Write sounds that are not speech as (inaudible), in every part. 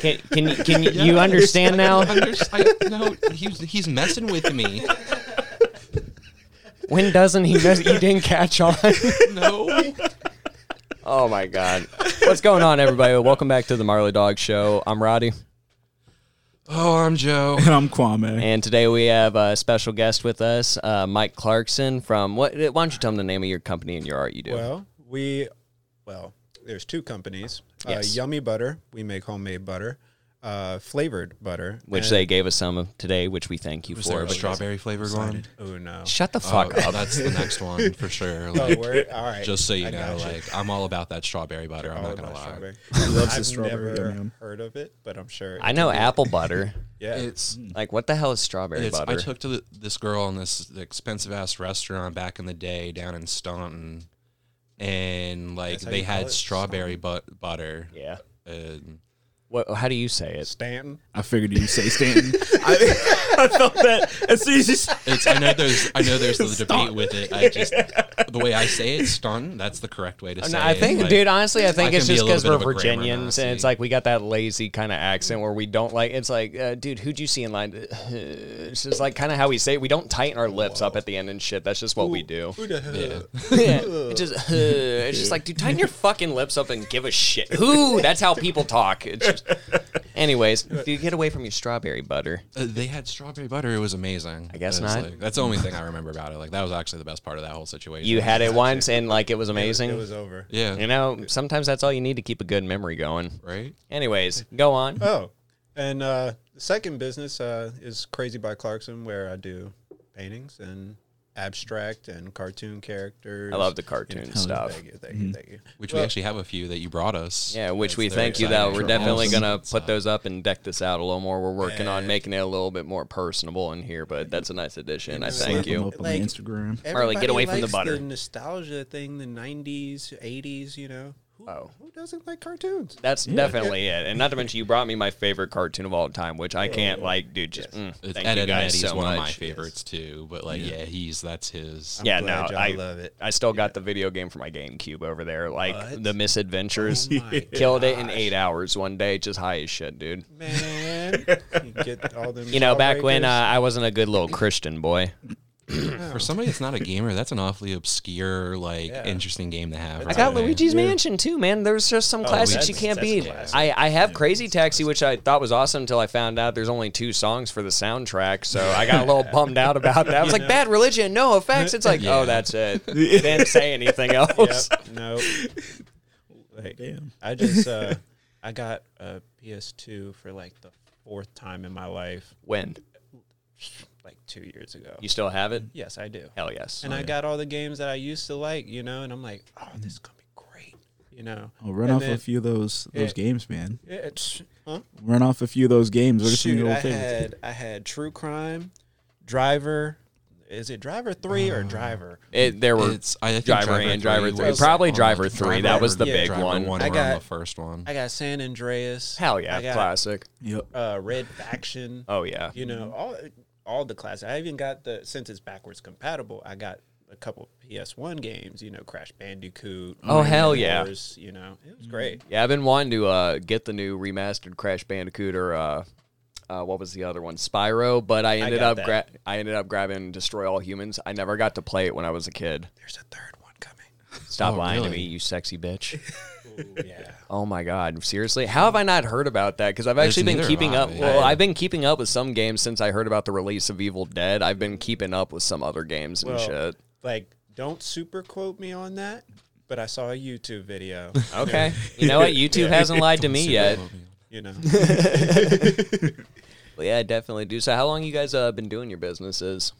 Can, can you can you, you understand now? I, no, he's he's messing with me. When doesn't he? Know you didn't catch on. No. oh my god! What's going on, everybody? Welcome back to the Marley Dog Show. I'm Roddy, Oh, I'm Joe. And I'm Kwame. and today we have a special guest with us, uh, Mike Clarkson from what? Why don't you tell them the name of your company and your art you do? Well, we, well, there's two companies. Yes. Uh, Yummy Butter, we make homemade butter. Uh, flavored butter, which and- they gave us some of today, which we thank you Was for. there a strawberry flavored one? Oh no! Shut the Oh, fuck up. that's the next one (laughs) for sure. Oh, Like, we're, all right. just so you I know, got you. like I'm all about that strawberry butter. I'm not gonna lie. strawberry. He loves I've the strawberry never yum yum. heard of it, but I'm sure. I know apple butter. (laughs) Yeah. It's Like, what the hell is strawberry it's. butter? I took to the, this girl in this expensive ass restaurant back in the day down in Staunton, and like they had strawberry but butter. yeah. And What? How do you say it? Stanton. I figured you'd say Stanton. (laughs) I, I felt that as soon as you said it's. I know there's. I know there's the debate with it. I just the way I say it, Staunton. That's the correct way to say No, I it. think, Like, dude, honestly, I think I it's just because little we're bit of a grammar Virginians, and it's like we got that lazy kind of accent where we don't like. It's like, uh, dude, who'd you see in line? It's just like kind of how we say it. We don't tighten our lips up at the end and shit. That's just what we do. Who the hell? Yeah. (laughs) yeah, (laughs) it's just, uh, it's just like, dude, tighten your fucking lips up and give a shit. Who? That's how people talk. It's just, anyways, dude, get away from your strawberry butter. Uh, they had strawberry butter. It was amazing. I guess It was not. like- that's the only thing I remember about it. Like that was actually the best part of that whole situation. You had it (laughs) once and like it was It was, amazing. it was over. yeah. you know, sometimes that's all you need to keep a good memory going. right. Anyways, go on. Oh, and uh, the second business uh, is Crazy by Clarkson, where I do paintings and abstract and cartoon characters. I love the You know, cartoon stuff. Thank you, thank you, mm-hmm. thank you. Which Well, we actually have a few that you brought us. Yeah, which we thank you that we're definitely Awesome. gonna put those up and deck this out a little more. We're working on making it a little bit more personable in here, but that's a nice addition. I thank Slap him you. up on Like- Instagram. Marley, get away from the butter. The nostalgia thing, the '90s, '80s. You know, who, Oh. who doesn't like cartoons? That's definitely it. And not to mention, you brought me my favorite cartoon of all time, which I can't like, dude. Just mm, It's thank Ed, you Ed and guys Eddie's so one of my much. favorites too. But like, yeah, he's that's his. Yeah, no, y'all I love it. I still got the video game for my GameCube over there, like What? the Misadventures. Oh my (laughs) Killed it in eight hours one day, just high as shit, dude. Man, you get all (laughs) them. You know, back when uh. I wasn't a good little Christian boy. (laughs) (clears throat) For somebody that's not a gamer, that's an awfully obscure, like, Yeah. interesting game to have. I right got there. Luigi's Mansion too, man. There's just some classics you that's- can't that's beat. classic. I, I have Crazy Taxi, which I thought was awesome until I found out there's only two songs for the soundtrack. So I got a little (laughs) bummed out about that. I was like, Bad Religion, no effects. It's like, Yeah. oh, that's it. (laughs) They Didn't say anything else. Yep. No. Like, Damn. I just uh, (laughs) I got a PS2 for like the fourth time in my life, When? Like two years ago. You still have it? Yes, I do. Hell yes. And I got all the games that I used to like, you know, and I'm like, oh, this is gonna be great, you know. I'll run And off then- a few of those those Yeah. games, man. Yeah, huh? Run off a few of those games. What are some Shoot, I old had I had True Crime, Driver. Is it Driver three or Driver? It, there were It's I think Driver and Driver three three. was Probably Driver the- three. That was the yeah, big Driver one. one I got- the first one. I got San Andreas. Hell yeah, I got, classic. Yep. Uh, Red Faction. Oh yeah. you know all all the classics. I even got the since it's backwards compatible. I got a couple PS1 games. You know, Crash Bandicoot. Oh, hell yeah. Wars, You know, it was great. Yeah, I've been wanting to uh, get the new remastered Crash Bandicoot or uh, uh, what was the other one, Spyro. But I ended got up gra- I ended up grabbing Destroy All Humans. I never got to play it when I was a kid. There's a third one coming. Stop Oh, lying to me, you sexy bitch. (laughs) Ooh, (laughs) yeah. oh my god, seriously? How have I not heard about that? Because I've actually been neither keeping have up. I. Well, I've been keeping up with some games since I heard about the release of Evil Dead. I've been keeping up with some other games and Well, shit. Like, don't super quote me on that, but I saw a YouTube video. (laughs) Okay, (laughs) you know what? YouTube hasn't lied to me yet. Movie. You know, Well, yeah, I definitely do. So, how long you guys uh, been doing your businesses?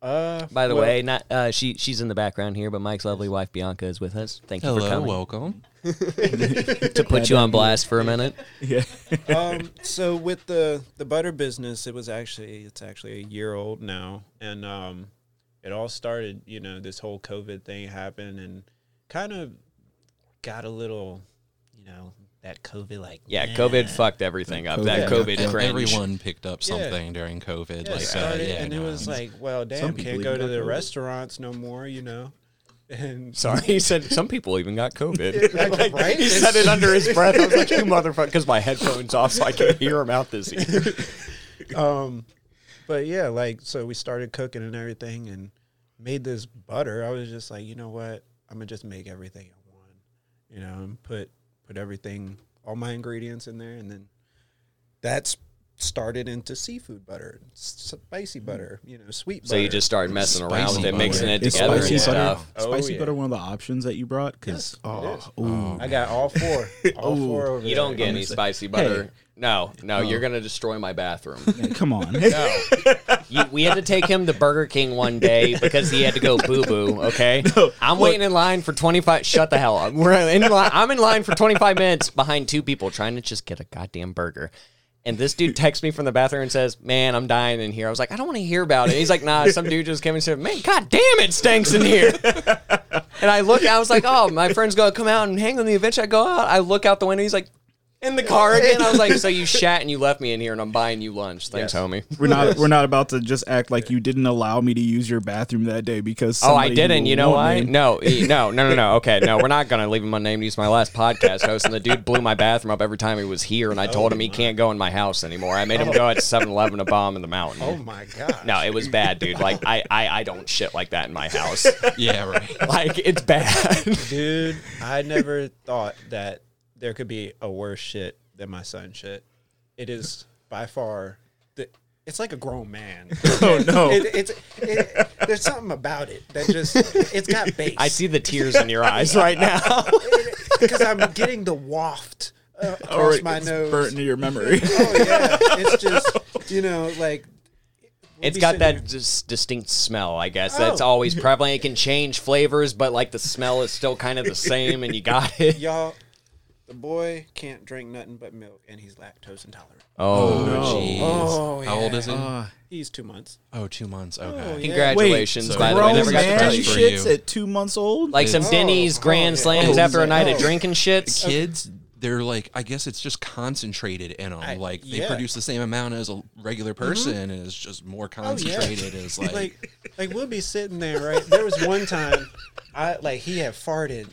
uh, By the well, way, not uh, she she's in the background here, but Mike's lovely wife Bianca is with us. Thank you for Hello, coming. welcome. (laughs) to put you on blast for a minute. Yeah. (laughs) um, (laughs) so with the the butter business, it was actually it's actually a year old now, and um, it all started. You know, this whole COVID thing happened, and kind of got a little, you know, that COVID like Yeah, COVID fucked everything up. That COVID. COVID And cringe. everyone picked up Yeah. something during COVID. Yeah, it like, uh, yeah, and it was like, well, damn, Some can't go to the COVID. restaurants no more, you know. And (laughs) Sorry, he said some people even got COVID. (laughs) Like, right? He said it under his breath. I was like, "You motherfucker!" Because my headphones off, so I can hear him out this ear. (laughs) um, but yeah, like so we started cooking and everything, and made this butter. I was just like, you know what? I'm gonna just make everything in one. You know, and put put everything, all my ingredients in there, and then that's started into seafood butter, spicy butter, you know, sweet butter. So you just started messing around with Spicy it, mixing it it Is together spicy and butter, stuff. Oh, spicy yeah. butter one of the options that you brought? Because oh, ooh. Oh. I got all four, (laughs) all four over You don't get any say- spicy butter. Hey. No, no, oh. you're gonna destroy my bathroom. Hey, (laughs) come on. No. You, we had to take him to Burger King one day because he had to go boo boo. Okay, (laughs) I'm waiting in line for 25. Shut the hell up. We're in line. I'm in line for 25 minutes behind two people trying to just get a goddamn burger. And this dude texts me from the bathroom and says, "Man, I'm dying in here." I was like, "I don't want to hear about it." He's like, "Nah." Some dude just came and said, "Man, god damn it, stinks in here." And I look, I was like, "Oh, my friend's gonna come out and hang on the event." I go out. I look out the window. He's like, in the car again. I was like, "So you shat and you left me in here, and I'm buying you lunch." Thanks, Yes. homie. We're not (laughs) we're not about to just act like you didn't allow me to use your bathroom that day because Oh, I somebody didn't. who You know won't why? No, he- no, no, no, no. Okay, no, we're not gonna leave him my unnamed. He's my last podcast host, and the dude blew my bathroom up every time he was here, and I told him he can't go in my house anymore. I made him go at 7-Eleven to bomb in the mountain. Oh my god! No, it was bad, dude. Like I, I, I don't shit like that in my house. Yeah, right. Like it's bad. dude, I never thought that there could be a worse shit than my son shit. It is by far the. It's like a grown man. (laughs) Oh no. It, it's it, there's something about it that just it's got (laughs) bass. I see the tears in your eyes right (laughs) now. because I'm getting the waft uh, across my it's nose. burnt into your memory. Oh yeah, it's just you know like. it's got that dis- distinct smell, I guess. That's Oh. always prevalent. It can change flavors, but like the smell is still kind of the same, and you got it. y'all. The boy can't drink nothing but milk, and he's lactose intolerant. Oh, no. Jeez. Oh, How old is he? Uh, He's two months. oh, two months. Okay. Oh, yeah. Congratulations, Wait, by the way. grown Never got to man tell you. shits you. at two months old. Like some Oh, Denny's oh, Grand yeah. Slams Oh, after a night oh. of drinking shits. Kids, they're like, I guess it's just concentrated in them. I- like they yeah. produce the same amount as a regular mm-hmm. person, and it's just more Oh, yeah. concentrated. It's (laughs) like, like like we'll be sitting there right there was one time i like he had farted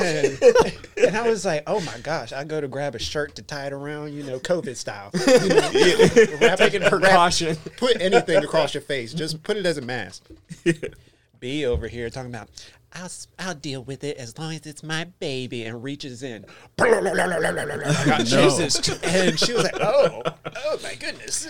and, and i was like oh my gosh i go to grab a shirt to tie it around you know covid style you know, (laughs) wrap Taking precaution. put anything across your face just put it as a mask (laughs) b over here talking about I'll, s- I'll deal with it as long as it's my baby and reaches in (laughs) Jesus. and she was like (laughs) oh oh my goodness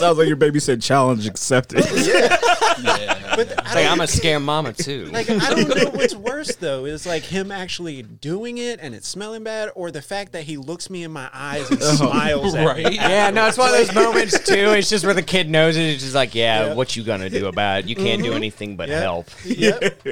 Sounds like your baby said challenge accepted. Oh, yeah. but the, like, I'm a scare mama too. Like I don't know (laughs) what's worse though. Is like him actually doing it and it's smelling bad, or the fact that he looks me in my eyes and oh. smiles at me. right. yeah, no, it's one of those moments too. It's just where the kid knows it. It's just like, yeah, Yeah. what you gonna do about it? You can't do mm-hmm. anything but Yep. help. Yep.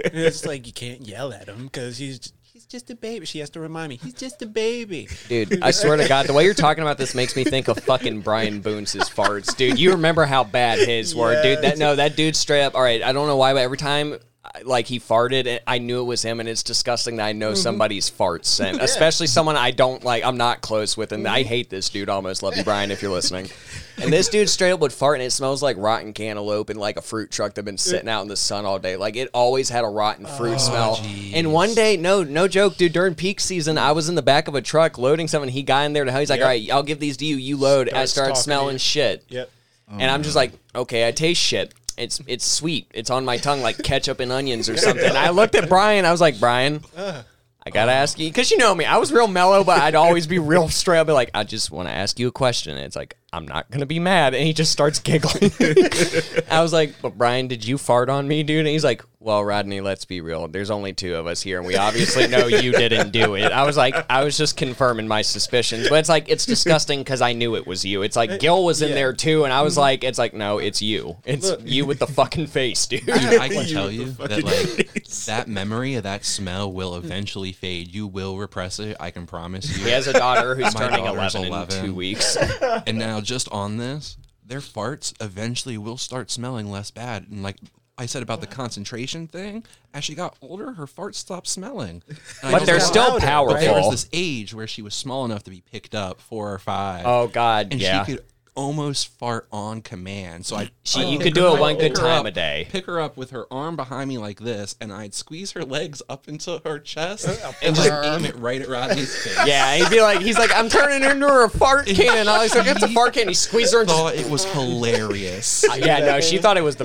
Like you can't yell at him because he's he's just a baby. She has to remind me he's just a baby. Dude, I swear to God, the way you're talking about this makes me think of fucking Brian Boone's farts. Dude, you remember how bad his were, dude. That no, that dude straight up. All right, I don't know why, but every time. Like he farted, I knew it was him, and it's disgusting that I know mm-hmm. somebody's farts, and (laughs) especially someone I don't like. I'm not close with, and I mm-hmm. hate this dude. Almost love you, Brian, if you're listening. (laughs) And this dude straight up would fart, and it smells like rotten cantaloupe and like a fruit truck that been sitting out in the sun all day. Like it always had a rotten fruit oh, smell. And one day, no, no joke, dude. During peak season, I was in the back of a truck loading something. He got in there to help. He's like, Yep. "All right, I'll give these to you. You load." I Starts talking smelling shit, Yep. and I'm just like, "Okay, I taste shit." It's it's sweet. It's on my tongue like ketchup and onions or something. I looked at Brian. I was like, Brian, I gotta ask you because you know me. I was real mellow, but I'd always be real straight. I'd be like, I just want to ask you a question. And it's like I'm not gonna be mad, and he just starts giggling. (laughs) I was like, but Brian, did you fart on me, dude? And he's like, Well, Rodney, let's be real. There's only two of us here, and we obviously know you didn't do it. I was like, I was just confirming my suspicions, but it's like it's disgusting because I knew it was you. It's like Gil was in yeah. there too, and I was like, it's like no, it's you. It's Look. you with the fucking face, dude. Dude, I can You tell you that like face. that memory of that smell will eventually fade. You will repress it. I can promise you. He has a daughter who's My turning daughter's 11, in 11. two weeks. And now, just on this, their farts eventually will start smelling less bad. And like I said about the concentration thing, as she got older, her farts stopped smelling. And I But don't they're know- still louder, But there was this age where she was small enough to be picked up, four or five. Oh God, and yeah. she could almost fart on command. So I She, I'd you could do her it one good time up, a day. Pick her up with her arm behind me like this, and I'd squeeze her legs up into her chest and just aim it right at Rodney's face. (laughs) Yeah, he'd be like, he's like, I'm turning her into a fart (laughs) cannon. I was like, it's a fart cannon. He squeezed her and just it was hilarious. (laughs) yeah, no, she thought it was the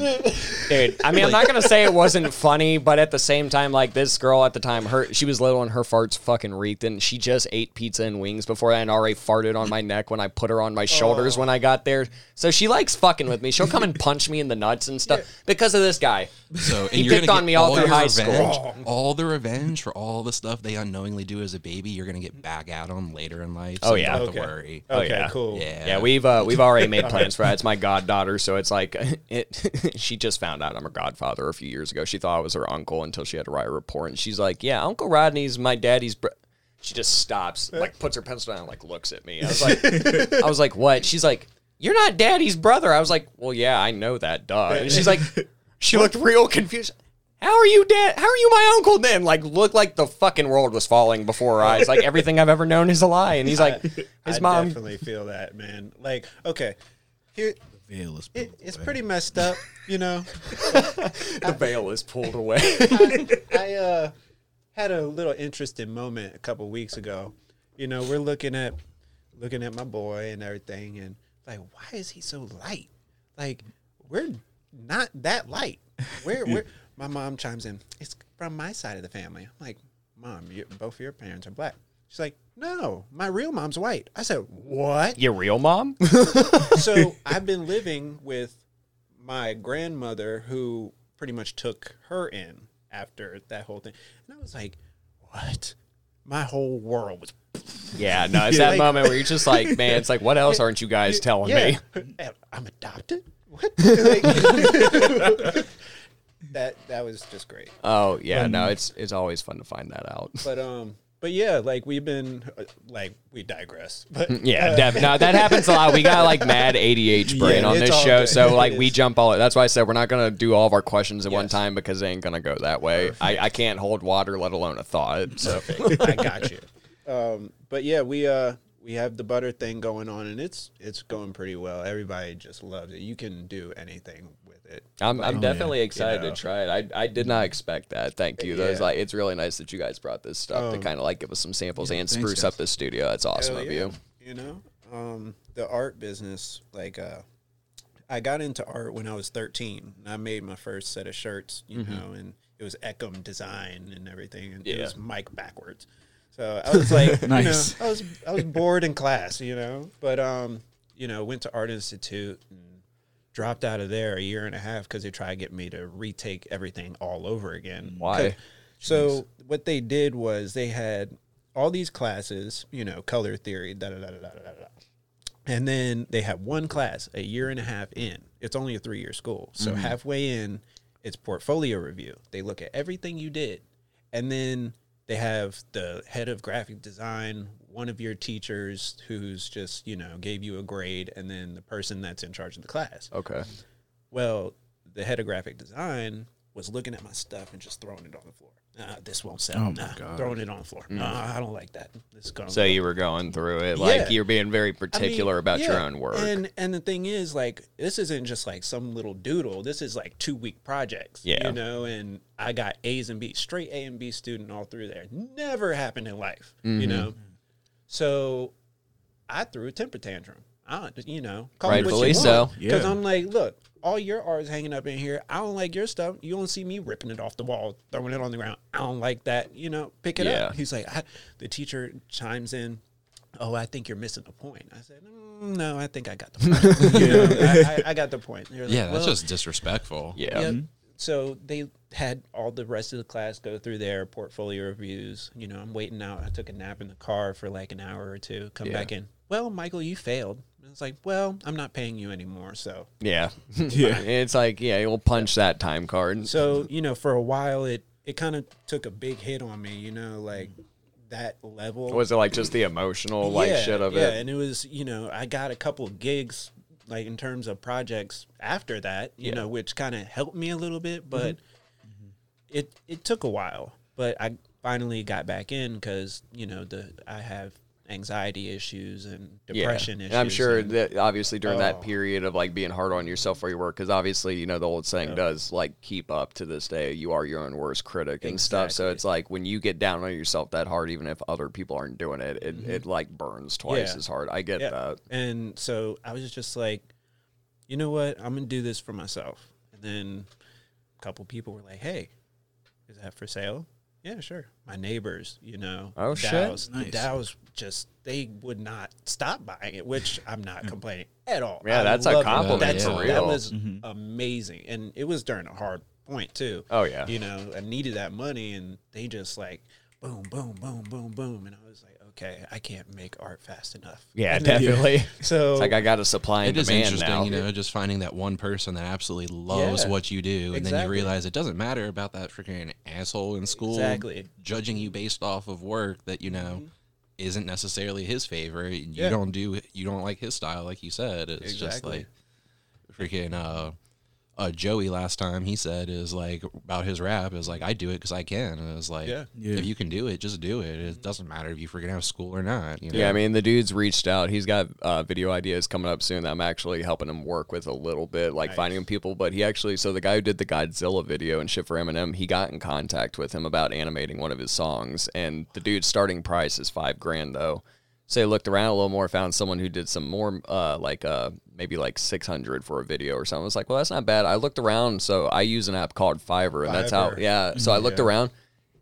dude. I mean, I'm not gonna say it wasn't funny, but at the same time, like this girl at the time, her she was little and her farts fucking reeked, and she just ate pizza and wings before that, and already farted on my neck when I put her on my shoulders oh. when I got there. So she likes fucking with me. She'll come and (laughs) punch me in the nuts and stuff because of this guy. So and He you're picked gonna on get me all all through your high revenge, school. all the revenge for all the stuff they unknowingly do as a baby. You're gonna get back at them later in life. So Oh, you yeah. don't have Okay. to worry. Oh, okay, yeah. cool. Yeah, Yeah, we've uh, we've already made (laughs) plans for that. It's my goddaughter, so it's like (laughs) it. she just found out I'm her godfather a few years ago. She thought I was her uncle until she had to write a report, and she's like, "Yeah, Uncle Rodney's my daddy's." Br-. She just stops, like puts her pencil down, and, like looks at me. I was like, "I was like, what?" She's like, "You're not daddy's brother." I was like, "Well, yeah, I know that, duh." And she's like, (laughs) she looked real confused. How are you dad? How are you my uncle then? Like, looked like the fucking world was falling before her eyes. Like everything I've ever known is a lie. And he's like, (laughs) his I mom definitely feel that, man. Like, okay, here Veil is it, pulled it's away. pretty messed up, you know. (laughs) the veil is pulled away. I uh, had a little interesting moment a couple weeks ago. You know, we're looking at looking at my boy and everything, and like, why is he so light? Like, we're not that light. Where (laughs) where? my mom chimes in. It's from my side of the family. I'm like, mom, you, both of your parents are black. She's like, no, my real mom's white. I said, what? Your real mom? (laughs) so (laughs) I've been living with my grandmother who pretty much took her in after that whole thing. And I was like, what? My whole world was (laughs) Yeah, no, it's that Like- moment where you're just like, man, it's like, what else aren't you guys telling me? I'm adopted? What? (laughs) (laughs) That that was just great. Oh yeah, no, it's it's always fun to find that out. But um but yeah, like we've been uh, like we digress. (laughs) But (laughs) Yeah, def- no, that happens a lot. We got like mad ADH (laughs) brain Yeah, on this show, good. so like we jump all. That's why I said we're not gonna do all of our questions at one time because they ain't gonna go that way. I, I can't hold water, let alone a thought. So I got you. Um, but yeah, we uh we have the butter thing going on, and it's it's going pretty well. Everybody just loves it. You can do anything with it. I'm, I'm definitely excited know. to try it. I, I did not expect that. Thank you. That was Yeah. like it's really nice that you guys brought this stuff to Um, kind of like give us some samples and thanks, spruce guys. up the studio. That's awesome Hell of yeah. you. You know, um, the art business, like uh, I got into art when I was 13. And I made my first set of shirts, you know, and it was Eckham design and everything, and it Mm-hmm. Yeah. was Mike backwards. So I was like, Nice. (laughs) you know, I was I was bored in class, you know, but um, you know, went to art institute and dropped out of there a year and a half because they tried to get me to retake everything all over again. Why? So what they did was they had all these classes, you know, color theory, da da da da da da da. And then they had one class a year and a half in. It's only a three year school. So halfway in, it's portfolio review. They look at everything you did. And then they have the head of graphic design, one of your teachers who's just, you know, gave you a grade, and then the person that's in charge of the class. Okay. Well, the head of graphic design was looking at my stuff and just throwing it on the floor. Nah, this won't sell. Oh my nah, God. Throwing it on the floor. Nah, I don't like that. This is going. So you were going through it like Yeah. you're being very I mean, particular about your own work. And and the thing is, like, this isn't just like some little doodle. This is like two week projects. Yeah. You know, and I got A's and B's, straight A and B student all through there. Never happened in life. Mm-hmm. You know. So I threw a temper tantrum. I, you know, call it what Rightfully you so. want. Because Yeah. I'm like, look, all your art is hanging up in here. I don't like your stuff. You don't see me ripping it off the wall, throwing it on the ground. I don't like that. You know, pick it Yeah. up. He's like, I, the teacher chimes in. Oh, I think you're missing the point. I said, mm, no, I think I got the point. (laughs) (laughs) You know, I, I, I got the point. Like, Yeah, that's "Well, just disrespectful. yeah. Yep. So they had all the rest of the class go through their portfolio reviews. You know, I'm waiting out. I took a nap in the car for like an hour or two. Come Yeah. back in. Well, Michael, you failed. And It's like, well, I'm not paying you anymore. So, Yeah. (laughs) (laughs) Yeah. it's like, yeah, you'll punch that time card. so you know, for a while, it it kind of took a big hit on me. You know, like that level. Was it like just the emotional like yeah, shit of yeah, it? Yeah, and it was you know I got a couple of gigs like in terms of projects after that, you Yeah. know, which kind of helped me a little bit, but Mm-hmm. it it took a while. But I finally got back in because you know the I have anxiety issues and Yeah. depression And issues. I'm sure and- that obviously during that Oh. period of like being hard on yourself for your work, because obviously you know the old saying does like keep up to this day. You are your own worst critic and stuff. So it's like when you get down on yourself that hard, even if other people aren't doing it, it, mm-hmm. it like burns twice Yeah. as hard. I get Yeah. that. And so I was just like, you know what? I'm gonna do this for myself. And then a couple people were like, "Hey, is that for sale?" Yeah, sure. My neighbors, you know, Oh, shit. Dows, Nice. the Dows just they would not stop buying it, which I'm not complaining at all. Yeah, I that's a love it. compliment That's- for That real. was Mhm. amazing, and it was during a hard point too. Oh yeah. You know, I needed that money, and they just like boom, boom, boom, boom, boom, and I was like, okay, I can't make art fast enough. Yeah, (laughs) And then- definitely. (laughs) So It's like I got a supply and It is demand interesting, now. you know, just finding that one person that absolutely loves Yeah, what you do, and then you realize it doesn't matter about that freaking asshole in school Exactly. judging you based off of work that you know isn't necessarily his favorite. You Mm-hmm. Yeah. don't do, you don't like his style, like you said. It's just like freaking uh, uh, Joey last time he said is like about his rap is like I do it because I can. And it's like Yeah. Yeah. if you can do it, just do it. It doesn't matter if you freaking have school or not. You know? Yeah, I mean the dude's reached out. He's got uh, video ideas coming up soon that I'm actually helping him work with a little bit, like Nice. finding people. But he actually, so the guy who did the Godzilla video and shit for Eminem, he got in contact with him about animating one of his songs, and the dude's starting price is five grand though. So I looked around a little more, found someone who did some more, uh, like uh, maybe like six hundred for a video or something. I was like, well, that's not bad. I looked around, so I use an app called Fiverr, and that's how, Fiverr. yeah. So I looked Yeah. around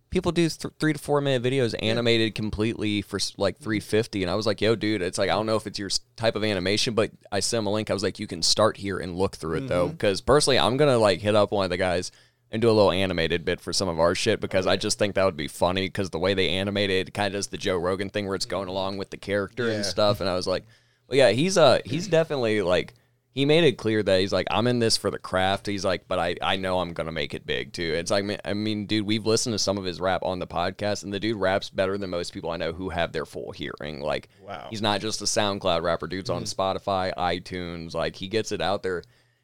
people do th- three to four minute videos animated completely for s- like 350 and i was like yo dude it's like i don't know if it's your s- type of animation but i sent him a link i was like you can start here and look through it though mm-hmm. because personally i'm gonna like hit up one of the guys and do a little animated bit for some of our shit because i just think that would be funny because the way they animated kind of does the joe rogan thing where it's going mm-hmm. along with the character Yeah. and stuff and i was like well yeah he's uh he's definitely like he made it clear that he's like, I'm in this for the craft. He's like, but I, I know I'm gonna make it big too. It's like, I mean, dude, we've listened to some of his rap on the podcast, and the dude raps better than most people I know who have their full hearing. Like, Wow. he's not just a SoundCloud rapper. Dude's on Spotify, iTunes. Like, he gets it out there.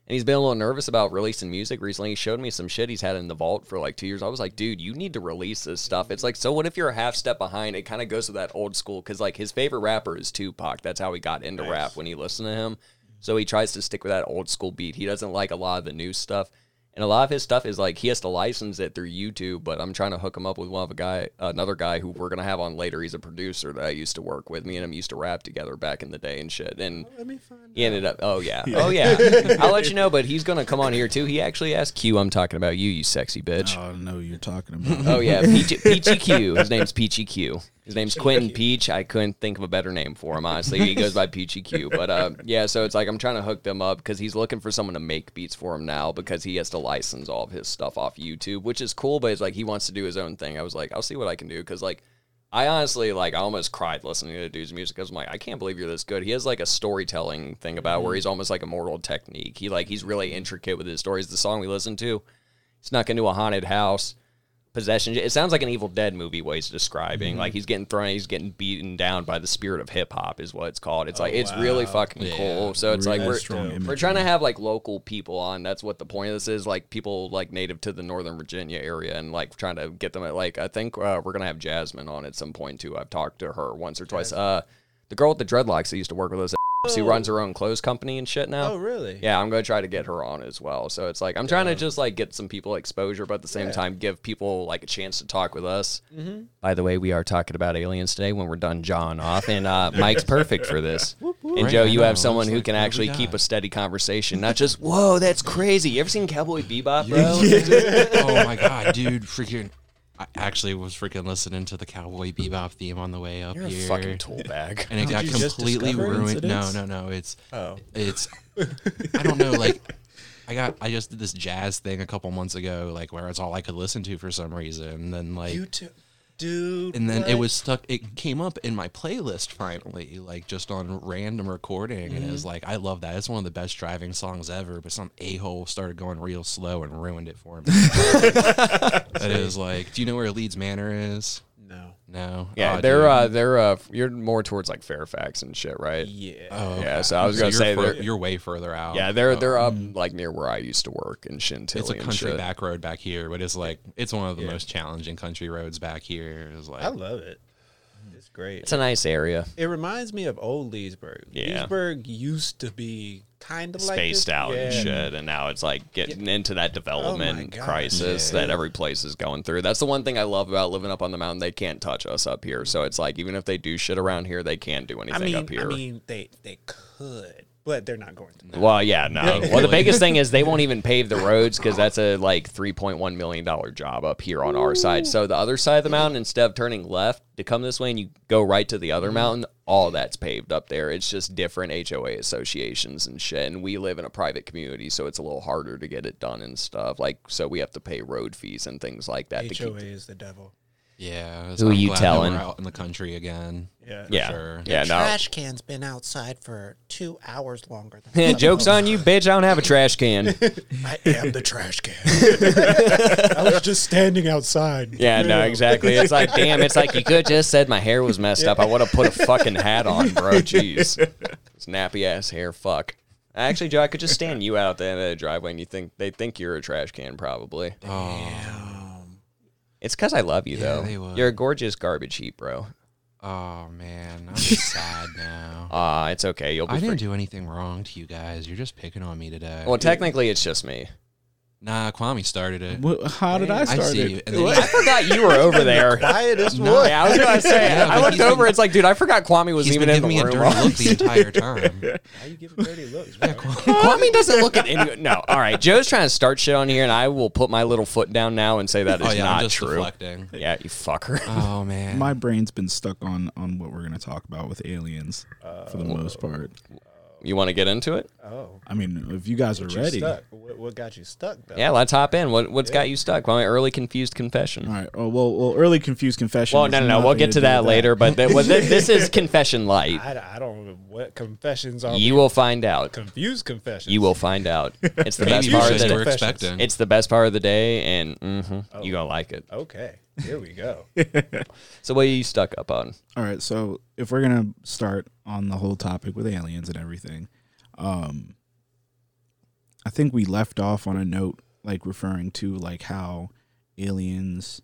And he's been a little nervous about releasing music recently. He showed me some shit he's had in the vault for like two years. I was like, dude, you need to release this stuff. It's like, so what if you're a half step behind? It kind of goes with that old school because like his favorite rapper is Tupac. That's how he got into Nice. rap when he listened to him. So he tries to stick with that old school beat. He doesn't like a lot of the new stuff. And a lot of his stuff is like he has to license it through YouTube, but I'm trying to hook him up with one of a guy, another guy who we're gonna have on later. He's a producer that I used to work with. Me and him used to rap together back in the day and shit. And Let me find he ended up. Oh yeah. (laughs) Oh yeah. (laughs) I'll let you know. But he's gonna come on here too. He actually asked Q. I'm talking about you, you sexy bitch. Oh, I know who you're talking (laughs) about. Oh yeah, Peachy, Peachy Q. His name's Peachy Q. His name's Quentin Peach. I couldn't think of a better name for him. Honestly, he goes by (laughs) Peachy Q. But uh, yeah, so it's like I'm trying to hook them up because he's looking for someone to make beats for him now because he has to license all of his stuff off YouTube, which is cool. But it's like he wants to do his own thing. I was like, I'll see what I can do because like. I honestly like I almost cried listening to the dude's music because I'm like I can't believe you're this good. He has like a storytelling thing about where he's almost like Immortal Technique. He like he's really intricate with his stories. The song we listened to, he's snuck into a haunted house possession. It sounds like an evil dead movie what he's describing. Like he's getting thrown he's getting beaten down by the spirit of hip-hop is what it's called. It's like it's really fucking Yeah. cool. So it's like we're, strong we're trying to have like local people on. That's what the point of this is. Like people like native to the northern virginia area and like trying to get them at like i think uh, we're gonna have jasmine on at some point too. I've talked to her once or twice. Uh the girl with the dreadlocks that used to work with us at who runs her own clothes company and shit now Oh, really? yeah, I'm gonna try to get her on as well. So it's like I'm trying to just like get some people exposure, but at the same Yeah. time give people like a chance to talk with us. Mm-hmm. By the way, we are talking about aliens today when we're done jawing off, and uh, (laughs) Mike's perfect for this. And Right, Joe, I you know. have someone who like, can what do we actually keep got? a steady conversation, not just "Whoa, that's crazy." You ever seen Cowboy Bebop, bro? (laughs) (laughs) oh my god, dude, freaking! I actually was freaking listening to the Cowboy Bebop theme on the way up You're a here, fucking tool bag. and it Did got completely ruined. No, incidents? no, no. It's Oh. it's (laughs) I don't know. Like I got I just did this jazz thing a couple months ago, like where it's all I could listen to for some reason. And then like YouTube, dude. and then it was stuck it came up in my playlist finally like just on random recording. And it was mm-hmm. like i love that. It's one of the best driving songs ever but some a-hole started going real slow and ruined it for me. (laughs) It is like do you know where leeds manor is no. no Yeah, Oh, they're dude. uh, they're uh, you're more towards like Fairfax and shit, right? Yeah. oh Yeah, so I was gonna you're say fur- they're- you're way further out Yeah, they're Oh. they're up like near where I used to work in Chantilly. it's a and country shit. back road back here but it's like it's one of the Yeah. most challenging country roads back here it's like I love it. It's great. It's a nice area. It reminds me of old Leesburg. Yeah. Leesburg used to be kind of like spaced this. out and shit, and now it's like getting oh into that development Oh crisis Yeah. that every place is going through. That's the one thing I love about living up on the mountain. They can't touch us up here, so it's like even if they do shit around here, they can't do I anything mean, up here. I mean, they they could, but they're not going to. well, yeah, no. Well, the biggest thing is they won't even pave the roads because that's a like three point one million dollar job up here on our side. So the other side of the mountain, instead of turning left to come this way and you go right to the other mountain, all that's paved up there. It's just different HOA associations and shit. And we live in a private community, so it's a little harder to get it done and stuff. Like, so we have to pay road fees and things like that. HOA is the devil. Yeah. Who I'm you glad telling? We're out in the country again. Yeah. for yeah, sure. yeah, no. Trash can's been outside for two hours longer than (laughs) Jokes on you, bitch. I don't have a trash can. (laughs) I am the trash can. (laughs) I was just standing outside. Yeah, no, exactly. It's like, damn, it's like you could just said my hair was messed up. I would have put a fucking hat on, bro. Jeez. It's nappy ass hair, fuck. Actually, Joe, I could just stand you out there in the driveway and you think they think you're a trash can, probably. It's because I love you, Yeah, though. they would. You're a gorgeous garbage heap, bro. Oh man, I'm just (laughs) sad now. Ah, it's okay. You'll be I free. didn't do anything wrong to you guys. You're just picking on me today. Well, technically, it's just me. Nah, Kwame started it. Wh- How did I I start see it? you. And then I forgot you were over (laughs) there. Quietest No. one. Yeah, I was gonna say. Yeah, (laughs) I but looked he's been- over. It's like, dude, I forgot Kwame was he's even been in the giving me a room. dirty look the (laughs) entire time. Why you giving dirty looks? man? Kwame doesn't look at any. No, all right. Joe's trying to start shit on here, and I will put my little foot down now and say that oh, is oh yeah, not I'm just true. deflecting. Yeah, you fucker. Oh man. My brain's been stuck on on what we're gonna talk about with aliens uh, for the most part. You want to get into it? Oh, I mean, if you guys are ready, stuck. What, what got you stuck though? Yeah, let's hop in. What what's got you stuck? Well, my early confused confession. All right. Oh, well, well, early confused confession. Well, no, no, no. We'll get to do that with later. But th- well, th- this is (laughs) confession light. I, I don't know what confessions are. You will find out. confused confessions. You will find out. (laughs) It's the Maybe best part of just the day. Expecting. It's the best part of the day, and hmm you gonna like it. Okay, here we go. (laughs) So, what are you stuck up on? All right, so if we're gonna start on the whole topic with aliens and everything, um, I think we left off on a note like referring to like how aliens,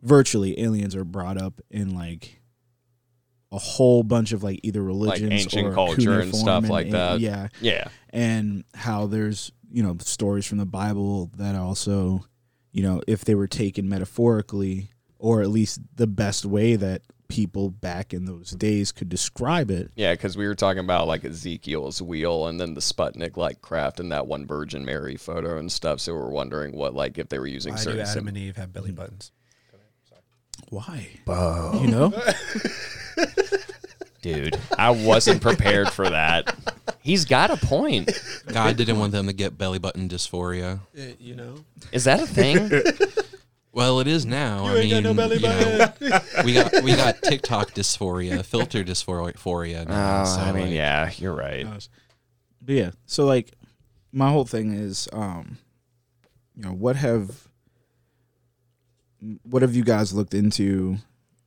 virtually aliens, are brought up in like a whole bunch of like either religions ancient or culture and stuff like and- that. Yeah, Yeah, and how there's you know stories from the Bible that also, you know, if they were taken metaphorically, or at least the best way that people back in those days could describe it. yeah. Because we were talking about like Ezekiel's wheel, and then the Sputnik like craft, and that one Virgin Mary photo and stuff. So we're wondering what like if they were using Why do certain. Adam sym- and Eve have belly buttons? Why? You know, (laughs) Dude, I wasn't prepared for that. He's got a point. God didn't want them to get belly button dysphoria. Uh, you know, Is that a thing? (laughs) Well, it is now. I ain't mean, got no belly you know, (laughs) we got we got TikTok dysphoria, filter dysphoria now. Oh, so, I mean, like, yeah, you're right. but yeah. So like, my whole thing is, um, you know, what have what have you guys looked into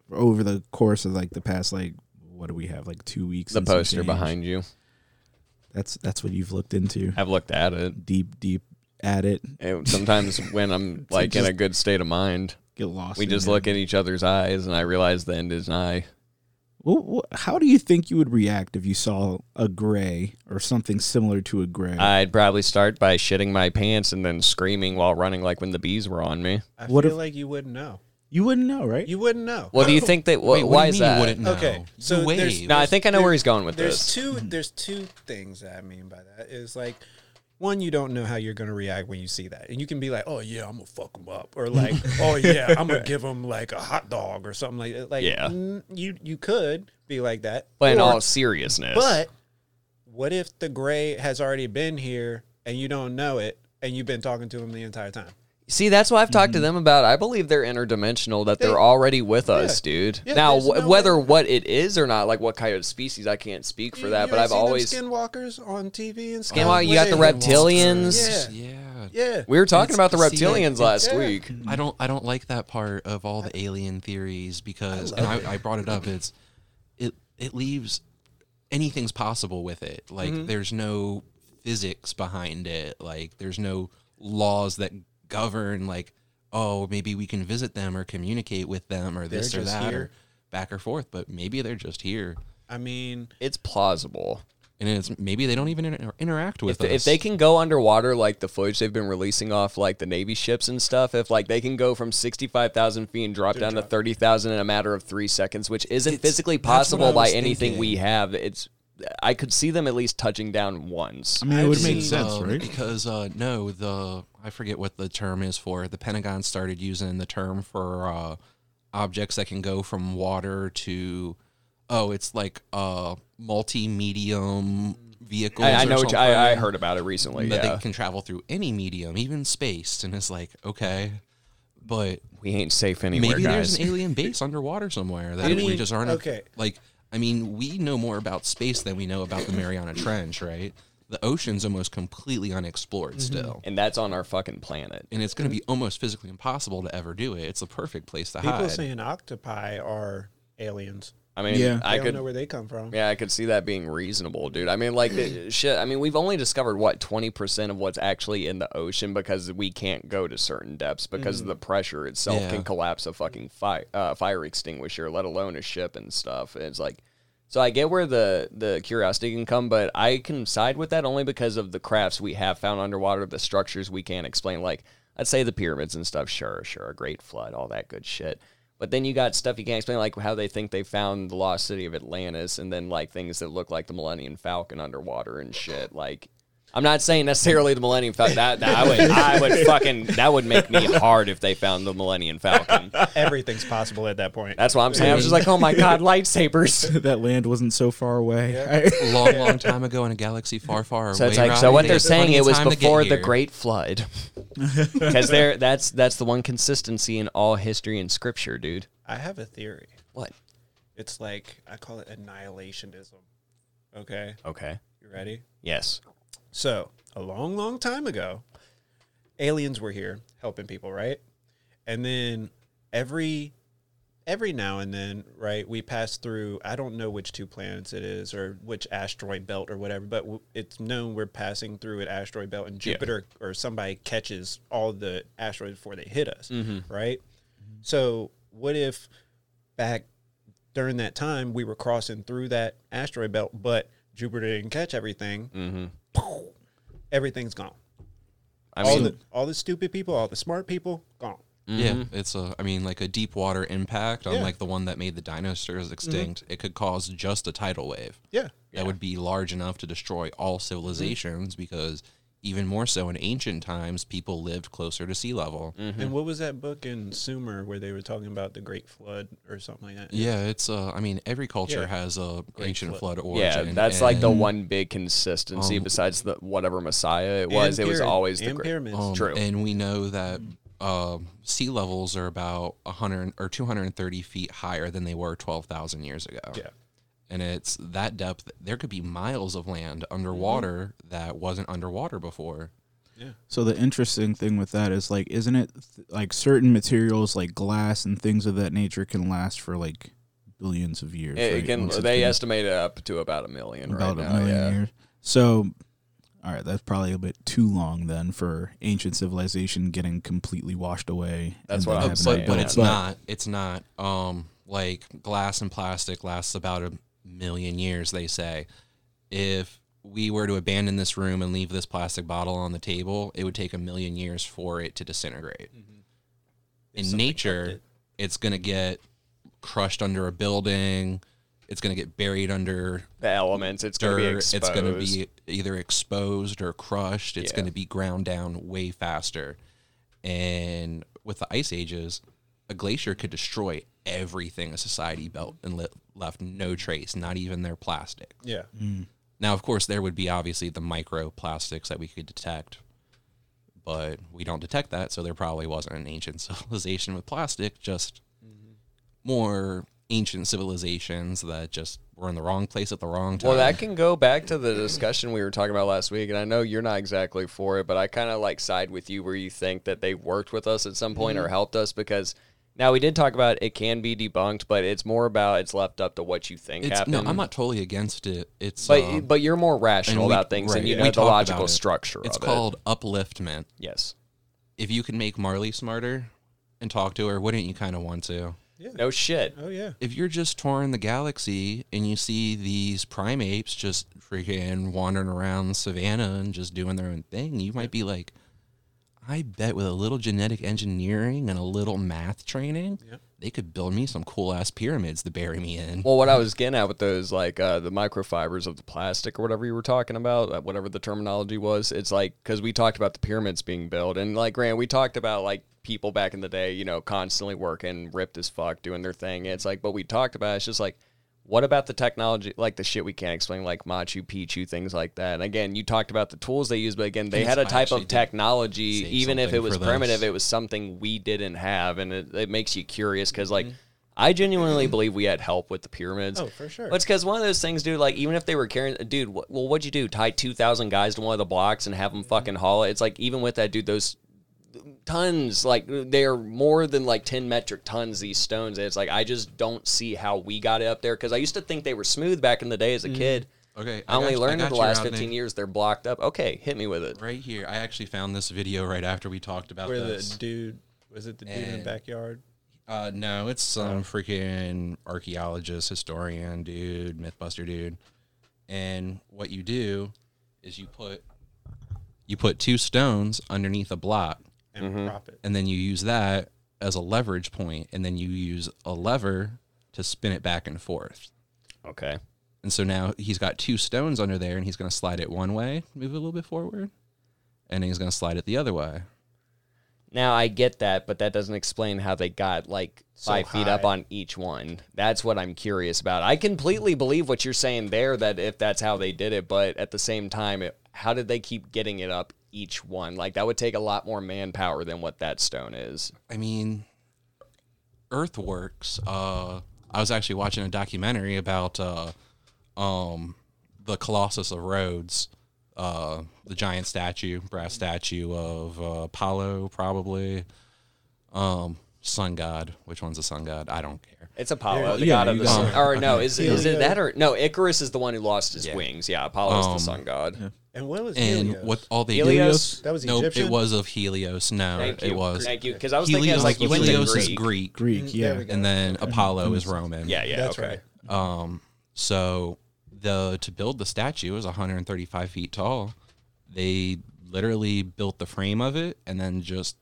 over the course of like the past like what do we have like two weeks? The poster behind you. That's that's what you've looked into. I've looked at it. Deep, deep at it. And sometimes (laughs) when I'm like in a good state of mind, Get lost. we just it. look in each other's eyes, and I realize the end is nigh. Well, how do you think you would react if you saw a gray or something similar to a gray? I'd probably start by shitting my pants and then screaming while running, like when the bees were on me. I What feel if- like you wouldn't know. you wouldn't know, right? You wouldn't know. Well, do you (laughs) think that? Wh- Wait, why is that? wouldn't know? Okay, so You there's- wave. No, I think I know There- where he's going with there's this. two (laughs) there's two things that I mean by that is like one you don't know how you're going to react when you see that and you can be like oh yeah i'm gonna fuck him up or like (laughs) oh yeah (laughs) i'm gonna give him like a hot dog or something like that like Yeah. mm, you you could be like that But in all seriousness, but what if the gray has already been here and you don't know it and you've been talking to him the entire time See, that's what I've talked to them about. I believe they're interdimensional, that they're already with us, dude. Yeah, now, there's wh- no whether way- what it is or not, like what kind of species, I can't speak for You- that, you but I've seen them always. skinwalkers on tv and skinwalkers. stuff you got the reptilians. yeah Yeah. yeah We were talking It's- about the reptilians it's- last yeah. week. I don't I don't like that part of all the alien theories because I and I, I brought it up it's it it leaves anything's possible with it like Mm-hmm. there's no physics behind it like there's no laws that govern like oh maybe we can visit them or communicate with them or They're this or just that or back or forth, but maybe they're just here, I mean, It's plausible. and it's maybe they don't even inter- interact with If, they- us. if they can go underwater like the footage they've been releasing off like the Navy ships and stuff, if like they can go from sixty five thousand feet and drop down to thirty thousand in a matter of three seconds, which isn't It's- physically possible by was anything we have, it's I could see them at least touching down once. I mean, it would make sense, Um, right? Because uh, no, the I forget what the term is for. The Pentagon started using the term for uh, objects that can go from water to oh, it's like a multi-medium vehicle. I, I know. What you, I, I heard about it recently. that Yeah, they can travel through any medium, even space, and it's like okay, but we ain't safe anywhere, maybe guys. there's an alien base (laughs) underwater somewhere that I we just aren't okay. like i mean we know more about space than we know about the mariana (clears throat) trench right the ocean's almost completely unexplored Mm-hmm. still and that's on our fucking planet. and it's going to be almost physically impossible to ever do it it's the perfect place to people hide People saying octopi are aliens. I mean, Yeah. I I could don't know where they come from. Yeah, I could see that being reasonable, dude. I mean, like, the, (clears throat) shit. I mean, we've only discovered what twenty percent of what's actually in the ocean because we can't go to certain depths because of the pressure itself Yeah. can collapse a fucking fire uh, fire extinguisher, let alone a ship and stuff. It's like, so I get where the the curiosity can come, but I can side with that only because of the crafts we have found underwater, the structures we can't explain. Like, I'd say the pyramids and stuff. Sure, sure, a great flood, all that good shit. But then you got stuff you can't explain, like how they think they found the lost city of Atlantis, and then like things that look like the Millennium Falcon underwater and shit. Like, I'm not saying necessarily the Millennium Falcon. That, that I would, I would (laughs) fucking, that would make me hard if they found the Millennium Falcon. Everything's possible at that point. That's what I'm saying. I was just like, oh my god, lightsabers. (laughs) that land wasn't so far away. a (laughs) long long time ago in a galaxy far far So away it's like, so what they they're saying it was time to get before the. Great Flood, because there, that's that's the one consistency in all history and scripture, dude. I have a theory. What? It's like I call it annihilationism. Okay, Okay. you ready? Yes. So, a long, long time ago, aliens were here helping people, right? And then every every now and then, right, we pass through I don't know which two planets it is or which asteroid belt or whatever, but it's known we're passing through an asteroid belt and Yeah. Jupiter or somebody catches all the asteroids before they hit us, Mm-hmm. right? So, what if back during that time we were crossing through that asteroid belt, but Jupiter didn't catch everything? Mm-hmm. Everything's gone. I all the all the stupid people, all the smart people, gone. Yeah, mm-hmm. it's a. I mean, like a deep water impact, Yeah. unlike the one that made the dinosaurs mm-hmm. extinct, it could cause just a tidal wave. Yeah. that would be large enough to destroy all civilizations because even more so in ancient times people lived closer to sea level And what was that book in Sumer where they were talking about the Great Flood or something like that? yeah it's uh i mean every culture Yeah. has a Great ancient flood. flood yeah, origin that's like the one big consistency Um, besides the whatever Messiah it was. And it was always the and great. pyramids. um, True. and we know that uh, sea levels are about 100 or 230 feet higher than they were 12,000 years ago yeah. And it's that depth there could be miles of land underwater that wasn't underwater before yeah. So the interesting thing with that is like, isn't it th- like certain materials like glass and things of that nature can last for like billions of years? It, it right? can, Once they been estimate it up to about a million about right a now. million Yeah. years. So, all right, that's probably a bit too long then for ancient civilization getting completely washed away. That's what then I'm saying, to but build- it's not it's not um like glass and plastic lasts about a million years they say if we were to abandon this room and leave this plastic bottle on the table it would take a million years for it to disintegrate in something nature it. it's going to get crushed under a building it's going to get buried under The elements, it's going to be exposed. it's going to be either exposed or crushed it's Yeah. going to be ground down way faster and with the ice ages a glacier could destroy everything a society built and le- left no trace not even their plastic Yeah. now of course there would be obviously the microplastics that we could detect but we don't detect that so there probably wasn't an ancient (laughs) civilization with plastic just more ancient civilizations that just were in the wrong place at the wrong time Well, that can go back to the discussion we were talking about last week, and I know you're not exactly for it, but I kind of like side with you where you think that they worked with us at some point Mm-hmm. or helped us because now we did talk about it can be debunked, but it's more about it's left up to what you think It's, happened. no, I'm not totally against it. It's But um, but you're more rational and we- about things, and right, you we know the talked logical about it. structure It's of called it. upliftment. Yes. If you can make Marley smarter and talk to her, wouldn't you kind of want to? No shit. Oh yeah. if you're just touring the galaxy and you see these primates just freaking wandering around the savannah and just doing their own thing, you might be like, I bet with a little genetic engineering and a little math training, Yep. they could build me some cool ass pyramids to bury me in. Well, what I was getting at with those, like uh, the microfibers of the plastic or whatever you were talking about, uh, whatever the terminology was, it's like because we talked about the pyramids being built, and like Grant, we talked about like people back in the day, you know, constantly working, ripped as fuck, doing their thing. It's like, but we talked about it's just like, what about the technology, like the shit we can't explain, like Machu Picchu, things like that. And again, you talked about the tools they use, but again, they had a type of technology, even if it was primitive, it was something we didn't have, and it, it makes you curious because Mm-hmm. like. I genuinely believe we had help with the pyramids. Oh, for sure. But it's because one of those things, dude. Like even if they were carrying, dude. wh- Well, what'd you do? Tie two thousand guys to one of the blocks and have them fucking haul it? It's like even with that, dude. Those tons, like they're more than like ten metric tons. These stones. It's like I just don't see how we got it up there because I used to think they were smooth back in the day as a kid. Okay, I only got- learned in the last Rodney. fifteen years they're blocked up. Okay, hit me with it. Right here, I actually found this video right after we talked about Where this. the dude was it the dude in the backyard? Uh, no, it's some freaking archaeologist, historian, dude, MythBuster dude. And what you do is you put you put two stones underneath a block, And Mm-hmm. prop it. and then you use that as a leverage point, and then you use a lever to spin it back and forth. Okay. And so now he's got two stones under there, and he's going to slide it one way, move it a little bit forward, and then he's going to slide it the other way. Now I get that, but that doesn't explain how they got like So five feet up on each one. That's what I'm curious about. I completely believe what you're saying there that if that's how they did it, but at the same time, it, how did they keep getting it up each one? Like that would take a lot more manpower than what that stone is. I mean, Earthworks. Uh, I was actually watching a documentary about uh, um, the Colossus of Rhodes, uh, the giant statue, brass statue of uh, Apollo, probably. Um, sun god. Which one's the sun god? I don't care. It's Apollo, the Yeah, god of the sun. Or no, is, (laughs) is it that or no? Icarus is the one who lost his Yeah. wings. Yeah, Apollo is Um, the sun god. And what was And Helios? what all they Helios? do? That was nope, Egyptian? it was of Helios. No, Thank it you. was. Thank you. Because I was thinking, I Helios, was like, you went to Helios is Greek. Greek, Greek, Mm, yeah. we go. and then Apollo is Roman. Yeah, yeah, That's okay. right. Um, so the to build the statue was 135 feet tall. They literally built the frame of it and then just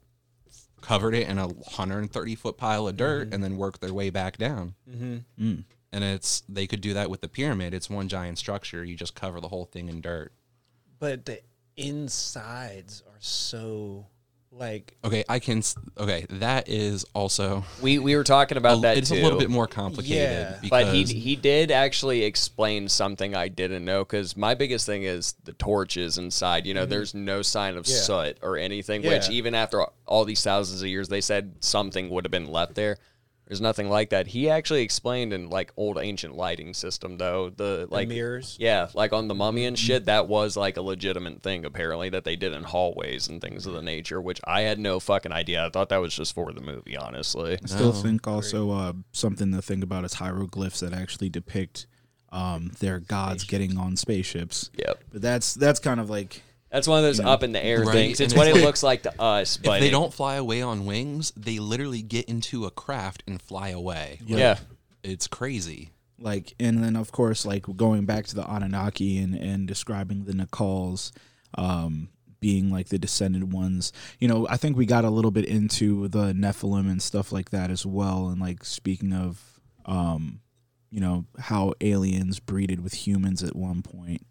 covered it in a 130 foot pile of dirt and then worked their way back down. Mm-hmm. And it's they could do that with the pyramid. It's one giant structure. You just cover the whole thing in dirt. But the insides are so like Okay, I can. s- Okay, that is also. We we were talking about a- that it's too. a little bit more complicated. Yeah. because But he he did actually explain something I didn't know because my biggest thing is the torches inside. You know, mm-hmm. there's no sign of Yeah. soot or anything. Which Yeah. even after all these thousands of years, they said something would have been left there. There's nothing like that. He actually explained in like old ancient lighting system though the like mirrors? Yeah, like on the mummy and shit, that was like a legitimate thing apparently that they did in hallways and things of the nature. Which I had no fucking idea. I thought that was just for the movie, honestly. I still think also uh, something to think about is hieroglyphs that actually depict um, their gods getting on spaceships. Yep. But that's that's kind of like That's one of those up in the air Right, things. It's and what it's it like- looks like to us, but if they it- don't fly away on wings, they literally get into a craft and fly away. Like, Yeah. it's crazy. like and then of course like going back to the Anunnaki and and describing the Nakals um being like the descended ones. You know, I think we got a little bit into the Nephilim and stuff like that as well and like speaking of um you know how aliens breeded with humans at one point.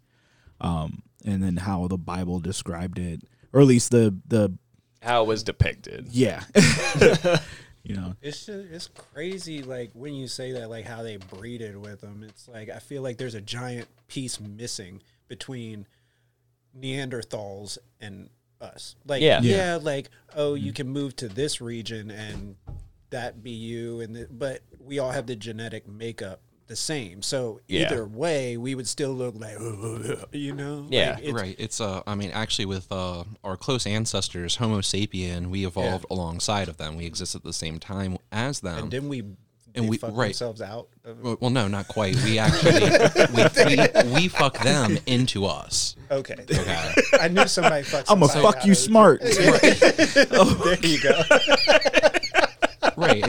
Um and then how the Bible described it or at least the the how it was depicted. yeah. (laughs) you know. It's just, it's crazy, like when you say that, like how they breeded with them. It's like I feel like there's a giant piece missing between Neanderthals and us. Like, Yeah. yeah, Yeah. like oh, you can move to this region and that be you, and the, but we all have the genetic makeup the same. So Yeah. either way, we would still look like (laughs) you know, Yeah. Like, it's, right. It's uh I mean actually with uh our close ancestors, Homo sapien, we evolved alongside of them. We exist at the same time as them. And then we And they we- fuck right. themselves out. of- well, well, no, not quite. We actually (laughs) we, we we fuck them into us. Okay, Okay. I knew somebody fucked. I'm gonna somebody fuck out you of- smart. (laughs) There you go.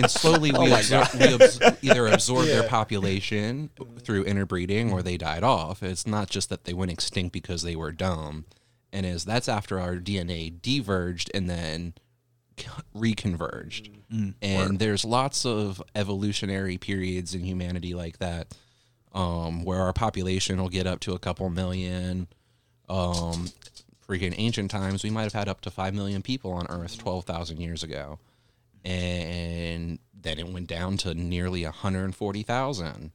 And slowly (laughs) we, absor- we abs- either absorb their population through interbreeding or they died off. It's not just that they went extinct because they were dumb, and is that's after our DNA diverged and then reconverged. And there's lots of evolutionary periods in humanity like that, um, where our population will get up to a couple million. Um, freaking ancient times, we might have had up to five million people on Earth twelve thousand years ago, and then it went down to nearly hundred and forty thousand.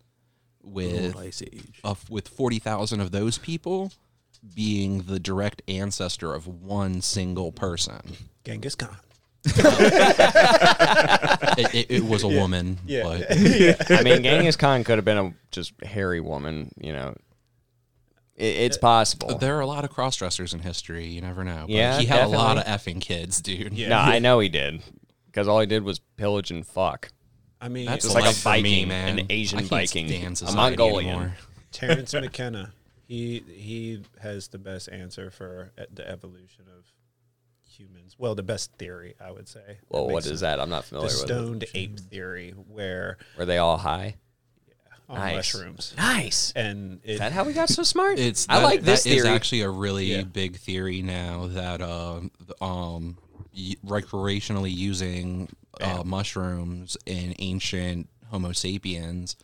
With Ice Age. of with 40,000 of those people being the direct ancestor of one single person. Genghis Khan. (laughs) It, it, it was a woman, Yeah. but (laughs) I mean, Genghis Khan could have been a just hairy woman. You know, it, it's uh, possible. there are a lot of cross dressers in history. You never know. But Yeah, he had a lot of effing kids, dude. Yeah. No, I know he did because all he did was pillage and fuck. I mean, That's Just like a life for me, Viking, man. an Asian I can't Viking, stand a society Mongolian. anymore. Terence (laughs) McKenna. He he has the best answer for e- the evolution of humans. Well, the best theory, I would say. Well, That what makes is sense. that? I'm not The familiar with. it. stoned ape theory, where Were they all high? on Nice. mushrooms, Nice. and it, Is that how we got so smart? It's I that- like this that is theory. actually a really Yeah. big theory now that um um y- recreationally using uh, mushrooms in ancient Homo sapiens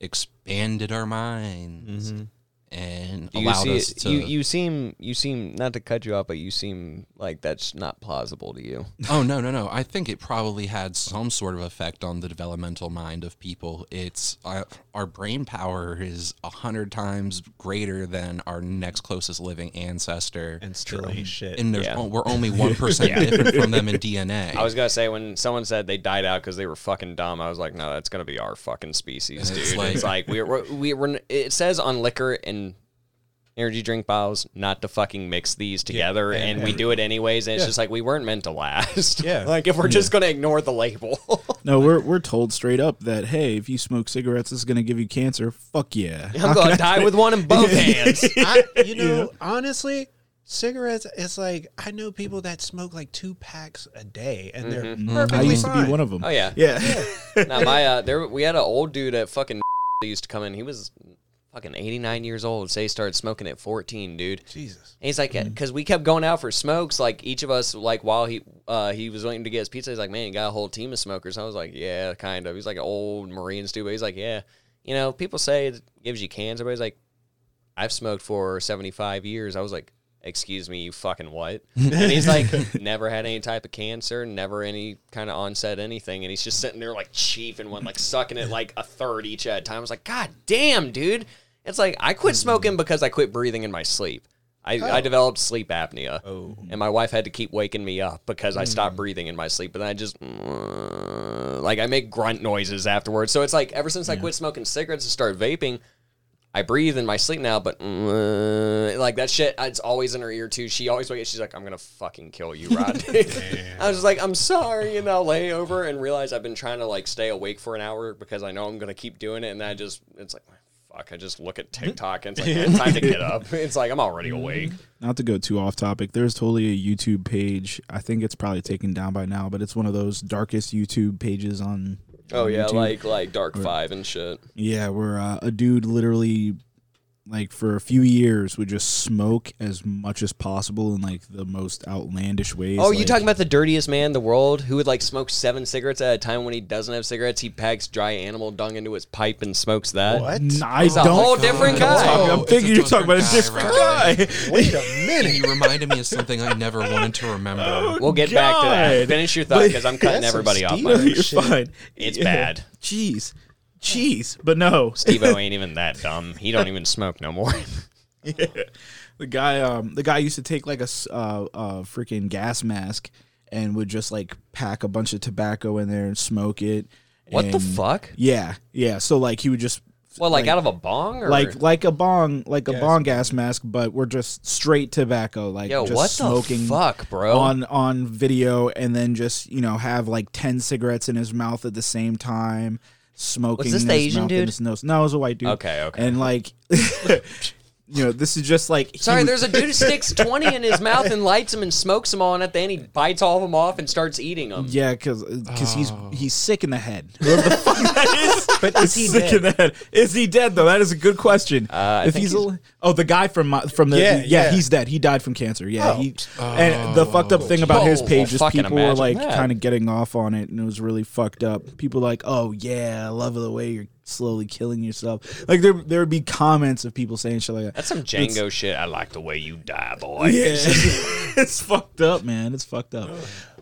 expanded our minds and Do you allowed see? us to. you you seem you seem not to cut you off, but you seem like that's not plausible to you. (laughs) oh no no no! I think it probably had some sort of effect on the developmental mind of people. It's uh, our brain power is a hundred times greater than our next closest living ancestor. and still ain't shit. and there's Yeah. o- we're only (laughs) one percent different from them in DNA. (laughs) I was gonna say when someone said they died out because they were fucking dumb, I was like, no, that's gonna be our fucking species, And dude. it's It's like- like, we're, we're we were. It says on liquor and energy drink bottles not to fucking mix these together, and and, we do it anyways. And it's just like we weren't meant to last. Yeah. (laughs) like if we're just gonna ignore the label. (laughs) No, we're we're told straight up that hey, if you smoke cigarettes, this is gonna give you cancer. Fuck yeah. I'm gonna die with one in both (laughs) hands. I, you know, honestly, cigarettes. It's like I know people that smoke like two packs a day, and they're Mm-hmm. perfectly I used to be one of them. Oh yeah. Yeah. now my uh, there we had an old dude at fucking used to come in. He was fucking 89 years old. Say he started smoking at 14, dude. Jesus. And he's like, because we kept going out for smokes. Like each of us, like while he uh, he was waiting to get his pizza, he's like, man, you got a whole team of smokers. I was like, yeah, kind of. He's like an old Marine dude, but he's like, yeah, you know, people say it gives you cancer, but he's like, I've smoked for 75 years. I was like, excuse me, you fucking what? and he's like, (laughs) never had any type of cancer, never any kind of onset anything. And he's just sitting there like chiefing one, like sucking it like a third each at a time. I was like, God damn, dude. It's like I quit smoking because I quit breathing in my sleep. I, I developed sleep apnea. Oh. And my wife had to keep waking me up because I stopped breathing in my sleep. And then I just, like, I make grunt noises afterwards. So it's like, ever since I quit smoking cigarettes and started vaping, I breathe in my sleep now, but uh, like that shit, it's always in her ear too. She always wakes. She's like, "I'm gonna fucking kill you, Rod." (laughs) (laughs) I was just like, "I'm sorry," and I'll lay over and realize I've been trying to like stay awake for an hour because I know I'm gonna keep doing it, and I just, it's like, fuck. I just look at (laughs) TikTok and it's like, man, time to get up. (laughs) It's like I'm already awake. Not to go too off topic, there's totally a YouTube page. I think it's probably taken down by now, but it's one of those darkest YouTube pages on. Oh on yeah, YouTube. like like Dark Five and shit. Yeah, where uh, a dude literally, like for a few years, would just smoke as much as possible in like the most outlandish ways. Oh, you like- talking about the dirtiest man in the world who would like smoke seven cigarettes at a time when he doesn't have cigarettes? He packs dry animal dung into his pipe and smokes that. What? N- I He's a don't. whole different I'm guy. Oh, I'm thinking you're talking about a different different guy, guy. Wait a minute. you reminded me of something I never wanted to remember. Oh, we'll get back to that. Finish your thought because I'm cutting everybody off. Steve by. You're fine. It's Yeah. bad. Jeez, jeez, but no. Steve-O ain't even that dumb. He don't even smoke no more. (laughs) (laughs) The guy, um, the guy used to take like a uh, uh, freaking gas mask and would just like pack a bunch of tobacco in there and smoke it. what the fuck? Yeah, yeah. So like he would just Well, like, out of a bong or like like a bong like a Gas bong gas mask, but we're just straight tobacco, like Yo, just what smoking the fuck, bro? on on video, and then just you know have like ten cigarettes in his mouth at the same time, smoking. this the Asian dude? No, it was a white dude. Okay, okay. And like, (laughs) (laughs) you know, this is just like Sorry, was- there's a dude who sticks (laughs) 20 in his mouth and lights them and smokes them all, and at the end he bites all of them off and starts eating them. Yeah, because he's Oh. he's sick in the head. (laughs) Whoever the fuck (laughs) that is, But is he sick dead? in the head. Is he dead though? That is a good question. Uh, I if think he's, he's- al- oh the guy from my, from the Yeah, yeah, yeah. he's dead. He died from cancer. Yeah, Oh. he and the fucked up thing about his Oh, page is fucking people were imagine like that. kind of getting off on it, and it was really fucked up. People like, oh yeah, I love the way you're slowly killing yourself. Like there there would be comments of people saying shit like that. That's some Django shit. I like the way you die, boy. Yeah, (laughs) (laughs) it's fucked up, man. It's fucked up.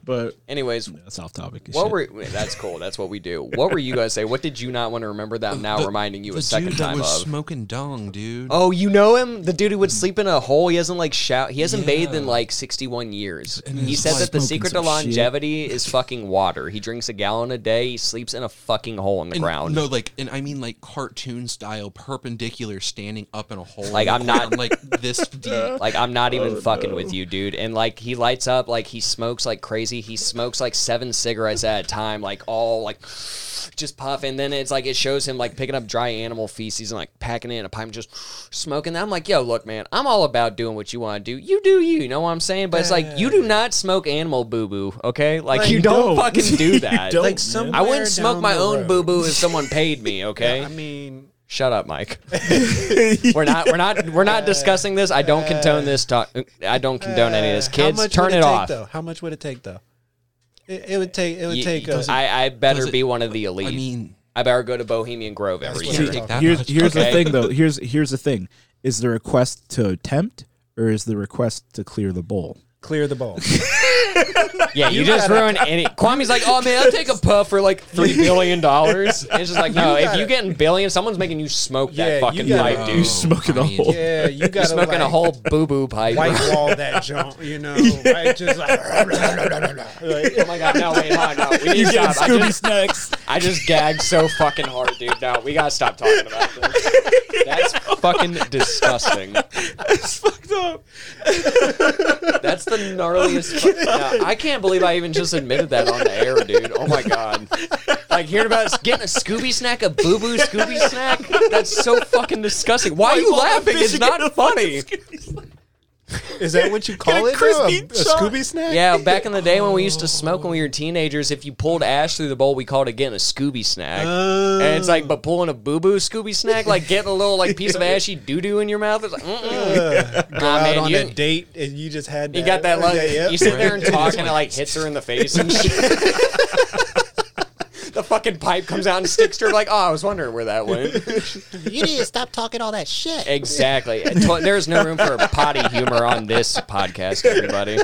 But Anyways, that's off topic. what shit. were that's cool. That's what we do. What were you guys say? What did you not want to remember that I'm now The- reminding you a second dude that time was of? smoking dung, dude. Oh, you know him? The dude who would sleep in a hole. He hasn't like shout. He hasn't bathed in like 61 years. And He he's said that the secret to some shit. longevity is fucking water. He drinks a gallon a day. He sleeps in a fucking hole in the And- ground. No, like, and I mean like cartoon style, perpendicular, standing up in a hole. Like, I'm not- like this deep. (laughs) Like I'm not Oh, even fucking with you, dude. And like he lights up, like he smokes like crazy. He smokes like seven cigarettes at a time, like all like just puff. And then it's like it shows him like picking up dry animal feces and like packing it in a pipe and just smoking. That. I'm like, yo, look, man, I'm all about doing what you want to do. You do you, you know what I'm saying? But it's like you do not smoke animal boo boo, okay? Like Like, you you don't, don't. fucking do (laughs) that. don't, like some- I wouldn't smoke my own boo boo if someone (laughs) paid me, okay? I mean, Shut up, Mike. (laughs) we're not. We're not. We're not discussing this. I don't condone this talk. I don't condone any of this. Kids, turn it, it, take, off. Though? How much would it take though? It, it would take. It would You- take. you- A, I, I better Does it- be one of the elite. I mean, I better go to Bohemian Grove every what year. I'm take talking that here's much. here's Okay. the thing though. (laughs) Here's here's the thing. Is the request to attempt or is the request to clear the bowl? Clear the bowl. (laughs) Yeah, you, just ruined (laughs) any. Kwame's like, oh man, I'll take a puff for like three (laughs) billion dollars. It's just like, no, if gotta- you getting billions, someone's making you smoke that Yeah, you fucking gotta- pipe, Oh, dude. You smoking I a mean, hole. yeah, you got You're smoking a whole boo boo pipe. white wall that jump. You know, right? Just like. oh my god, no, wait, hold on, no, we need to stop. I just, snacks. I just gagged so fucking hard, dude. No, we gotta stop talking about this. That's fucking disgusting. Fucked up. (laughs) That's the gnarliest. Fu- no, I can't believe I even just admitted that on the air, dude. Oh my god. Like hearing about getting a Scooby snack, a Boo Boo Scooby snack. That's so fucking disgusting. Why are you laughing? It's not funny. Is that what you call Get a it? though? A, a. Scooby snack? Yeah, back in the day when we used to smoke when we were teenagers, if you pulled ash through the bowl, we called it getting a Scooby snack. Oh. and it's like, but pulling a Boo Boo Scooby snack, like getting a little like piece of (laughs) ashy doo doo in your mouth. It's like, mm-mm. Go Nah, out man, on you- a date and you just had. You got that like Yeah, yep. you sit there and (laughs) talk and it like hits her in the face and (laughs) shit. The fucking pipe comes out and sticks to her like, oh, I was wondering where that went. (laughs) You need to stop talking all that shit. exactly. There's no room for potty humor on this podcast, everybody.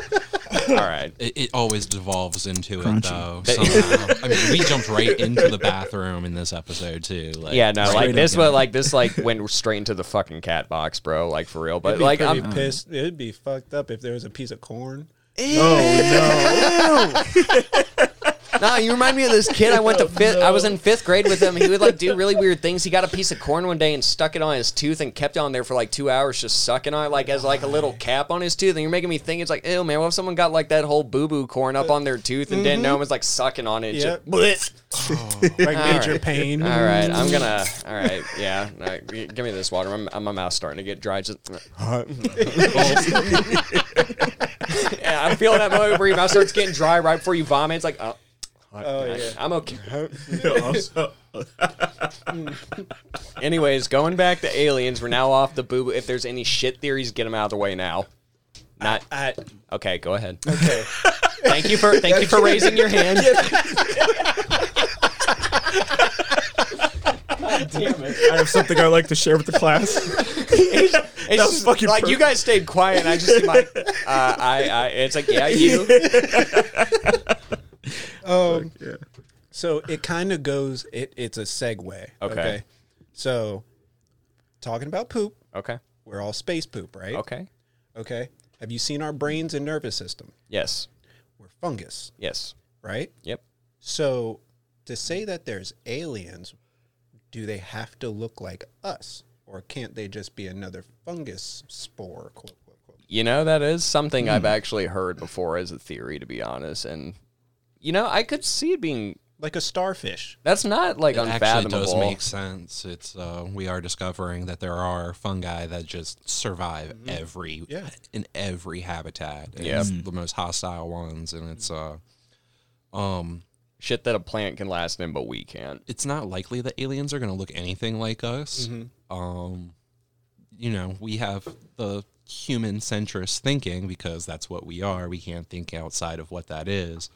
All right. It, it always devolves into Crunchy. it though. Somehow. I mean, we jumped right into the bathroom in this episode too. Like, Yeah, no, like this, up, but like this, like went straight into the fucking cat box, bro. Like for real. But It'd be like, I'm, pissed. It'd be fucked up if there was a piece of corn. Oh No, (laughs) (laughs) you remind me of this kid. I went to (laughs) fifth. I was in fifth grade with him. He would like do really weird things. He got a piece of corn one day and stuck it on his tooth and kept it on there for like two hours, just sucking on it like as like a little cap on his tooth. And you're making me think it's like, ew, man. What if someone got like that whole boo boo corn up on their tooth and didn't know him was like sucking on it? Yep. Just, oh. Like major right. pain. all right, I'm gonna. All right, yeah. all right, give me this water. My, my mouth's starting to get dry. Just. (laughs) yeah, I'm feeling that moment where your mouth starts getting dry right before you vomit. It's like, oh. Oh yeah. I'm okay. (laughs) (laughs) Anyways, going back to aliens, we're now off the boo. If there's any shit theories, get them out of the way now. Not I, okay. Go ahead. okay. (laughs) Thank you for thank you for raising your hand. Damn it! I have something I like to share with the class. It's was just, fucking like you guys stayed quiet. And I just see my. Uh, I, I. It's like yeah, you. (laughs) Um, So it kind of goes. It, it's a segue. Okay. So talking about poop, Okay. we're all space poop, right? Okay. Okay. Have you seen our brains and nervous system? Yes. We're fungus, Yes. right? Yep. So to say that there's aliens, do they have to look like us, or can't they just be another fungus spore? Quote, quote, quote. You know, that is something Hmm. I've actually heard before as a theory, to be honest. And, you know, I could see it being like a starfish. That's not like It actually unfathomable. does make sense. It's uh, we are discovering that there are fungi that just survive every Mm-hmm. Yeah. in every habitat. And Yeah. it's the most hostile ones, and it's uh, um, Shit that a plant can last in, but we can't. it's not likely that aliens are going to look anything like us. Mm-hmm. Um, you know, we have the human centrist thinking because that's what we are. We can't think outside of what that is.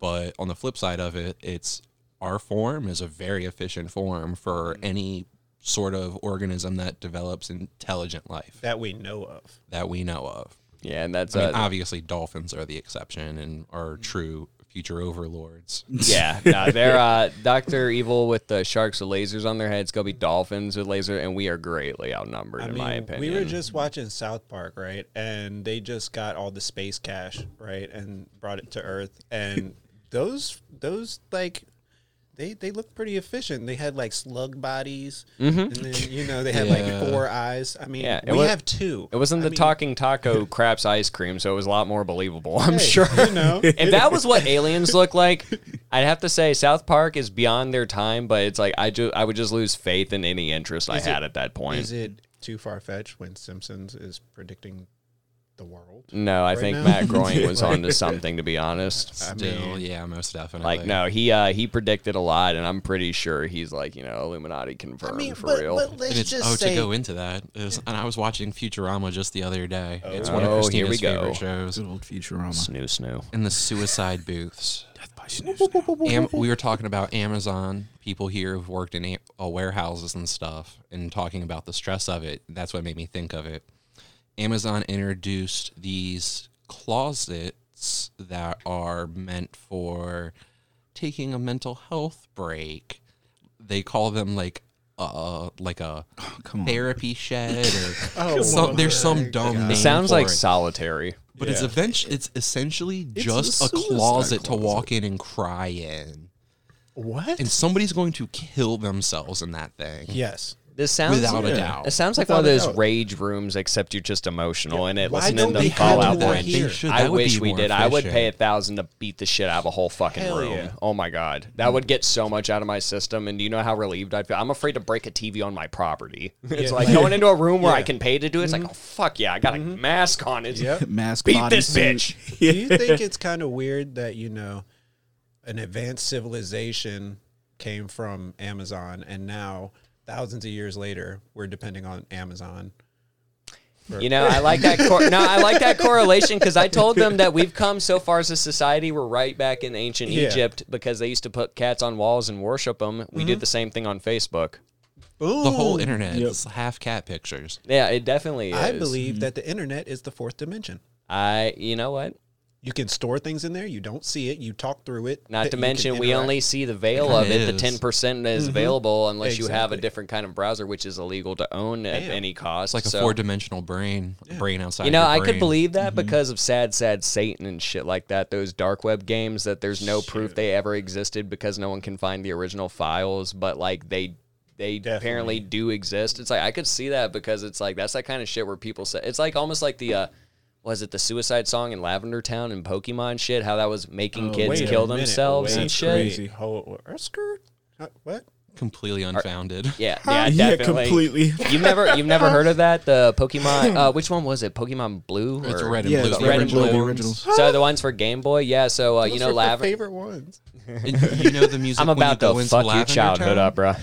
But on the flip side of it, it's our form is a very efficient form for Mm-hmm. any sort of organism that develops intelligent life that we know of. that we know of. Yeah, and that's I mean, uh, obviously, dolphins are the exception and are true future overlords. (laughs) yeah. No, they're uh, Doctor Evil with the sharks with lasers on their heads. Go be dolphins with laser, and we are greatly outnumbered, I in mean, my opinion. we were just watching South Park, right? And they just got all the space cash, right, and brought it to Earth. And those, those like, they they look pretty efficient. They had like slug bodies, mm-hmm. and then you know they had Yeah. like four eyes. I mean, Yeah, we wa- have two. It wasn't I the mean, talking taco (laughs) craps ice cream, so it was a lot more believable. I'm hey, sure. You know, (laughs) if that was what aliens look like, I'd have to say South Park is beyond their time. But it's like I just I would just lose faith in any interest I had it- at that point. is it too far fetched when Simpsons is predicting the world? no, I right think now? Matt Groening (laughs) was onto something. To be honest, I Still, mean, yeah, most definitely. like no, he uh he predicted a lot, and I'm pretty sure he's like you know Illuminati confirmed I mean, for but, real. but let's it's, just oh, say to go into that is, and I was watching Futurama just the other day. It's one of Oh, here we Christina's go. favorite shows. Good old Futurama. snoo snoo. In the suicide booths, Death by snooze. Am- we were talking about Amazon. People here who've worked in a- uh, warehouses and stuff, and talking about the stress of it. That's what made me think of it. Amazon introduced these closets that are meant for taking a mental health break. They call them like uh like a Come on. therapy shed or (laughs) Oh, some, there's some dumb name It sounds for like it. solitary. but it's Yeah. eventually it's essentially It's just a a, suicide closet to walk in and cry in what? and somebody's going to kill themselves in that thing yes. This sounds without a doubt It sounds like Without one of those rage rooms, except you're just emotional in it. Why listening don't to they them out that here? Should. I That would wish we more did. I would pay a thousand to beat the shit out of a whole fucking Hell room. yeah. Oh my god, that would get so much out of my system. And do you know how relieved I feel? I'm afraid to break a TV on my property. (laughs) it's Yeah. like going into a room where I can pay to do it. It's like, mm-hmm. oh fuck yeah, I got a mm-hmm. mask on. It's Yep. (laughs) Mask beat this bodysuit. bitch. (laughs) Do you think it's kind of weird that you know an advanced civilization came from Amazon, and now thousands of years later, we're depending on Amazon? You know, I like that. Cor- no, I like that correlation because I told them that we've come so far as a society. We're right back in ancient Yeah. Egypt because they used to put cats on walls and worship them. We did mm-hmm. the same thing on Facebook. Boom. the whole internet Yep. is half cat pictures Yeah, it definitely is. I believe mm-hmm. that the internet is the fourth dimension. I, you know what? You can store things in there. You don't see it. You talk through it. Not you to mention, we only see the veil Kinda of it. The ten percent is available unless you have a different kind of browser, which is illegal to own at Damn. any cost. it's like a four-dimensional brain brain outside You know, your I could believe that because of sad, sad Satan and shit like that. Those dark web games that there's no proof they ever existed because no one can find the original files, but like they they apparently do exist. It's like I could see that because it's like that's that kind of shit where people say it's like almost like the uh was it the suicide song in Lavender Town and Pokemon shit? How that was making Oh, kids Wait a kill minute, themselves wait, and shit. crazy. Hold, Ersker? Huh, What? completely unfounded (laughs) Yeah, yeah, yeah, definitely. completely. You've never you've never heard of that? The Pokemon (laughs) uh, which one was it? Pokemon Blue It's or red and Yeah, blue it's the red and blue. the originals. So the ones for Game Boy, yeah. So uh, you know, Lavender my favorite ones. And you know the (laughs) music I'm when you about go to into fuck your childhood Town? up, bro.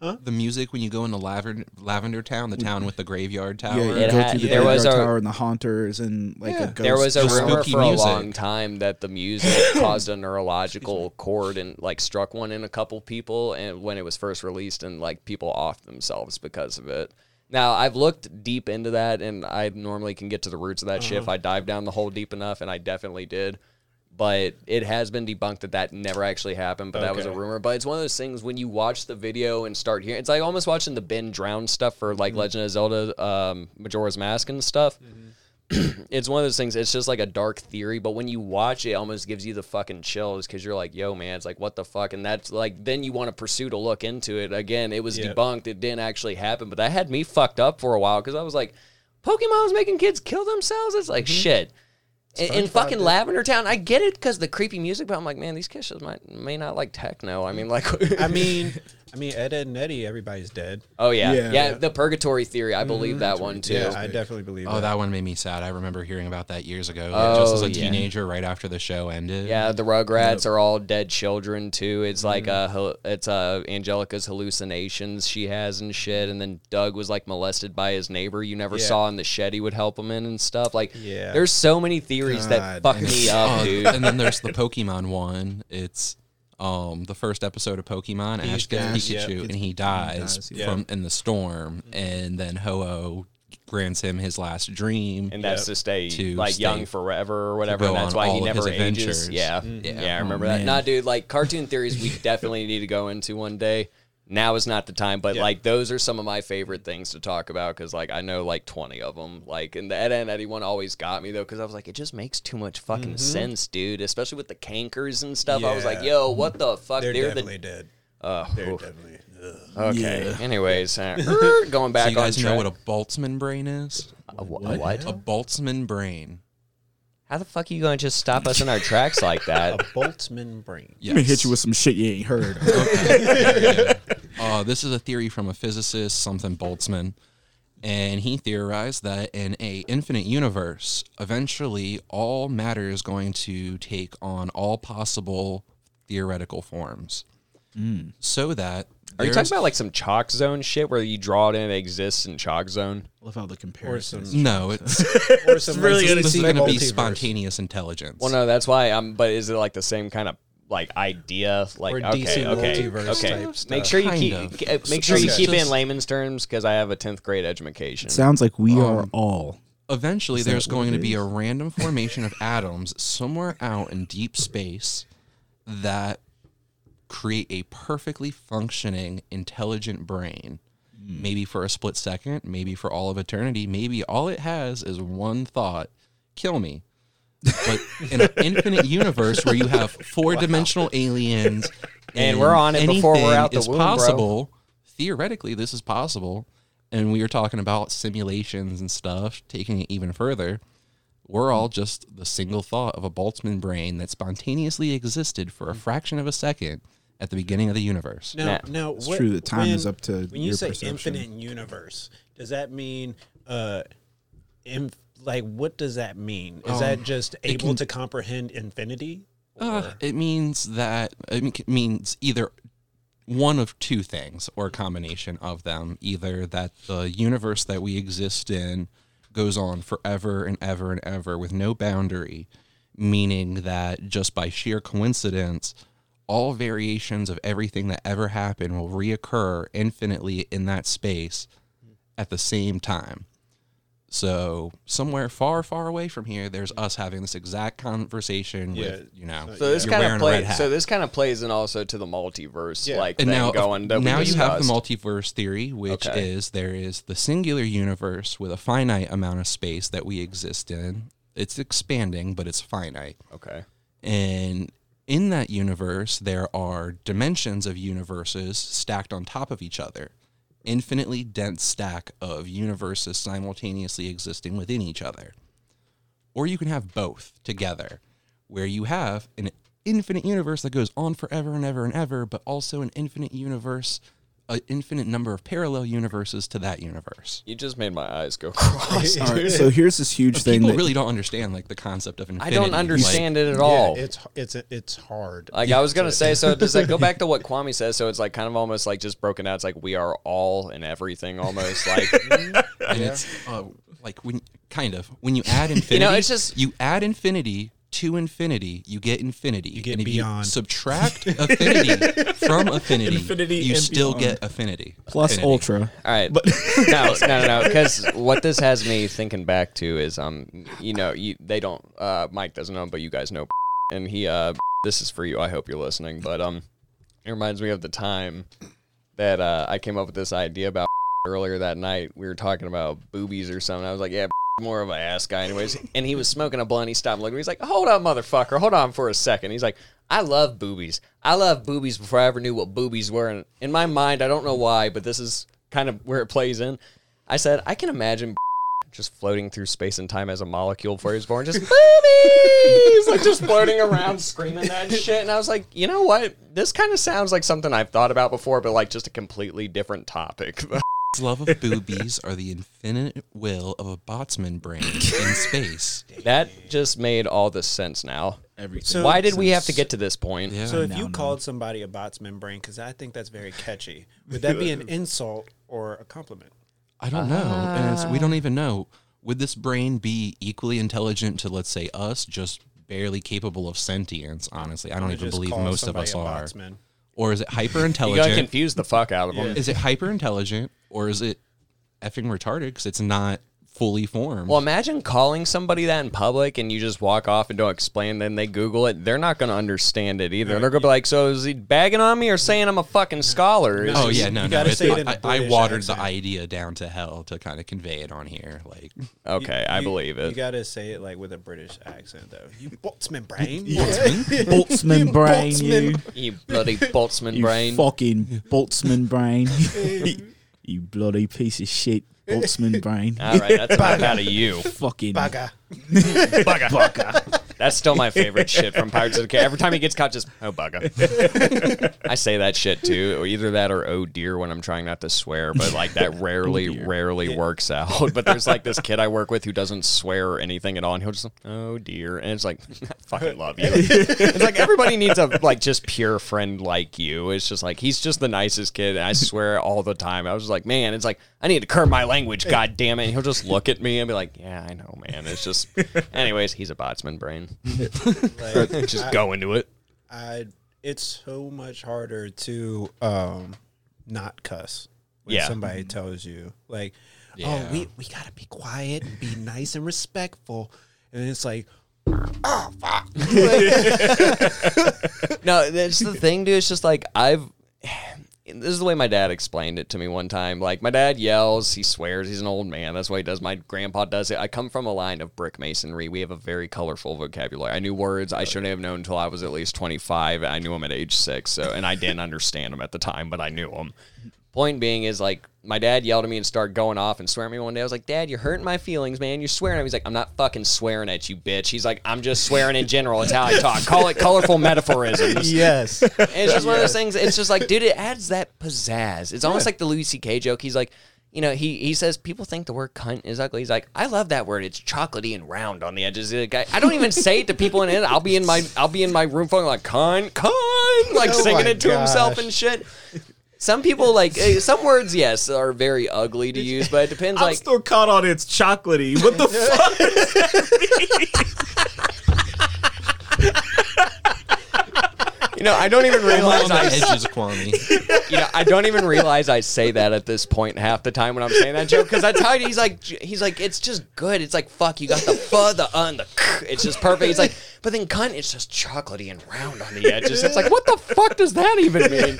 The music when you go into Lavender, Lavender Town the mm-hmm. town with the graveyard tower Yeah, you It go had- through the there was graveyard a- tower and the haunters and like a ghost. There was a Just rumor spooky for music. a long time that the music (coughs) caused a neurological chord and like struck one in a couple people, and when it was first released, and like people off themselves because of it. Now I've looked deep into that, and I normally can get to the roots of that shit uh-huh. if I dive down the hole deep enough, and I definitely did. But it has been debunked that that never actually happened, but that was a Okay. rumor. But it's one of those things when you watch the video and start hearing, it's like almost watching the Ben Drowned stuff for like mm-hmm. Legend of Zelda, um, Majora's Mask and stuff mm-hmm. (clears throat) it's one of those things. It's just like a dark theory, but when you watch it, it almost gives you the fucking chills because you're like, "Yo, man, it's like what the fuck," and that's like then you want to pursue to look into it again. It was Yeah. debunked; it didn't actually happen, but that had me fucked up for a while because I was like, "Pokemon was making kids kill themselves." It's like mm-hmm. shit. In, in fucking Lavender Town. I get it because the creepy music, but I'm like, man, these kids might may not like techno. I mean, like, I mean, (laughs) I mean, Ed, Ed and Eddie, everybody's dead. oh yeah, Yeah. yeah, the purgatory theory. I believe that one too. Yeah, I definitely believe Oh, that. that one made me sad. I remember hearing about that years ago. Oh, just as a yeah. teenager, right after the show ended. Yeah, the Rugrats are all dead children too. It's like Mm-hmm. uh, hal- it's uh, Angelica's hallucinations she has and shit. And then Doug was like molested by his neighbor you never Yeah. saw in the shed he would help him in and stuff. Like, Yeah. there's so many theories that fuck man. me up, Oh, dude. and then there's the Pokemon one. It's um the first episode of Pokemon. He Ash gets dies, Pikachu yeah. and he dies, dies, yeah. from in the storm, and then Ho-Oh grants him his last dream. and that's Yep. to stay To like stay- young forever or whatever. And that's why he never ages. adventures. Yeah, Mm. yeah, Yeah. I remember Oh, that. man. Nah, dude, like cartoon theories, we definitely need to go into one day. Now is not the time, but Yeah. like those are some of my favorite things to talk about because like I know like twenty of them. Like and the Ed and Eddie one always got me though because I was like it just makes too much fucking sense, dude. Especially with the Kankers and stuff. I was like, Mm-hmm. Yo, what the fuck? They're, the definitely dead. uh, They're oof. definitely. Ugh. okay. Yeah. Anyways, uh, (laughs) going back so you guys on know what a Boltzmann brain is? a, wh- a what? A Boltzmann brain. How the fuck are you going to just stop us in our tracks like (laughs) that? A Boltzmann brain. Yes. Let me hit you with some shit you ain't heard. (laughs) Uh, this is a theory from a physicist, something Boltzmann, and he theorized that in a infinite universe, eventually all matter is going to take on all possible theoretical forms, so that Are you talking about like some chalk zone shit where you draw it in, it exists in chalk zone? Love how the comparison. No, (laughs) it's or some really like, gonna this is see going to be spontaneous intelligence. Well, no, that's why I'm. But is it like the same kind of like idea? Like Or okay, DC okay, multiverse okay. type Make sure you Kind keep of. make sure you keep it in layman's terms because I have a tenth grade education. Sounds like we are Um, all. Eventually, there's going to be a random (laughs) formation of atoms somewhere out in deep space that create a perfectly functioning, intelligent brain. Hmm. Maybe for a split second, maybe for all of eternity, maybe all it has is one thought kill me. But in an infinite universe where you have (laughs) four dimensional aliens, And we're on it before we're anything out the is womb, bro. possible. Theoretically, this is possible. And we were talking about simulations and stuff, taking it even further. We're all just the single thought of a Boltzmann brain that spontaneously existed for a fraction of a second at the beginning of the universe. Now, Nah. now It's what, true that time is up to When you your say perception. infinite universe, does that mean uh, in, like what does that mean? Is that just able can- to comprehend infinity? Uh, it means that it means either one of two things or a combination of them. Either that the universe that we exist in goes on forever and ever and ever with no boundary, meaning that just by sheer coincidence, all variations of everything that ever happened will reoccur infinitely in that space at the same time. So somewhere far, far away from here, there's us having this exact conversation Yeah. with you know. so this kind of plays. So this kind of plays in also to the multiverse, Yeah. like and thing now, going. That we now you have the multiverse theory, which Okay. is there is the singular universe with a finite amount of space that we exist in. It's expanding, but it's finite. Okay. And in that universe, there are dimensions of universes stacked on top of each other. Infinitely dense stack of universes simultaneously existing within each other. Or you can have both together, where you have an infinite universe that goes on forever and ever and ever, but also an infinite universe, an infinite number of parallel universes to that universe. You just made my eyes go (laughs) cross. All right, so here's this huge thing People that really don't understand like the concept of infinity. I infinity. don't Like, understand it at all. Yeah, it's it's it's hard. Like I was gonna say, so does that go back to what (laughs) Kwame says? So it's like kind of almost like just broken out. It's like we are all and everything, almost (laughs) like and it's uh, like when kind of when you add infinity, you know, it's just- you add infinity to infinity, you get infinity. You get and if beyond. You subtract affinity (laughs) from affinity, Infinity you still beyond. get affinity plus Affinity. ultra. All right, (laughs) no, no, no, no. (laughs) Because what this has me thinking back to is, um, you know, you they don't. Uh, Mike doesn't know, but you guys know, and he. Uh, this is for you. I hope you're listening. But um, it reminds me of the time that uh, I came up with this idea about earlier that night. We were talking about boobies or something. I was like, yeah. More of an ass guy, anyways. And he was smoking a blunt. He stopped looking. He's like, "Hold up, motherfucker! Hold on for a second. He's like, "I love boobies. I love boobies before I ever knew what boobies were." And in my mind, I don't know why, but this is kind of where it plays in. I said, I can imagine (laughs) just floating through space and time as a molecule before he was born, just boobies, like just floating around screaming that (laughs) shit. And I was like, you know what? This kind of sounds like something I've thought about before, but like just a completely different topic. (laughs) His love of boobies are the infinite will of a Boltzmann brain in space. (laughs) that just made all the sense now. Everything. So- Why did we have to get to this point? Yeah. So if you know. called somebody a Boltzmann brain, because I think that's very catchy, would that be an (laughs) insult or a compliment? I don't know. and it's, we don't ah. even know. Would this brain be equally intelligent to, let's say, us, just barely capable of sentience? Honestly, I don't even just believe call most of somebody us a are. Boltzmann? Or is it hyper (laughs) intelligent? You gotta intelligent? confuse the fuck out of them. Is it hyper intelligent or is it effing retarded because it's not fully formed? Well, imagine calling somebody that in public and you just walk off and don't explain, then they Google it. They're not going to understand it either. They're going to be like, so is he bagging on me or saying I'm a fucking scholar? It's oh just- yeah, no, you no. gotta it's- say it in a I, I British watered accent. the idea down to hell to kind of convey it on here. Like, (laughs) Okay, I You- believe You gotta say it like with a British accent, though. You Boltzmann brain. (laughs) (laughs) Boltzmann brain, you. You bloody Boltzmann You brain. fucking Boltzmann brain. you bloody piece of shit, Boltzmann brain. All right, that's (laughs) enough out of you. fucking Bugger. Bugger. Bugger. That's still my favorite shit from Pirates of the Caribbean. Every time he gets caught, just oh bugger. (laughs) I say that shit too, or either that or oh dear when I'm trying not to swear, but like that oh, rarely, rarely works out. But there's like this kid I work with who doesn't swear or anything at all, and he'll just oh dear, and it's like (laughs) I fucking love you. It's like everybody needs a like just pure friend like you. It's just like he's just the nicest kid, and I swear all the time. I was just like, man, it's like I need to curb my language, (laughs) god damn it. And he'll just look at me and be like, yeah, I know, man. It's just, (laughs) anyways, he's a Boltzmann brain. (laughs) Like, just I- go into it. I it's so much harder to um not cuss when Yeah. somebody tells you like Yeah. oh we we gotta be quiet and be nice and respectful and it's like oh fuck (laughs) No, that's the thing, dude. It's just like I've. This is the way my dad explained it to me one time. Like my dad yells, he swears, he's an old man. That's what he does. My grandpa does it. I come from a line of brick masonry. We have a very colorful vocabulary. I knew words I shouldn't have known until I was at least twenty five. I knew them at age six. So, and I didn't understand them at the time, but I knew them. Point being is like my dad yelled at me and started going off and swearing at me one day. I was like, Dad, you're hurting my feelings, man. You're swearing at me. He's like, I'm not fucking swearing at you, bitch. He's like, I'm just swearing in general. It's how I talk. Call it colorful metaphorisms. (laughs) yes And it's just one of those things. It's just like, dude, it adds that pizzazz. It's almost like the Louis C.K. joke. He's like, you know, he he says people think the word cunt is ugly. He's like, I love that word. It's chocolatey and round on the edges. Like, I, I don't even say it to people in it. I'll be in my I'll be in my room phone like cunt, cunt, like Oh singing it to himself and shit. Some people like eh, some words, yes, are very ugly to use, but it depends. I'm Like, still caught on it's chocolatey. What the (laughs) fuck? (laughs) you know, I don't even realize I edges, Kwame. (laughs) you know, I don't even realize I say that at this point half the time when I'm saying that joke because I tell you, he's like, he's like, it's just good. It's like, fuck, you got the fu, the and the k. It's just perfect. He's like, but then cunt, it's just chocolatey and round on the edges. It's like, what the fuck does that even mean?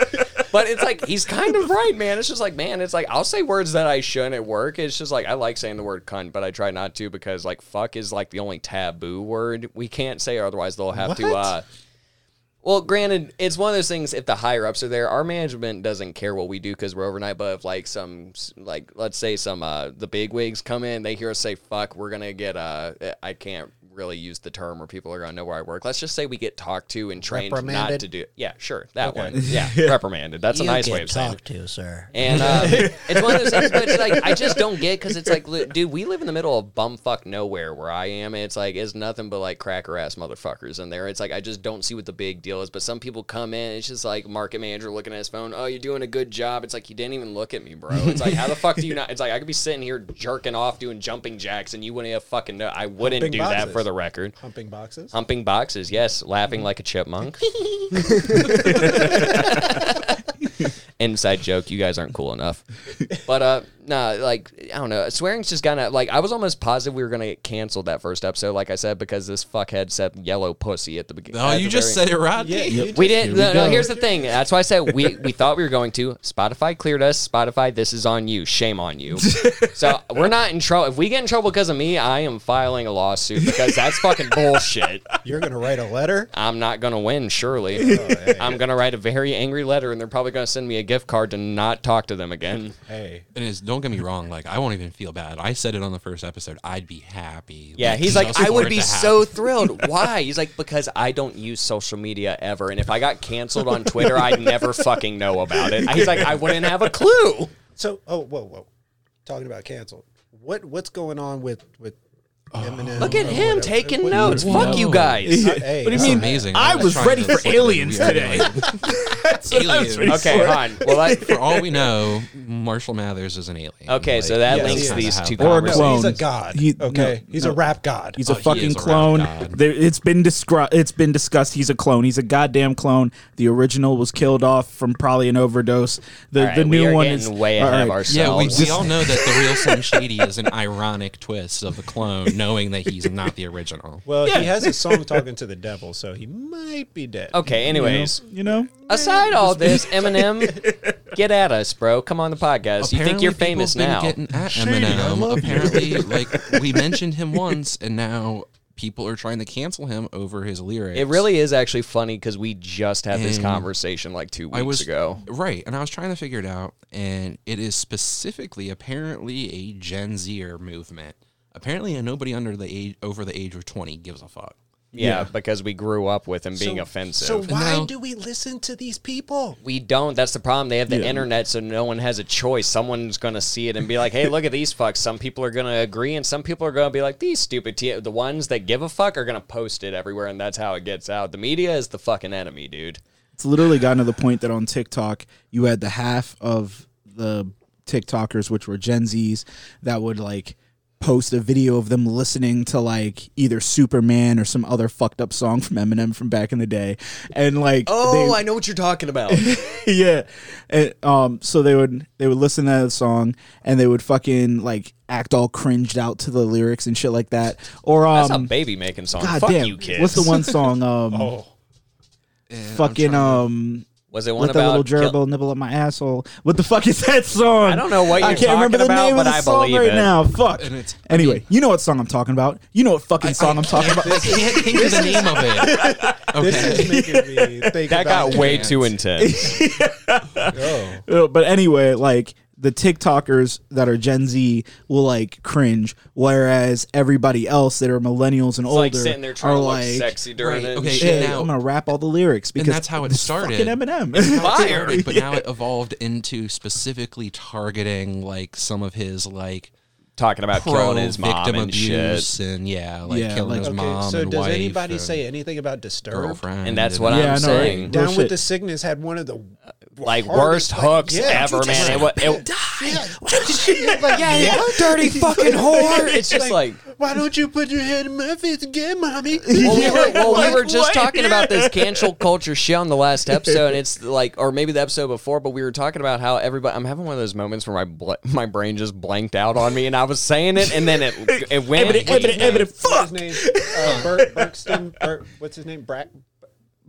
But it's like, he's kind of right, man. It's just like, man, it's like, I'll say words that I shouldn't at work. It's just like, I like saying the word cunt, but I try not to because like, fuck is like the only taboo word we can't say, otherwise they'll have to, uh, well, granted, it's one of those things. If the higher ups are there, our management doesn't care what we do because we're overnight. But if like some, like let's say some uh the big wigs come in, they hear us say "fuck," we're gonna get uh I can't really use the term, or people are gonna know where I work. Let's just say we get talked to and trained not to do. Yeah, sure, that one. (laughs) Yeah, reprimanded. That's a you nice way of saying. it. talked to, sir. And uh, (laughs) it's one of those things, but it's like I just don't get because it's like, dude, we live in the middle of bumfuck nowhere where I am. And it's like it's nothing but like cracker ass motherfuckers in there. It's like I just don't see what the big deal is. But some people come in, it's just like market manager looking at his phone. Oh, you're doing a good job. It's like you didn't even look at me, bro. It's like how the fuck do you not? It's like I could be sitting here jerking off doing jumping jacks, and you wouldn't have fucking know. I wouldn't Humping do that for the record. humping boxes Humping boxes, yes. Laughing like a chipmunk. (laughs) (laughs) Inside joke, you guys aren't cool enough. But uh nah, like I don't know. Swearing's just kinda like I was almost positive we were gonna get canceled that first episode, like I said, because this fuckhead said yellow pussy at the beginning. Oh, you just said it right. yeah there. you we didn't. we No, no, here's the thing. That's why I said we we thought we were going to. Spotify cleared us. Spotify, this is on you. Shame on you. (laughs) so we're not in trouble. If we get in trouble because of me, I am filing a lawsuit because that's fucking bullshit. (laughs) you're gonna write a letter I'm not gonna win. Surely, oh, hey. I'm gonna write a very angry letter, and they're probably gonna send me a gift card to not talk to them again. hey And it's don't don't get me wrong. Like, I won't even feel bad. I said it on the first episode. I'd be happy. Yeah, he's like, I would be so (laughs) thrilled. Why? He's like, because I don't use social media ever, and if I got canceled on Twitter, I'd never fucking know about it. He's like, I wouldn't have a clue. So, oh, whoa, whoa. Talking about canceled. What what's going on with with oh. Eminem? Look at him whatever? taking What- notes. Whoa. Fuck you guys. Hey, What do you mean? amazing. I I'm was ready for aliens today. (laughs) like- That's what I was Aliens. ready Okay, for. hon. (laughs) Well, I, (laughs) For all we know, Marshall Mathers is an alien. Okay, so that Yes, links he these two Or a conversations. clone. He's a god. He- okay, no, he's no. a rap god. He's Oh, a he fucking is a rap clone. god. There, it's been descri- It's been discussed. He's a clone. He's a goddamn clone. The original was killed off from probably an overdose. The All right, the we new are one getting is way all ahead of right. ourselves. Yeah, we, we all know that the real (laughs) Slim Shady is an ironic twist of the clone, knowing that he's not the original. well, he has a song talking to the devil, so he might be dead. Okay, anyways, You know, aside all this, (laughs) Eminem, get at us, bro. Come on the podcast. you think you're people famous have been now? Getting at Shady, I Eminem. love you. Apparently, like we (laughs) mentioned him once, and now people are trying to cancel him over his lyrics. It really is actually funny because we just had this And conversation like two weeks I was ago. right, and I was trying to figure it out, and it is specifically apparently a Gen Zer movement. Apparently, nobody under the age over the age of twenty gives a fuck. Yeah, because we grew up with him being So- offensive. So why now- do we listen to these people? we don't. That's the problem. They have the Yeah. internet, so no one has a choice. Someone's going to see it and be like, "Hey, look at these fucks." Some people are going to agree, and some people are going to be like, "These stupid." T-. The ones that give a fuck are going to post it everywhere, and that's how it gets out. The media is the fucking enemy, dude. it's literally gotten to the point that on TikTok, you had the half of the TikTokers, which were Gen Zs, that would like post a video of them listening to like either Superman or some other fucked up song from Eminem from back in the day, and like Oh, they- I know what you're talking about. (laughs) yeah. And, um, so they would they would listen to that song and they would fucking like act all cringed out to the lyrics and shit like that. Or That's a um, baby making song. God Fuck damn, you, kids. what's the one song? (laughs) Um, Oh, And fucking trying to- um, Was it one let the little about? kill- gerbil nibble at my asshole. What the fuck is that song? I don't know what I you're can't remember the talking about, name but of the I song believe right it. now. Fuck. And it's- anyway, you know what song I'm talking about. You know what fucking song I'm talking about. I can't think of the name of it. (laughs) this Okay. is making me think That about got way can't. too intense. (laughs) Oh, but anyway, like the TikTokers that are Gen Z will like cringe, whereas everybody else that are millennials and It's older like sitting there trying are to look like, sexy during Right, it. okay, shit. Now- I'm gonna rap all the lyrics because that's how it started. Fucking Eminem. Fire. But now (laughs) it evolved into specifically targeting like some of his like Talking about pro killing his mom victim and shit. and yeah, like Yeah, killing like- his okay. mom So and does wife anybody say anything about Disturbed? girlfriend, And that's what Yeah, I I'm know, saying. right? Down Bullshit. with the sickness had one of the Like hardest, worst like, hooks yeah, ever, you just man. It, wa- it, (laughs) like, yeah, yeah, dirty (laughs) fucking whore. It's just like, why don't you put your head in my face again, mommy? (laughs) well, we were, well, we were just what? talking about this cancel culture shit on the last episode, and it's like, or maybe the episode before, but we were talking about how everybody. I'm having one of those moments where my bl- my brain just blanked out on me, and I was saying it, and then it it went. Ebbity, ebbity, ebbity, fuck. What's his name? Uh, Bert, Berkston. Bert, what's his name? Brack.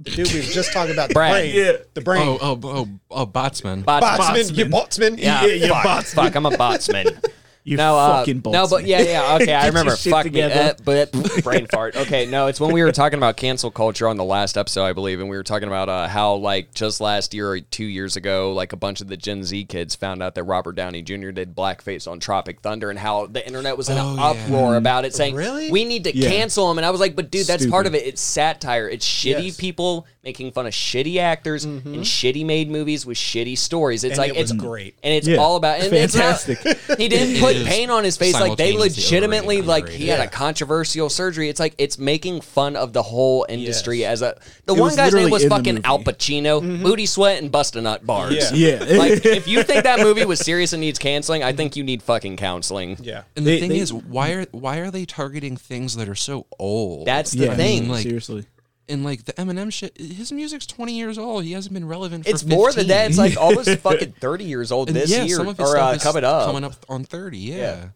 The dude we were just talking about. The Brad. brain. Yeah. The brain. Oh, oh, oh, oh, Boltzmann. Bots- Boltzmann. You Boltzmann. Yeah, Yeah, you fuck, Boltzmann. fuck, I'm a Boltzmann. (laughs) You no, uh, fucking no, but yeah, yeah, (laughs) okay, I remember. Fuck me, together. uh, but (laughs) brain fart. Okay, no, it's when we were talking about cancel culture on the last episode, I believe, and we were talking about uh, how like just last year or two years ago, like a bunch of the Gen Z kids found out that Robert Downey Jr. did blackface on Tropic Thunder, and how the internet was in an Oh, yeah. uproar about it, saying Really? we need to Yeah. cancel him. And I was like, but dude, that's part of it. It's satire. It's shitty Yes. people making fun of shitty actors mm-hmm. and shitty made movies with shitty stories. It's And like it was it's great. and it's Yeah. all about and it's not- Fantastic. (laughs) he didn't put is paint on his face like they legitimately like he underrated. had a controversial surgery. It's like it's making fun of the whole industry Yes. as a the It one guy's name was fucking. Al Pacino, mm-hmm. booty sweat and bust a nut bars. Yeah. Yeah. (laughs) like if you think that movie was serious and needs canceling, I think you need fucking counseling. Yeah. And the They- thing they- is, why are why are they targeting things that are so old? That's the yeah, thing. like- seriously. And like the Eminem shit. His music's twenty years old. He hasn't been relevant. For It's more than that. It's like almost fucking thirty years old And this yeah, year some of his or stuff uh, is coming up. coming up on thirty. Yeah,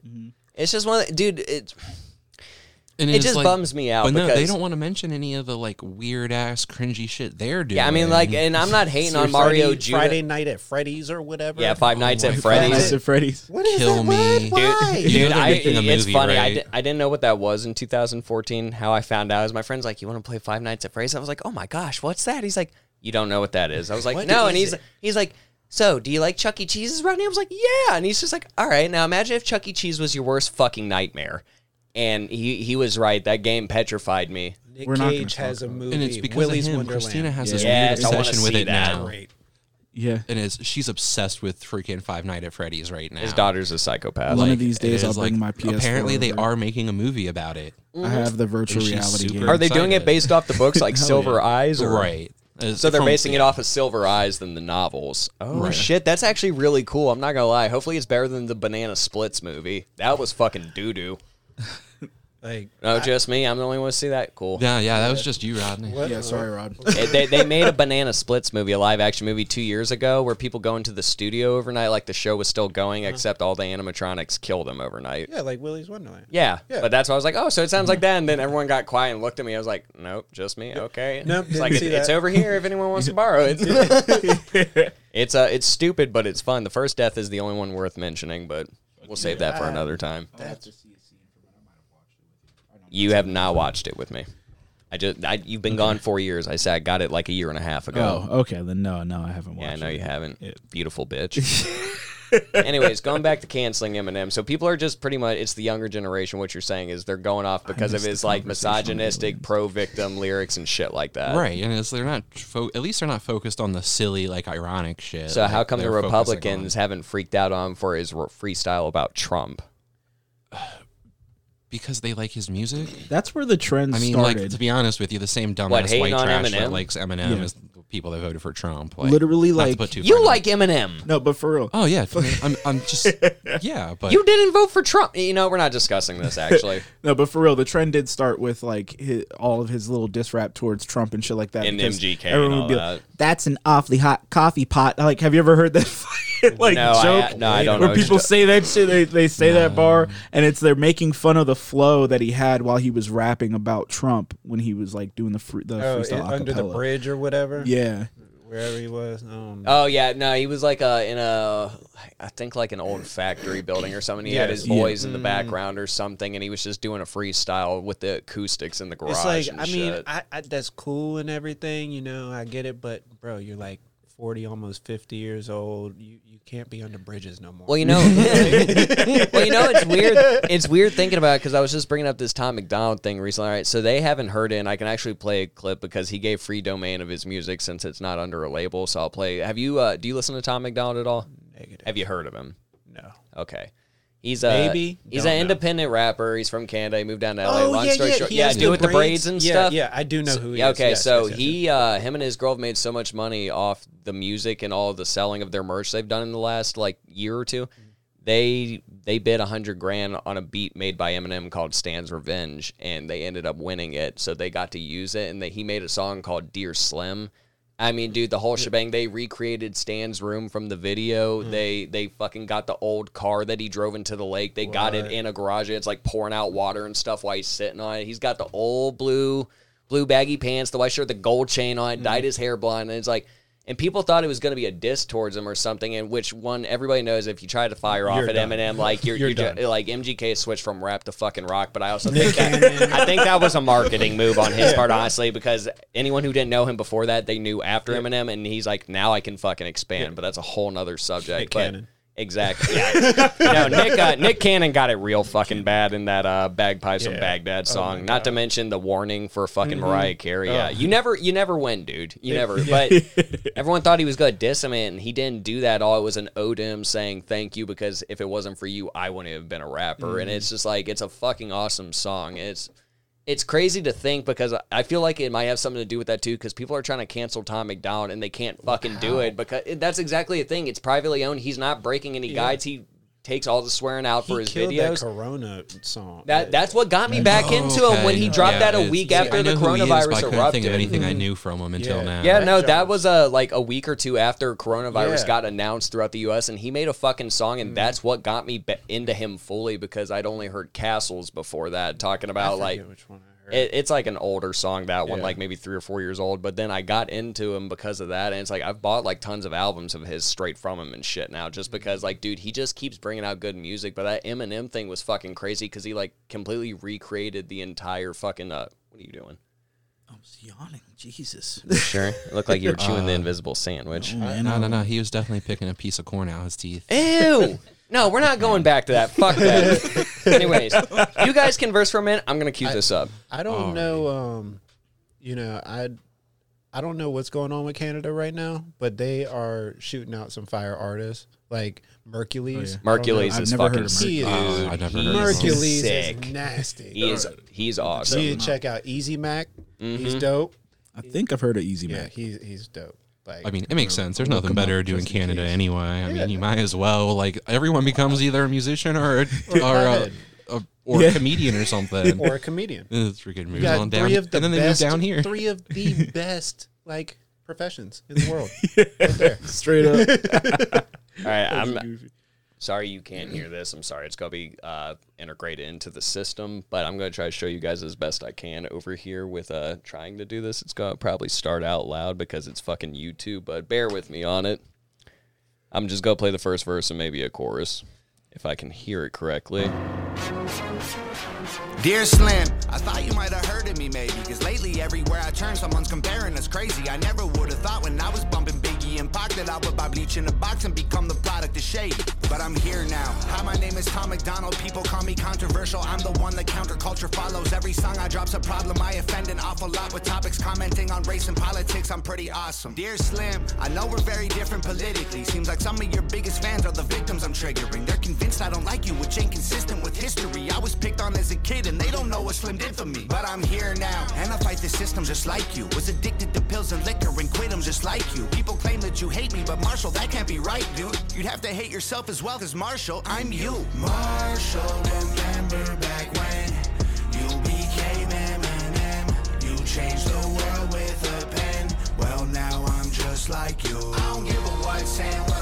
It's just one, of the, dude. It's and It just like- bums me out But no, they don't want to mention any of the like weird ass cringy shit they're doing. yeah. I mean, like, and I'm not hating on Mario Friday, Judah. Friday night at Freddy's or whatever. Yeah, Five oh Nights at my Freddy's. Nights at Freddy's. What is Kill that? me. Why? Dude, You I, making it's movie, funny. I, right? di- I didn't know what that was in 2014. How I found out is my friend's like, "You want to play Five Nights at Freddy's?" I was like, "Oh my gosh, what's that?" He's like, "You don't know what that is." I was like, What "No," and he's it? he's like, So, do you like Chuck E. Cheese's Rodney? I was like, yeah. And he's just like, all right. Now imagine if Chuck E. Cheese was your worst fucking nightmare. And he, he was right. That game petrified me. Nick We're not gonna Cage has a talk about movie. And it's because Willy's of him. Wonderland. Christina has this Yes, weird wanna obsession with see it that. now. Great. Yeah. And is she's obsessed with freaking Five Night at Freddy's right now. His daughter's a psychopath. One Like, of these days, I'll bring my PS4 Apparently, they over. are making a movie about it. I mm-hmm. have the virtual she's reality super game. Are they doing it excited. based off the books like (laughs) Silver yeah. Eyes? Or? Right. So they're from- basing it off of Silver Eyes than the novels. Oh Right. shit, that's actually really cool. I'm not gonna lie. Hopefully, it's better than the Banana Splits movie. That was fucking doo doo. Like No, just me. I'm the only one to see that. Cool. Yeah, yeah, that was just you, Rodney. what? Yeah, sorry, Rod. They, they made a Banana Splits movie, a live action movie, two years ago, where people go into the studio overnight, like the show was still going, except all the animatronics killed them overnight. Yeah, like Willy's Wonderland. Yeah, Yeah. but that's why I was like, oh, so it sounds like that. And then everyone got quiet and looked at me. I was like, nope, just me. Okay. Nope, it's didn't like it, see it's over here if anyone wants to borrow it. (laughs) it's uh, it's stupid, but it's fun. The first death is the only one worth mentioning, but we'll save that for another time. You have not watched it with me. I just, I, you've been gone four years. I said I got it like a year and a half ago. Oh, okay. Then no, no, I haven't watched Yeah, I know it. you haven't. Yeah. Beautiful bitch. (laughs) Anyways, going back to canceling Eminem. So people are just pretty much it's the younger generation. What you're saying is they're going off because of his like misogynistic, pro-victim lyrics and shit like that. Right, and it's, they're not. Fo- at least they're not focused on the silly, like ironic shit. So like, how come the Republicans on- haven't freaked out on him for his r- freestyle about Trump? (sighs) (sighs) because they like his music. That's where the trend started. I mean, started. like to be honest with you, the same dumbass What, hating white on trash Eminem? that likes Eminem Yeah. as the people that voted for Trump. Like, Literally, not to like- put too You fine on- like Eminem. no, but for real. Oh yeah, I mean, I'm, I'm (laughs) just yeah, but You didn't vote for Trump. You know, we're not discussing this actually. (laughs) No, but for real, the trend did start with like his, all of his little diss rap towards Trump and shit like that. And because MGK and everyone all would be that. like, "That's an awfully hot coffee pot." Like, have you ever heard that (laughs) fucking, (laughs) like No, I- joke? no, I don't Where know. people say that shit, they, they say that bar, and it's they're making fun of the flow that he had while he was rapping about Trump when he was like doing the free, the Oh, freestyle it- under the bridge or whatever. Yeah, wherever he was. Oh yeah, no, he was like uh, in a, I think like an old factory building or something. He had Yes. his Yeah. boys in the background or something, and he was just doing a freestyle with the acoustics in the garage. it's like and I mean. I, I that's cool and everything. You know, I get it, but bro, you're like forty, almost fifty years old. You you can't be under bridges no more. Well, you know, (laughs) well, you know, it's weird. It's weird thinking about it because I was just bringing up this Tom MacDonald thing recently. All right, so they haven't heard it, and I can actually play a clip because he gave free domain of his music since it's not under a label. So I'll play. Have you? Uh, do you listen to Tom MacDonald at all? Negative. Have you heard of him? No. Okay. He's a Maybe. he's Don't an know. independent rapper. He's from Canada. He moved down to LA. Oh, Long yeah, story yeah, short, he yeah, has do the with the braids. braids and yeah, stuff. Yeah, I do know who he Yeah, is. okay, Yes, so yes, yes. he, uh, him and his girl have made so much money off the music and all the selling of their merch they've done in the last like year or two. They they bid a hundred grand on a beat made by Eminem called "Stan's Revenge," and they ended up winning it. So they got to use it, and they, he made a song called "Dear Slim." I mean, dude, the whole shebang. They recreated Stan's room from the video. Hmm. They they fucking got the old car that he drove into the lake. They got it in a garage. It's like pouring out water and stuff while he's sitting on it. He's got the old blue blue baggy pants, the white shirt, the gold chain on, Hmm. dyed his hair blonde, and it's like. And people thought it was going to be a diss towards him or something. And which one everybody knows if you try to fire off You're at done. Eminem, like you're, You're you're, ju- like MGK switched from rap to fucking rock. But I also (laughs) think that I think that was a marketing move on his part, honestly, because anyone who didn't know him before that, they knew after Eminem, and he's like, now I can fucking expand. But that's a whole nother subject. Nick but Cannon. Exactly. Yeah. no, Nick uh, Nick Cannon got it real fucking bad in that uh, "Bagpipes from Yeah. Baghdad" Oh song. my Not to mention the warning for fucking Mariah Carey. Yeah, Oh. you never you never win, dude. You never. (laughs) But everyone thought he was gonna diss him, and he didn't do that. All it was an ode to him saying thank you because if it wasn't for you, I wouldn't have been a rapper. And it's just like it's a fucking awesome song. It's it's crazy to think because I feel like it might have something to do with that too. Because people are trying to cancel Tom MacDonald and they can't fucking do it because that's exactly the thing. It's privately owned. He's not breaking any guides. He takes all the swearing out for his killed videos. that Corona song. That that's what got me back into him when he dropped Yeah, that a week see, after the know who he is, coronavirus but I couldn't erupted. think of anything I knew from him until Yeah. now. Yeah, no, that was uh, like a week or two after coronavirus Yeah. got announced throughout the U.S. and he made a fucking song, and that's what got me be- into him fully because I'd only heard Castles before that talking about forget like which one I heard. It, it's like an older song that one Yeah. like maybe three or four years old but then i got into him because of that and it's like i've bought like tons of albums of his straight from him and shit now just because like dude he just keeps bringing out good music but that eminem thing was fucking crazy because he like completely recreated the entire fucking uh what are you doing I was yawning. Jesus. Sure. It looked like you were chewing the invisible sandwich. no, no, no. He was definitely picking a piece of corn out of his teeth. Ew. (laughs) No, we're not going back to that. Fuck that. (laughs) Anyways, you guys converse for a minute. I'm gonna cue this up. I don't know. Um, you know, I I don't know what's going on with Canada right now, but they are shooting out some fire artists like Merkules. Merkules I've is never heard fucking of sick. He is. Oh, I've never heard of him. Merkules Sick. is nasty. He is he's awesome. You need to check out Easy Mac. Mm-hmm. He's dope. I think I've heard of Easy Yeah, Mac. he's he's dope. Like I mean, it makes sense. There's nothing better up to do in Canada case. anyway. I mean, you might as well. Like everyone becomes either a musician or a, (laughs) or a, a or Yeah. a comedian or something. (laughs) or a comedian. (laughs) It's freaking moves on down, three the and then they best, move down here. Three of the best like professions in the world. right there. Straight up. All right, I'm sorry you can't hear this. I'm sorry. It's gonna be uh, integrated into the system, but I'm gonna try to show you guys as best I can over here with uh, trying to do this. It's gonna probably start out loud because it's fucking YouTube, but bear with me on it. I'm just gonna play the first verse and maybe a chorus, if I can hear it correctly. Dear Slim, I thought you might have heard of me maybe. Cause lately, everywhere I turn, someone's comparing us crazy. I never would have thought when I was bumping Biggie and Pac that I would buy bleach in a box and become the product of shade. But I'm here now. Hi, my name is Tom MacDonald. People call me controversial. I'm the one that counterculture follows. Every song I drop's a problem. I offend an awful lot with topics commenting on race and politics. I'm pretty awesome. Dear Slim, I know we're very different politically. Seems like some of your biggest fans are the victims I'm triggering. They're convinced I don't like you, which ain't consistent with history. I was picked on as a kid and they don't know what Slim did for me. But I'm here now, and I fight the system just like you. Was addicted to pills and liquor and quit 'em just like you. People claim that you hate me, but Marshall, that can't be right, dude. You'd have to hate yourself as well, cause Marshall, I'm you. Marshall, remember back when you became Eminem. You changed the world with a pen. Well, now I'm just like you. I don't give a what, saying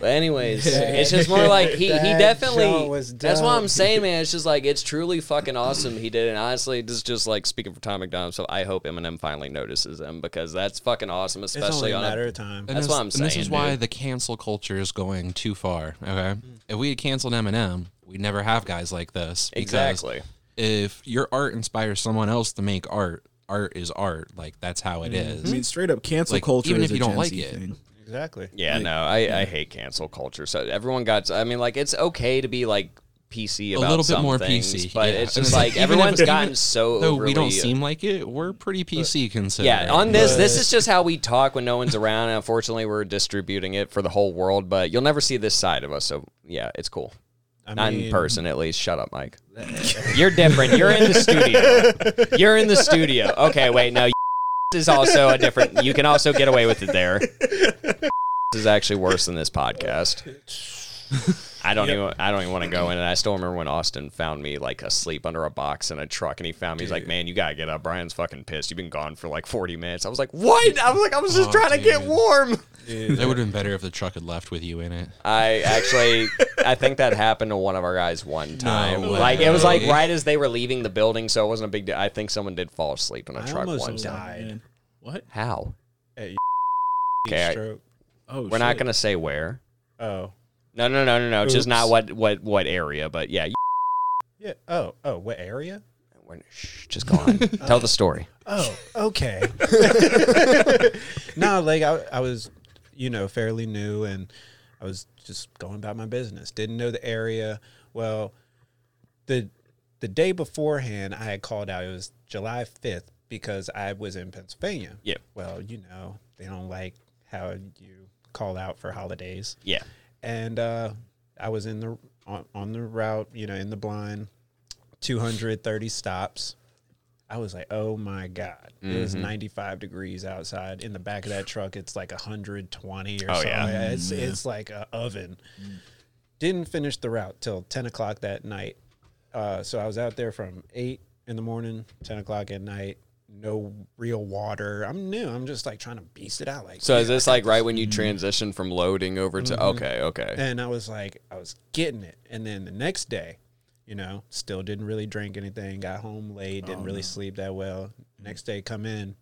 But anyways, it's just more like he, he That definitely. was That's what I'm saying, man. It's just like it's truly fucking awesome. He did it. And honestly, this is just like speaking for Tom MacDonald. So I hope Eminem finally notices him because that's fucking awesome, It's especially only a on matter a, of time. And That's this, what I'm And this saying, is why dude. the cancel culture is going too far. Okay, Mm. if we had canceled Eminem, we'd never have guys like this. because Exactly. If your art inspires someone else to make art, art is art. Like that's how it is. I mean, straight up cancel Like, culture even is if you don't Gen like Z it. thing. Exactly. Yeah, no, I, I hate cancel culture. So everyone got. I mean, like it's okay to be like PC A little bit some more things, PC, but yeah. it's just (laughs) like even if- everyone's gotten so. Though we don't uh, seem like it, we're pretty PC considered. Yeah, on this, this is just how we talk when no one's around. And unfortunately, we're distributing it for the whole world, but you'll never see this side of us. So yeah, it's cool. I Not in person, at least. Shut up, Mike. (laughs) You're different. You're in the studio. You're in the studio. Okay, wait. No, is also a different. You can also get away with it there. (laughs) This is actually worse than this podcast. (laughs) I don't even. I don't even want to go in. And I still remember when Austin found me like asleep under a box in a truck, and he found me. He's like, "Man, you gotta get up. Brian's fucking pissed. You've been gone for like 40 minutes." I was like, "What?" I was like, "I was just Oh, trying to get dude. warm." It would have been better if the truck had left with you in it. I actually, I think that happened to one of our guys one time. way. like it was like right as they were leaving the building, so it wasn't a big deal. I think someone did fall asleep in a I truck almost one died. Man. What? How? At Okay, I- stroke. Oh, We're not gonna say where. Oh. No, no, no, no, no. Just not what what what area, but yeah. Yeah. Oh. Oh. What area? we're- Shh, just go on. (laughs) Tell the story. Oh, okay. (laughs) no, like I, I was, you know, fairly new and I was just going about my business. Didn't know the area. Well, the the day beforehand, I had called out. It was July fifth because I was in Pennsylvania. Yeah. Well, you know, they don't like how you call out for holidays Yeah. And uh, I was in the on, on the route, you know, in the blind, 230 stops. I was like, oh my god, it was 95 degrees outside. In the back of that truck, it's like 120 or Oh, something. yeah. It's it's like an oven. Didn't finish the route till 10 o'clock that night. Uh, so I was out there from eight in the morning, 10 o'clock at night. No real water. I'm new. I'm just like trying to beast it out. Like So is yeah, this like right when you mm-hmm. transition from loading over to? Mm-hmm. Okay, okay. and I was like, I was getting it. And then the next day, you know, still didn't really drink anything. Got home late, didn't oh, really sleep that well. Next day, come in,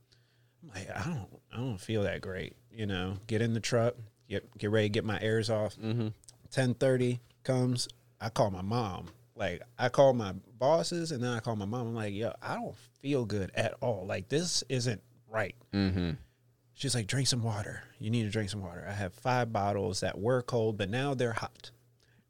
I'm like, I don't, I don't feel that great. You know, get in the truck, get get ready to get my airs off. Mm-hmm. Ten thirty comes. I call my mom. Like I call my bosses, and then I call my mom. I'm like, yo, I don't feel good at all. Like this isn't right. Mm-hmm. She's like, drink some water. You need to drink some water. I have five bottles that were cold, but now they're hot.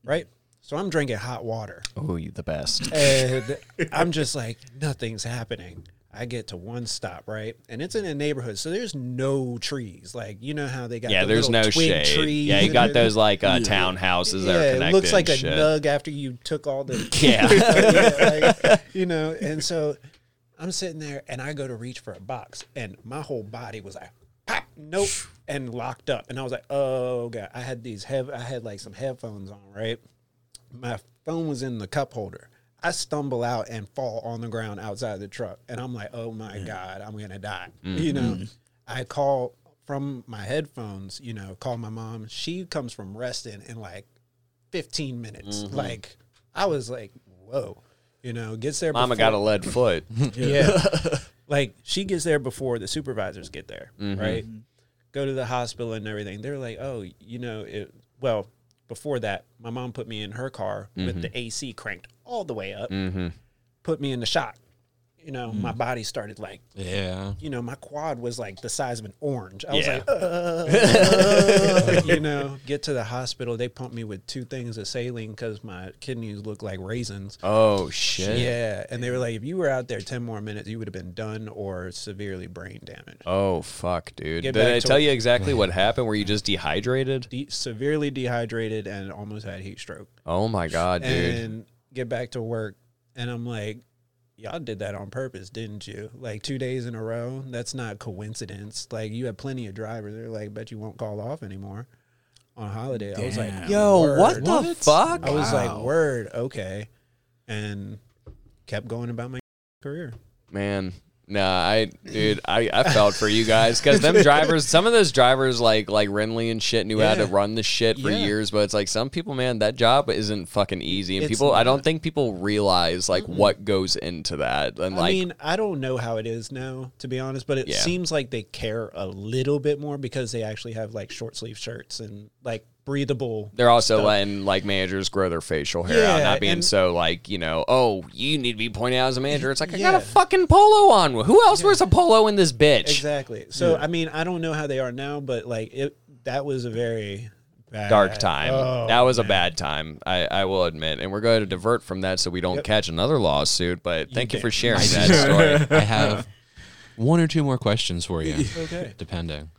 Right? So I'm drinking hot water. Oh, you the best. And (laughs) I'm just like, nothing's happening. I get to one stop, right? And it's in a neighborhood. So there's no trees. Like, you know how they got Yeah, the there's no twig shade. trees Yeah, you got those like uh, townhouses that are Yeah, connected. it looks like and a shit. nug after you took all the (laughs) (laughs) Yeah. (laughs) yeah, like, you know, and so I'm sitting there and I go to reach for a box and my whole body was like, pop, nope, (sighs) and locked up. And I was like, oh god, I had these hev- I had like some headphones on, right? My phone was in the cup holder. I stumble out and fall on the ground outside the truck, and I'm like, oh my god, I'm gonna die. Mm. You know, mm. I call from my headphones. You know, call my mom. She comes from Reston in like 15 minutes. Mm-hmm. Like I was like, whoa. You know, gets there. Mama before- got a lead foot. (laughs) yeah. (laughs) like she gets there before the supervisors get there, mm-hmm. right? Mm-hmm. Go to the hospital and everything. They're like, oh, you know, it, well, before that, my mom put me in her car with mm-hmm. the AC cranked all the way up, mm-hmm. put me in the shock. You know, my body started like, Yeah. you know, my quad was like the size of an orange. I was Yeah. like, uh, (laughs) you know, get to the hospital. They pumped me with two things of saline because my kidneys look like raisins. Oh shit. Yeah, and they were like, if you were out there ten more minutes, you would have been done or severely brain damaged. Oh fuck, dude. Get Did I tell you exactly what (laughs) happened? Were you just dehydrated? De- severely dehydrated and almost had heat stroke. Oh my god, dude. And get back to work, and I'm like, y'all did that on purpose, didn't you? Like two days in a row. That's not coincidence. Like you have plenty of drivers. They're like, bet you won't call off anymore on holiday. I was like, Damn. Yo, what word. the fuck? I was like, word, okay, and kept going about my career. Man, nah, I, dude, I, I felt for you guys because them drivers, some of those drivers like like Renly and shit knew how to run the shit for Yeah. years, but it's like some people, man, that job isn't fucking easy, and It's people, I don't think people realize like what goes into that, and I like, mean, I don't know how it is now, to be honest, but it Yeah. seems like they care a little bit more because they actually have like short sleeve shirts and like breathable. they're also stuff. letting like managers grow their facial hair out, not being and- so like you know, oh, you need to be pointed out as a manager. It's like I got a fucking polo on. Who else wears a polo in this bitch? Exactly. So I mean, I don't know how they are now, but like it, that was a very bad, dark time. Oh, that was a bad time. I, I will admit, and we're going to divert from that so we don't catch another lawsuit. But thank you, can't. for sharing that story. (laughs) I have one or two more questions for you, (laughs) Okay. depending.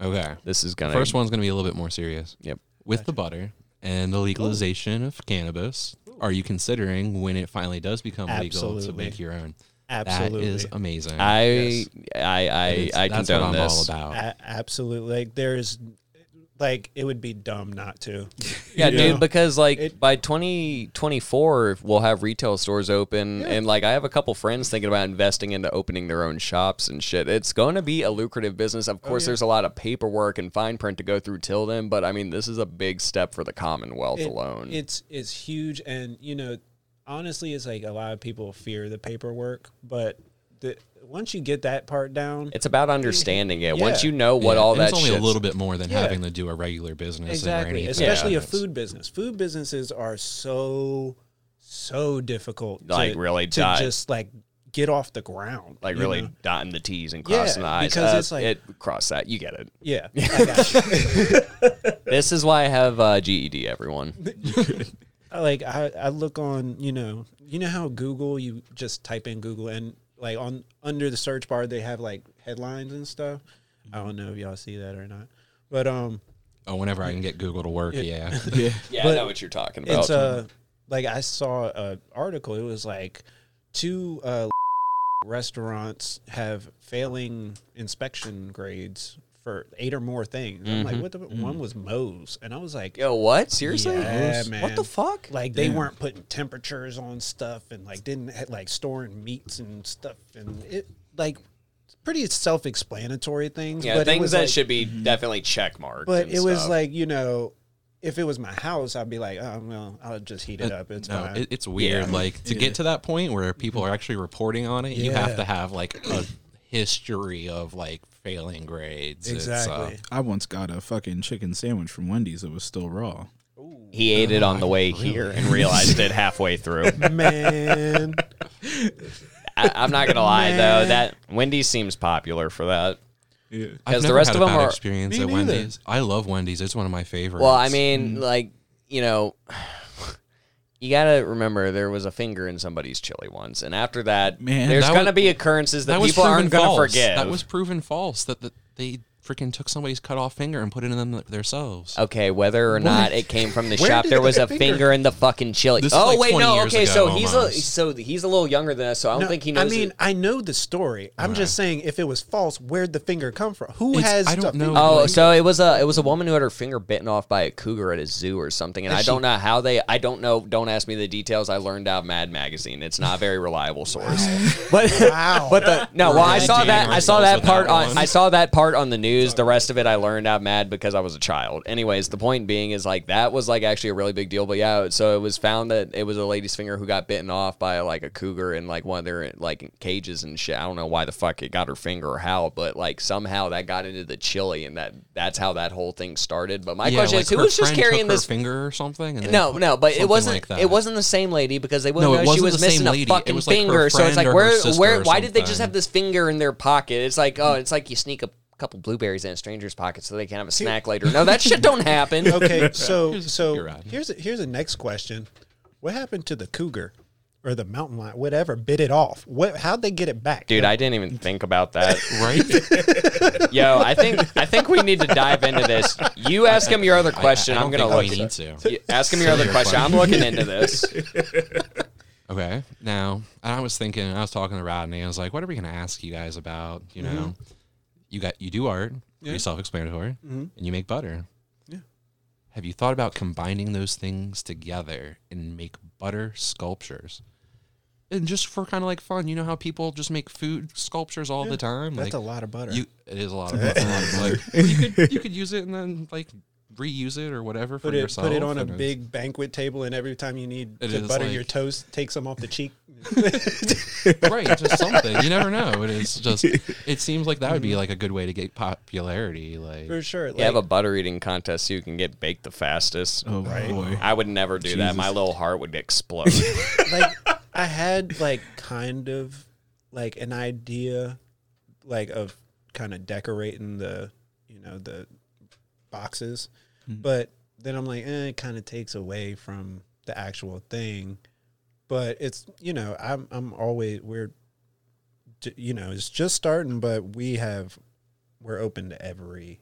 Okay. This is gonna First one's going to be a little bit more serious. Yep. With the butter and the legalization of cannabis, are you considering when it finally does become legal to Absolutely. make your own? Absolutely. That is amazing. I Yes. I I, It's- I that's condone what I'm this. all about. A- absolutely. Like there's, like it would be dumb not to. (laughs) Yeah, You dude, know? because like It- by 2024 we'll have retail stores open and like I have a couple friends thinking about investing into opening their own shops and shit. It's going to be a lucrative business. Of oh, course there's a lot of paperwork and fine print to go through till then, but I mean this is a big step for the Commonwealth It- alone. It's it's huge, and you know, honestly, it's like a lot of people fear the paperwork, but the, once you get that part down, It's about understanding it. Once you know what Yeah, all and that it's only a little bit more than Yeah. having to do a regular business. or exactly, anything. especially a food business. Food businesses are so so difficult, Like, to, really to die. just like get off the ground, like really know? dotting the T's and Yeah, crossing the I's. because Uh, it's like- it cross that. You get it. Yeah, (laughs) I got you. (laughs) This is why I have uh, GED. Everyone. (laughs) Like I, I look on you know you know how Google you just type in Google and like on under the search bar they have like headlines and stuff. I don't know if y'all see that or not, but um, Oh, whenever I can get Google to work, yeah. Yeah. (laughs) Yeah, (laughs) But I know what you're talking about. it's uh like I saw a article. It was like two uh restaurants have failing inspection grades for eight or more things. I'm like, mm-hmm. what the? Mm-hmm. One was Moe's, and I was like, Yo, what? Seriously? Yeah, What the fuck? like they weren't putting temperatures on stuff and like didn't ha- like storing meats and stuff and it like pretty self-explanatory things Yeah, but it things was that like- should be mm-hmm. definitely check marked. but and it was like you know if it was my house i'd be like oh well i'll just heat it uh, up it's No, fine it, it's weird. Yeah. Like to (laughs) get to that point where people are actually reporting on it, you have to have like a history of like failing grades. It's, uh, Exactly. I once got a fucking chicken sandwich from Wendy's that was still raw. He ate it on the way here and realized it halfway through. (laughs) Man, I, I'm not gonna lie though, that Wendy's seems popular for that. Yeah. Because never the rest had of a them bad are. experience at neither. Wendy's. I love Wendy's. It's one of my favorites. Well, I mean, like you know, you gotta remember there was a finger in somebody's chili once, and after that, Man, there's that gonna was- be occurrences that, that people aren't gonna false. forgive. That was proven false. That, that they freaking took somebody's cut off finger and put it in them themselves. Okay, whether or not it came from the (laughs) shop, there was a finger- finger in the fucking chili. This oh like wait, no. Okay, ago so he's a so he's a little younger than us, so I don't No, think he knows. I mean, it. I know the story. I'm just saying, if it was false, where'd the finger come from? Who It's- has? I don't know. Oh, like- so it was a it was a woman who had her finger bitten off by a cougar at a zoo or something, and I don't know how they. I don't know. Don't ask me the details. I learned out of Mad Magazine. It's not a very reliable source. But Wow. but the no. Well, I saw that. I saw that part on. I saw that part on the news. The rest of it, I learned out Mad because I was a child. Anyways, the point being is like that was like actually a really big deal. But yeah, so it was found that it was a lady's finger who got bitten off by like a cougar in like one of their like cages and shit. I don't know why the fuck it got her finger or how, but like somehow that got into the chili and that that's how that whole thing started. But my yeah, question like is, who was just carrying this? finger or something? And No, no, but it wasn't. like it wasn't the same lady because they wouldn't No, know she same missing a fucking was like finger. So it's like where, where? Why did they just have this finger in their pocket? It's like oh, it's like you sneak a couple blueberries in a stranger's pocket so they can have a snack later. No, that shit don't happen. (laughs) okay, so (laughs) Here's so here's a, here's the next question: What happened to the cougar or the mountain lion, whatever? Bit it off. What? How'd they get it back, Dude, I didn't even think about that. (laughs) right. Yo, I think I think we need to dive into this. You ask him your other question. I I'm don't gonna look. we need to. You Ask him your other question. I'm looking into this. Okay. Now, I was thinking, I was talking to Rodney. I was like, "What are we going to ask you guys about?" You know, Mm-hmm. You got you do art, pretty self-explanatory, mm-hmm. and you make butter. Yeah. Have you thought about combining those things together and make butter sculptures? And just for kind of like fun, you know how people just make food sculptures all the time. That's like, a lot of butter. You, it is a lot of (laughs) butter. like (laughs) you could you could use it and then like reuse it or whatever for put it yourself. put it on a big banquet table, and every time you need to butter like- your toast, take some off the cheek. (laughs) right just something you never know it is just it seems like that would be like a good way to get popularity like For sure. You have a butter eating contest so you can get baked the fastest. Oh boy. I would never do that. My little heart would explode. (laughs) like I had like kind of like an idea like of kind of decorating the you know the boxes but then I'm like eh, it kind of takes away from the actual thing. But it's you know I'm I'm always we're you know it's just starting but we have we're open to every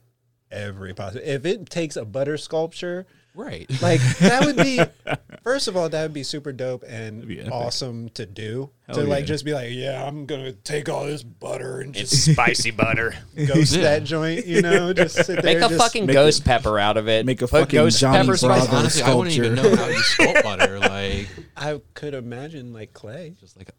every possible if it takes a butter sculpture right (laughs) like that would be (laughs) first of all that would be super dope and be awesome to do Hell to like just be like yeah i'm gonna take all this butter and it's just spicy butter. (laughs) ghost Yeah. that joint you know just sit there Make a just, fucking make ghost a- pepper out of it. make a Put fucking ghost Johnny pepper spice. Bravo honestly i wouldn't even know how you sculpt butter like i could imagine like clay just like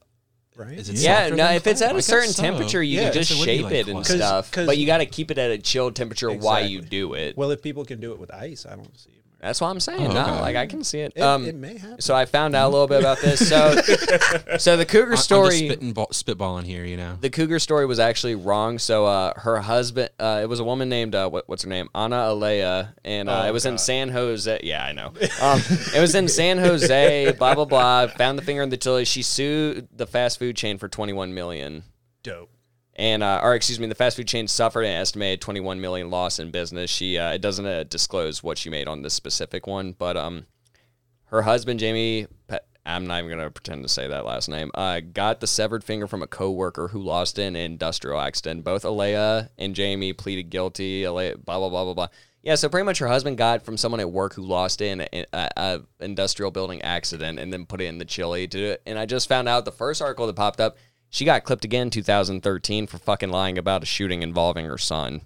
right is it Yeah, no. If it's at I a guess certain so. temperature, you Yeah, can just I it shape like it and clay. 'Cause- stuff. 'cause- but you got to keep it at a chilled temperature while you do it. well if people can do it with ice i don't see That's what I'm saying. Oh, No, okay. like I can see it. it, um, it may happen so I found out a little bit about this. So, (laughs) so the cougar I'm- I'm just story. spitting ball, spitballing here you know the cougar story was actually wrong. So uh, her husband, uh, it was a woman named uh, what, what's her name, Anna Ayala, and uh, Oh, it was in San Jose. Yeah, I know. (laughs) Um, it was in San Jose. Blah blah blah. Found the finger in the chili. She sued the fast food chain for twenty one million. dope And uh, or excuse me, the fast food chain suffered an estimated 21 million loss in business. She uh, it doesn't uh, disclose what she made on this specific one, but um, her husband Jamie, Pe- I'm not even gonna pretend to say that last name. Uh, got the severed finger from a coworker who lost in an industrial accident. Both Ayala and Jamie pleaded guilty. Ayala, blah blah blah blah blah. Yeah, so pretty much her husband got from someone at work who lost in a, a, a industrial building accident and then put it in the chili to do it. And I just found out the first article that popped up, she got clipped again in 2013 for fucking lying about a shooting involving her son.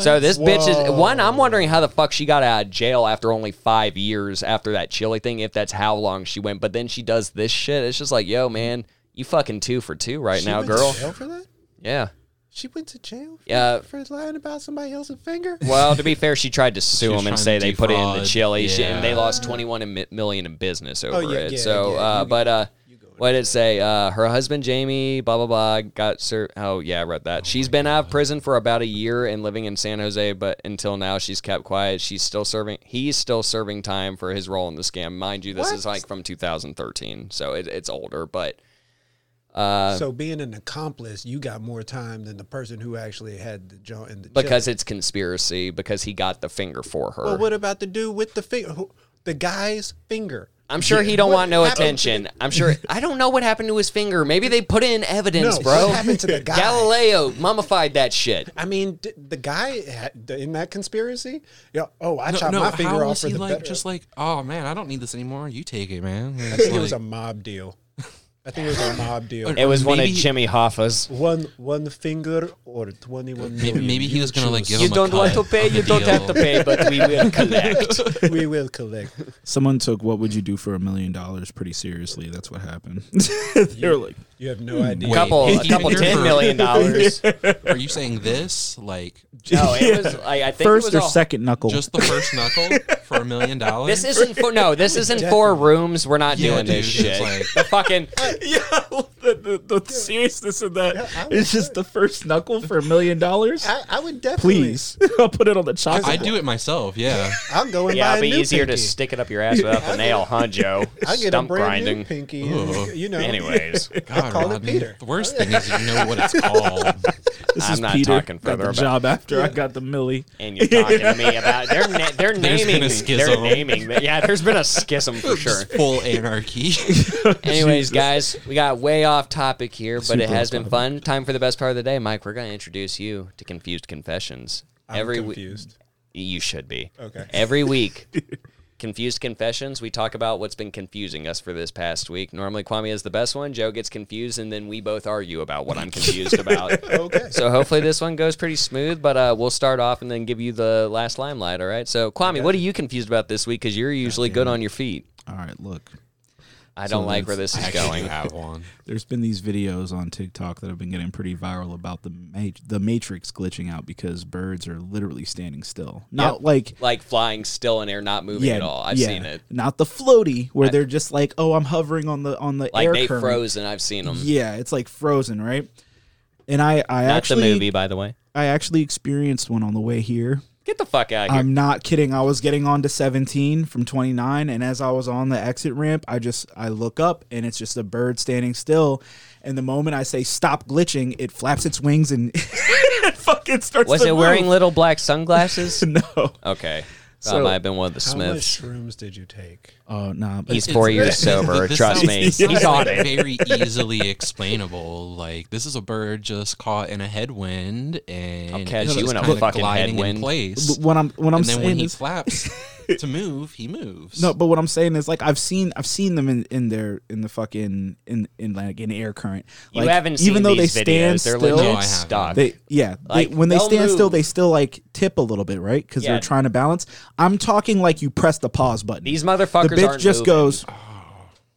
So this bitch is one. I'm wondering how the fuck she got out of jail after only five years after that chili thing, if that's how long she went. But then she does this shit. It's just like, yo, man, you fucking two for two right She now, went girl. to jail for that Yeah. she went to jail for, Yeah. for lying about somebody else's finger Well, to be fair, she tried to (laughs) sue was him and trying say to they put it in the defraud. chili, She- and they lost 21 mi- million in business over yeah, it. yeah, so, yeah, uh, you- but uh, you go What did it say? Uh, her husband Jamie, blah blah blah, got ser- Oh yeah, I read that. she's been out of prison for about a year and living in San Jose, but until now she's kept quiet. She's still serving. He's still serving time for his role in the scam. Mind you, this is like from 2013, so it, it's older. But uh, so being an accomplice, you got more time than the person who actually had the joint in the because chip. it's conspiracy, because he got the finger for her. Well, what about the dude with the finger? The guy's finger. I'm sure he don't What want no happened attention. (laughs) I'm sure I don't know what happened to his finger. Maybe they put in evidence, No, bro. what happened to the (laughs) guy? Galileo mummified that shit. I mean, d- the guy had, in that conspiracy. Yeah. Oh, I No, chopped no, my how finger off was for he the like better. just like, oh man, I don't need this anymore. You take it, man. I It's think it was a mob deal. I think it was a mob deal. It was one of Maybe- Jimmy Hoffa's. one one finger or twenty one Maybe, million. maybe he was gonna like give You him a don't want to cut pay, of you don't have to deal. pay, but we will (laughs) collect. we will collect. Someone took what would you do for a million dollars pretty seriously. That's what happened. (laughs) they were like, You have no idea. Wait, couple, a even couple here ten for- million dollars. (laughs) Are you saying this like No, it was. Like, I think first it or was all- second knuckle. just the first knuckle for a million dollars? This isn't for no. This isn't four rooms. We're not Yeah, doing this dude, shit. like- the fucking (laughs) yeah, the, the, the seriousness of that. I it's just the first knuckle for a million dollars. I, I would definitely. Please, (laughs) I'll put it on the chop. I do it myself. Yeah. (laughs) I'll go and yeah, buy it'd a be new easier to stick it up your ass without the nail, huh, Joe? I get Stump a brand grinding. new pinky. And, you know. Anyways, God, call it Peter. The worst oh, thing is you know what it's called. This I'm is not Peter. talking got further the about- job after I got the millie. and you're talking to me about they're (laughs) na- they're There's been naming a they're naming. Yeah, there's been a schism for sure. Just full anarchy. (laughs) (laughs) Anyways, guys, we got way off topic here, but it Super has been fun. Time for the best part of the day, Mike. We're going to introduce you to Confused Confessions. I'm Every we- confused. you should be. Okay. Every week, Confused Confessions, we talk about what's been confusing us for this past week. Normally, Kwame is the best one. Joe gets confused, and then we both argue about what I'm confused about. (laughs) Okay. So hopefully this one goes pretty smooth, but uh, we'll start off and then give you the last limelight. All right. So Kwame, what are you confused about this week? Because you're usually good on your feet. All right, look. I don't like where this is Actually, going. (laughs) have one. There's been these videos on TikTok that have been getting pretty viral about the ma- the Matrix glitching out because birds are literally standing still. Not Yep. like Like flying still in air, not moving yeah, at all. I've yeah, seen it. Not the floaty where I- they're just like, oh, I'm hovering on the on the Like air they current. frozen. I've seen them. Yeah, it's like frozen, right? And I I Not actually the movie, by the way. I actually experienced one on the way here. Get the fuck out of here. I'm not kidding. I was getting on to 17 from 29, and as I was on the exit ramp, I just I look up and it's just a bird standing still. And the moment I say stop glitching, it flaps its wings and (laughs) it fucking starts. Was it wearing little black sunglasses? (laughs) no? okay. Uh, that So- might have been one of the Smiths. How much Smiths. shrooms did you take? Uh, oh no! but He's four years This- sober. this (laughs) Trust sounds- me. this sounds He's on like it. Very easily (laughs) explainable. Like this is a bird just caught in a headwind, and I'll catch it's you just in a kinda fucking gliding headwind. in place. But what I'm what I'm and then saying when he is flaps (laughs) (laughs) to move, he moves. no, but what I'm saying is like I've seen I've seen them in in their in the fucking in in like in air current. You Like, haven't seen even though these they stand videos. They're still. legit No, I They yeah, Like, they, when they they'll stand still, they still like tip a little bit, right? Because Yeah. they're trying to balance. I'm talking like you press the pause button. These motherfuckers the bitch aren't just moving. goes oh,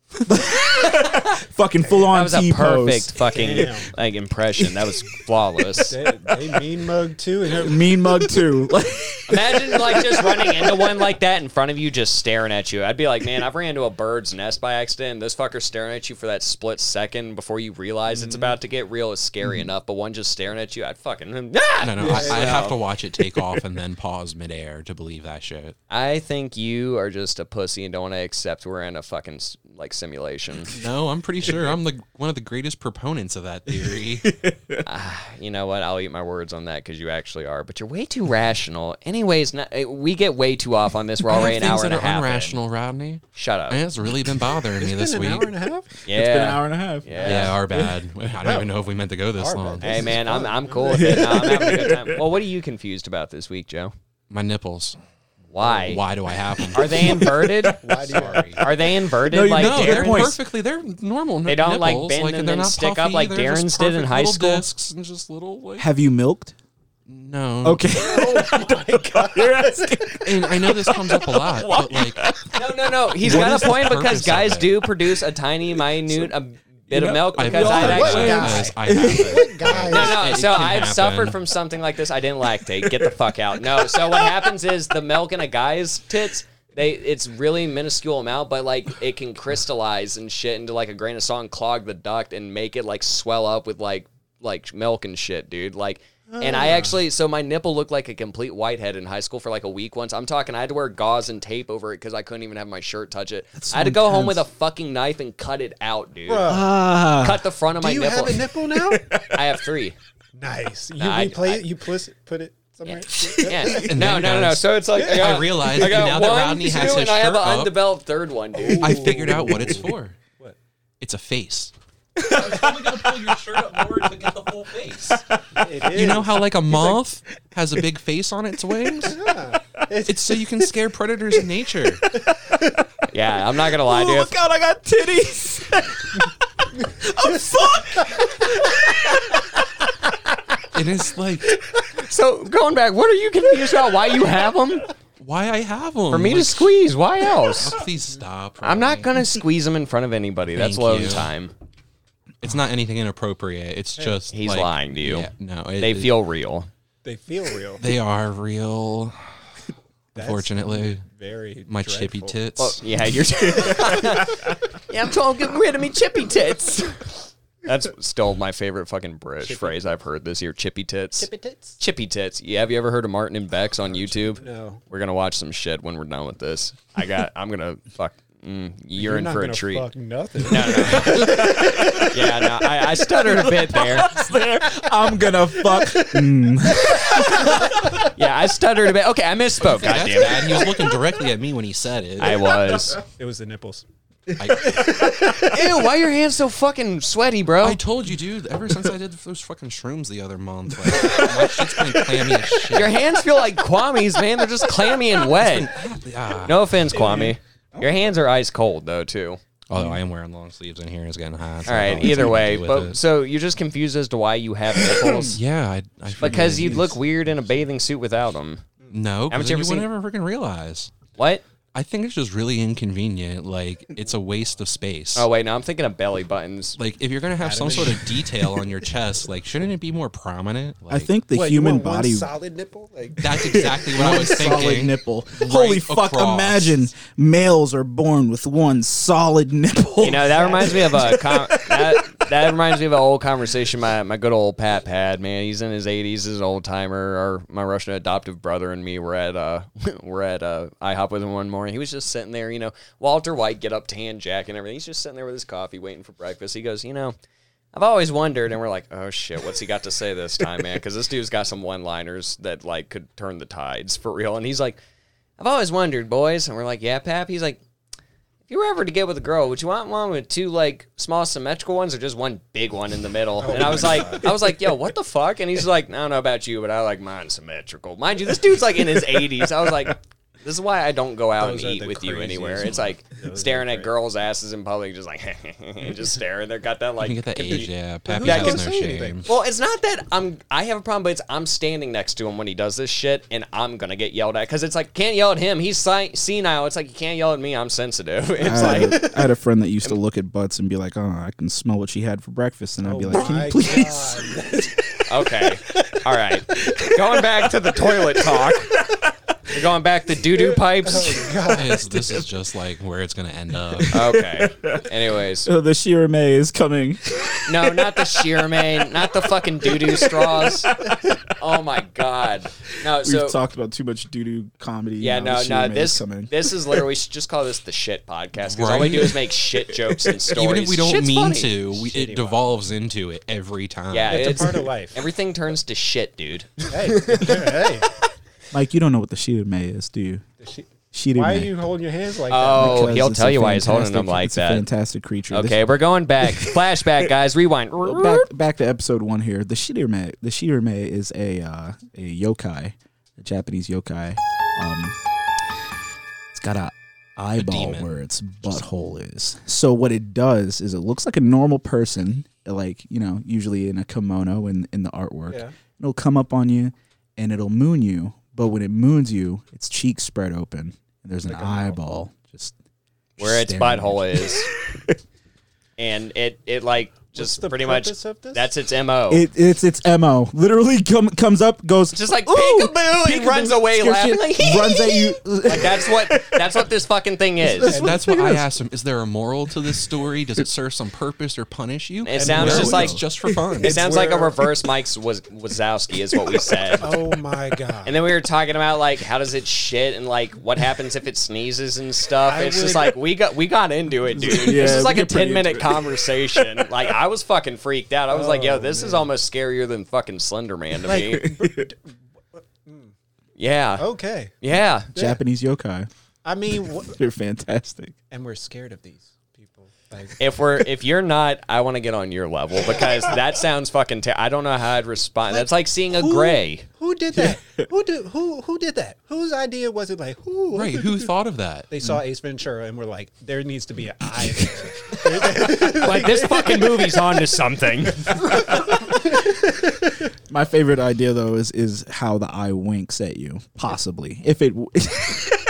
(laughs) fucking full on That was a T perfect fucking Damn. like impression. That was flawless. They, they mean mug too, and her, Mean mug too. (laughs) Imagine like just running into one like that in front of you, just staring at you. I'd be like, man, I've ran into a bird's nest by accident. This those fuckers staring at you for that split second before you realize it's about to get real is scary enough. But one just staring at you, I'd fucking. Ah! no, no. I, I have to watch it take off and then pause midair to believe that shit. I think you are just a pussy and don't want to accept we're in a fucking like simulation. (laughs) No, I'm pretty sure I'm the one of the greatest proponents of that theory. (laughs) you know what? I'll eat my words on that because you actually are. But you're way too rational. Anyways, not, eh, we get way too off on this. We're already an things hour and that a are half. in. unrational, Rodney. Shut up. And it's really been bothering me this an week. hour and a half. Yeah. (laughs) It's been an hour and a half. Yeah. Yeah, our bad. I don't even know if we meant to go this Our long. bad. Hey This man, is I'm. I'm cool with it. No, I'm having a good time. Well, what are you confused about this week, Joe? My nipples. Why? Why do I have them? Are they inverted? (laughs) Why do you? Are they inverted No, you- like no, they're Darren's? perfectly. They're normal. They don't, like, nipples. bend and they're then not stick up puffy, like they're just Darren's did in perfect high little school? Discs and just little. Like, Have you milked? no. Okay. (laughs) Oh oh You're asking. (laughs) And I know this comes up a lot, but like, No, no, no. He's What got is a the point because purpose of guys it? do produce a tiny, minute, a bit know, of milk I've because done I that, actually. guys. I (laughs) haven't. Guys, No, no. It So can I've happen. suffered from something like this. I didn't lactate. Get the fuck out. No. So what happens is the milk in a guy's tits they it's really minuscule amount, but like it can crystallize and shit into like a grain of salt and clog the duct and make it like swell up with like like milk and shit, dude. Like. And I actually, so my nipple looked like a complete whitehead in high school for like a week once. I'm talking, I had to wear gauze and tape over it because I couldn't even have my shirt touch it. I had to go home with a intense. fucking knife and cut it out, dude. Ah, Cut the front of my Do my you nipple. have a nipple now? (laughs) I have three. nice. You Nah, I- replay I- it. You plus put it somewhere. Yeah. (laughs) No, no, no, no. So it's like I, got, I realized I got now that one, Rodney has two, his and I have shirt an up. undeveloped third one, dude. I figured out what it's for. What? It's a face. I'm only gonna pull your shirt up more to get the full face. It is. You know how like a moth has a big face on its wings? (laughs) It's so you can scare predators in nature. (laughs) Yeah, I'm not gonna lie, oh, dude. look out! I got titties. (laughs) Oh fuck! And it's like So going back, what are you confused about? Why you have them? why I have them. For me to squeeze. Why else? Please stop. I'm not Rodney. gonna squeeze them in front of anybody. That's Thank load you. time. It's not anything inappropriate. It's just He's like- lying to you. Yeah, no, it- They it- feel real. they feel real. they are real. (laughs) That's Unfortunately, very my chippy dreadful. tits. Well, yeah, you're. (laughs) yeah, I'm trying to get rid of me chippy tits. That's still my favorite fucking British phrase I've heard this year. Chippy tits. Chippy tits. Chippy tits. Yeah, have you ever heard of Martin and Bex on YouTube? No. We're gonna watch some shit when we're done with this. I got. I'm gonna fuck. Mm, you're, You're in not for a gonna treat. Fuck nothing. (laughs) Yeah, no, I, I stuttered a (laughs) bit there. I'm gonna fuck. Mm. (laughs) Yeah, I stuttered a bit. Okay, I misspoke. That's Goddamn. bad. He was looking directly at me when he said it. I was. It was the nipples. I, Ew, why are your hands so fucking sweaty, bro? I told you, dude. Ever since I did those fucking shrooms the other month, like, my shit's been clammy as shit. Your hands feel like Kwame's, man. They're just clammy and wet. Ah. No offense, Kwame. Your hands are ice cold though, too. Although I am wearing long sleeves in here, it's getting hot. so All right. Either to way, do with but it. so you're just confused as to why you have (coughs) nipples yeah, I, I because you'd look weird in a bathing suit without them. no. Haven't you you ever seen- never freaking realize. What? I think it's just really inconvenient. Like it's a waste of space. Oh wait, no, I'm thinking of belly buttons. Like if you're gonna have some sort of detail on your chest, like shouldn't it be more prominent? Like, I think the What, you human want one body. solid nipple. Like that's exactly what I was solid thinking. nipple. Holy fuck! across. Imagine males are born with one solid nipple. You know that reminds me of a (laughs) com- that that reminds me of an old conversation my my good old Pap had. Man, he's in his 80s. He's an old timer. Our my Russian adoptive brother and me were at uh (laughs) we're at uh IHOP with him one morning. He was just sitting there, you know, Walter White get up tan jacket and everything. He's just sitting there with his coffee waiting for breakfast. He goes, you know. I've always wondered, and we're like, oh shit, what's he got to say this time, man? Because this dude's got some one-liners that like could turn the tides for real. And he's like, I've always wondered, boys. And we're like, yeah, Pap. He's like, if you were ever to get with a girl, would you want one with two like small symmetrical ones or just one big one in the middle? And I was like, I was like, yo, what the fuck? And he's like, I don't know about you, but I like mine symmetrical. Mind you, this dude's like in his 80s. I was like, this is why I don't go out Those and eat with you anywhere. It's like Those staring at girls' asses in public, just like (laughs) just staring. They've got that like You get that age, yeah. Pappy Yeah, has no anything? shame. well, it's not that I'm. I have a problem, but it's I'm standing next to him when he does this shit, and I'm gonna get yelled at because it's like can't yell at him. He's si- senile. It's like you can't yell at me. I'm sensitive. (laughs) I It's had, like a, I had a friend that used to look at butts and be like, "Oh, I can smell what she had for breakfast," and I'd be like, "Can you please?" (laughs) Okay, all right. Going back to the toilet talk. We're going back to doo doo (laughs) oh, pipes. It's- this is just like where it's gonna end up. Okay. (laughs) Anyways, So the Shirame is coming. no, not the Shirame, not the fucking doo doo straws. Oh my god. No, We've so talked about too much doo doo comedy. Yeah, now no, the no. Shirame is This coming. this is literally we should just call this the shit podcast because all we Right? do is make shit jokes and stories. (laughs) Even if we don't Shit's mean funny. to, we, it devolves into it every time. Yeah, It's, it's, a part of life. everything turns to shit, dude. hey, hey. Mike, you don't know what the Shirame is, do you? She- Shirame. Why are you holding your hands like that? Oh, Because he'll it's tell a you why he's holding fantastic- them like it's A that. fantastic creature. Okay, we're going back. (laughs) Flashback, guys. Rewind. Back back to episode one here. The Shirame. The Shirame is a uh, a yokai, a Japanese yokai. Um, it's got a eyeball demon. where its butthole is. So what it does is it looks like a normal person, like you know, usually in a kimono in in the artwork. Yeah. It'll come up on you and it'll moon you. But when it moons you, its cheeks spread open and there's an Like a eyeball. Just Where its staring at butthole is. (laughs) and it it like Just the pretty much. of this? That's its mo. It, it's its mo. Literally come, comes up, goes just like "Ooh, peekaboo, he runs away laughing. shit, Like, (laughs) runs at you. (laughs) like that's what that's what this fucking thing (laughs) is. And that's what I asked him. Is there a moral to this story? Does it serve some purpose or punish you? It sounds No, just like it's just for fun. it sounds like a reverse Mike's was Wazowski is what we said. oh my god. And then we were talking about like how does it shit and like what happens if it sneezes and stuff. I it's just like we got we got into it, dude. Yeah, this is like a ten minute conversation. like I was fucking freaked out. I was like, yo, Oh, this is almost scarier than fucking Slender Man to me. (laughs) Yeah. okay. Yeah. Japanese yokai. I mean, (laughs) wh- They're fantastic. and we're scared of these people. Like, If we're if you're not, I want to get on your level because that sounds fucking. Ter- I don't know how I'd respond. That's like seeing a who- gray. Who did that? who did who who did that? Whose idea was it? Like who? right? Who thought of that? They saw Ace Ventura and were like, there needs to be an eye. (laughs) Like this fucking movie's on to something. (laughs) My favorite idea though is is how the eye winks at you. Possibly, if it. (laughs)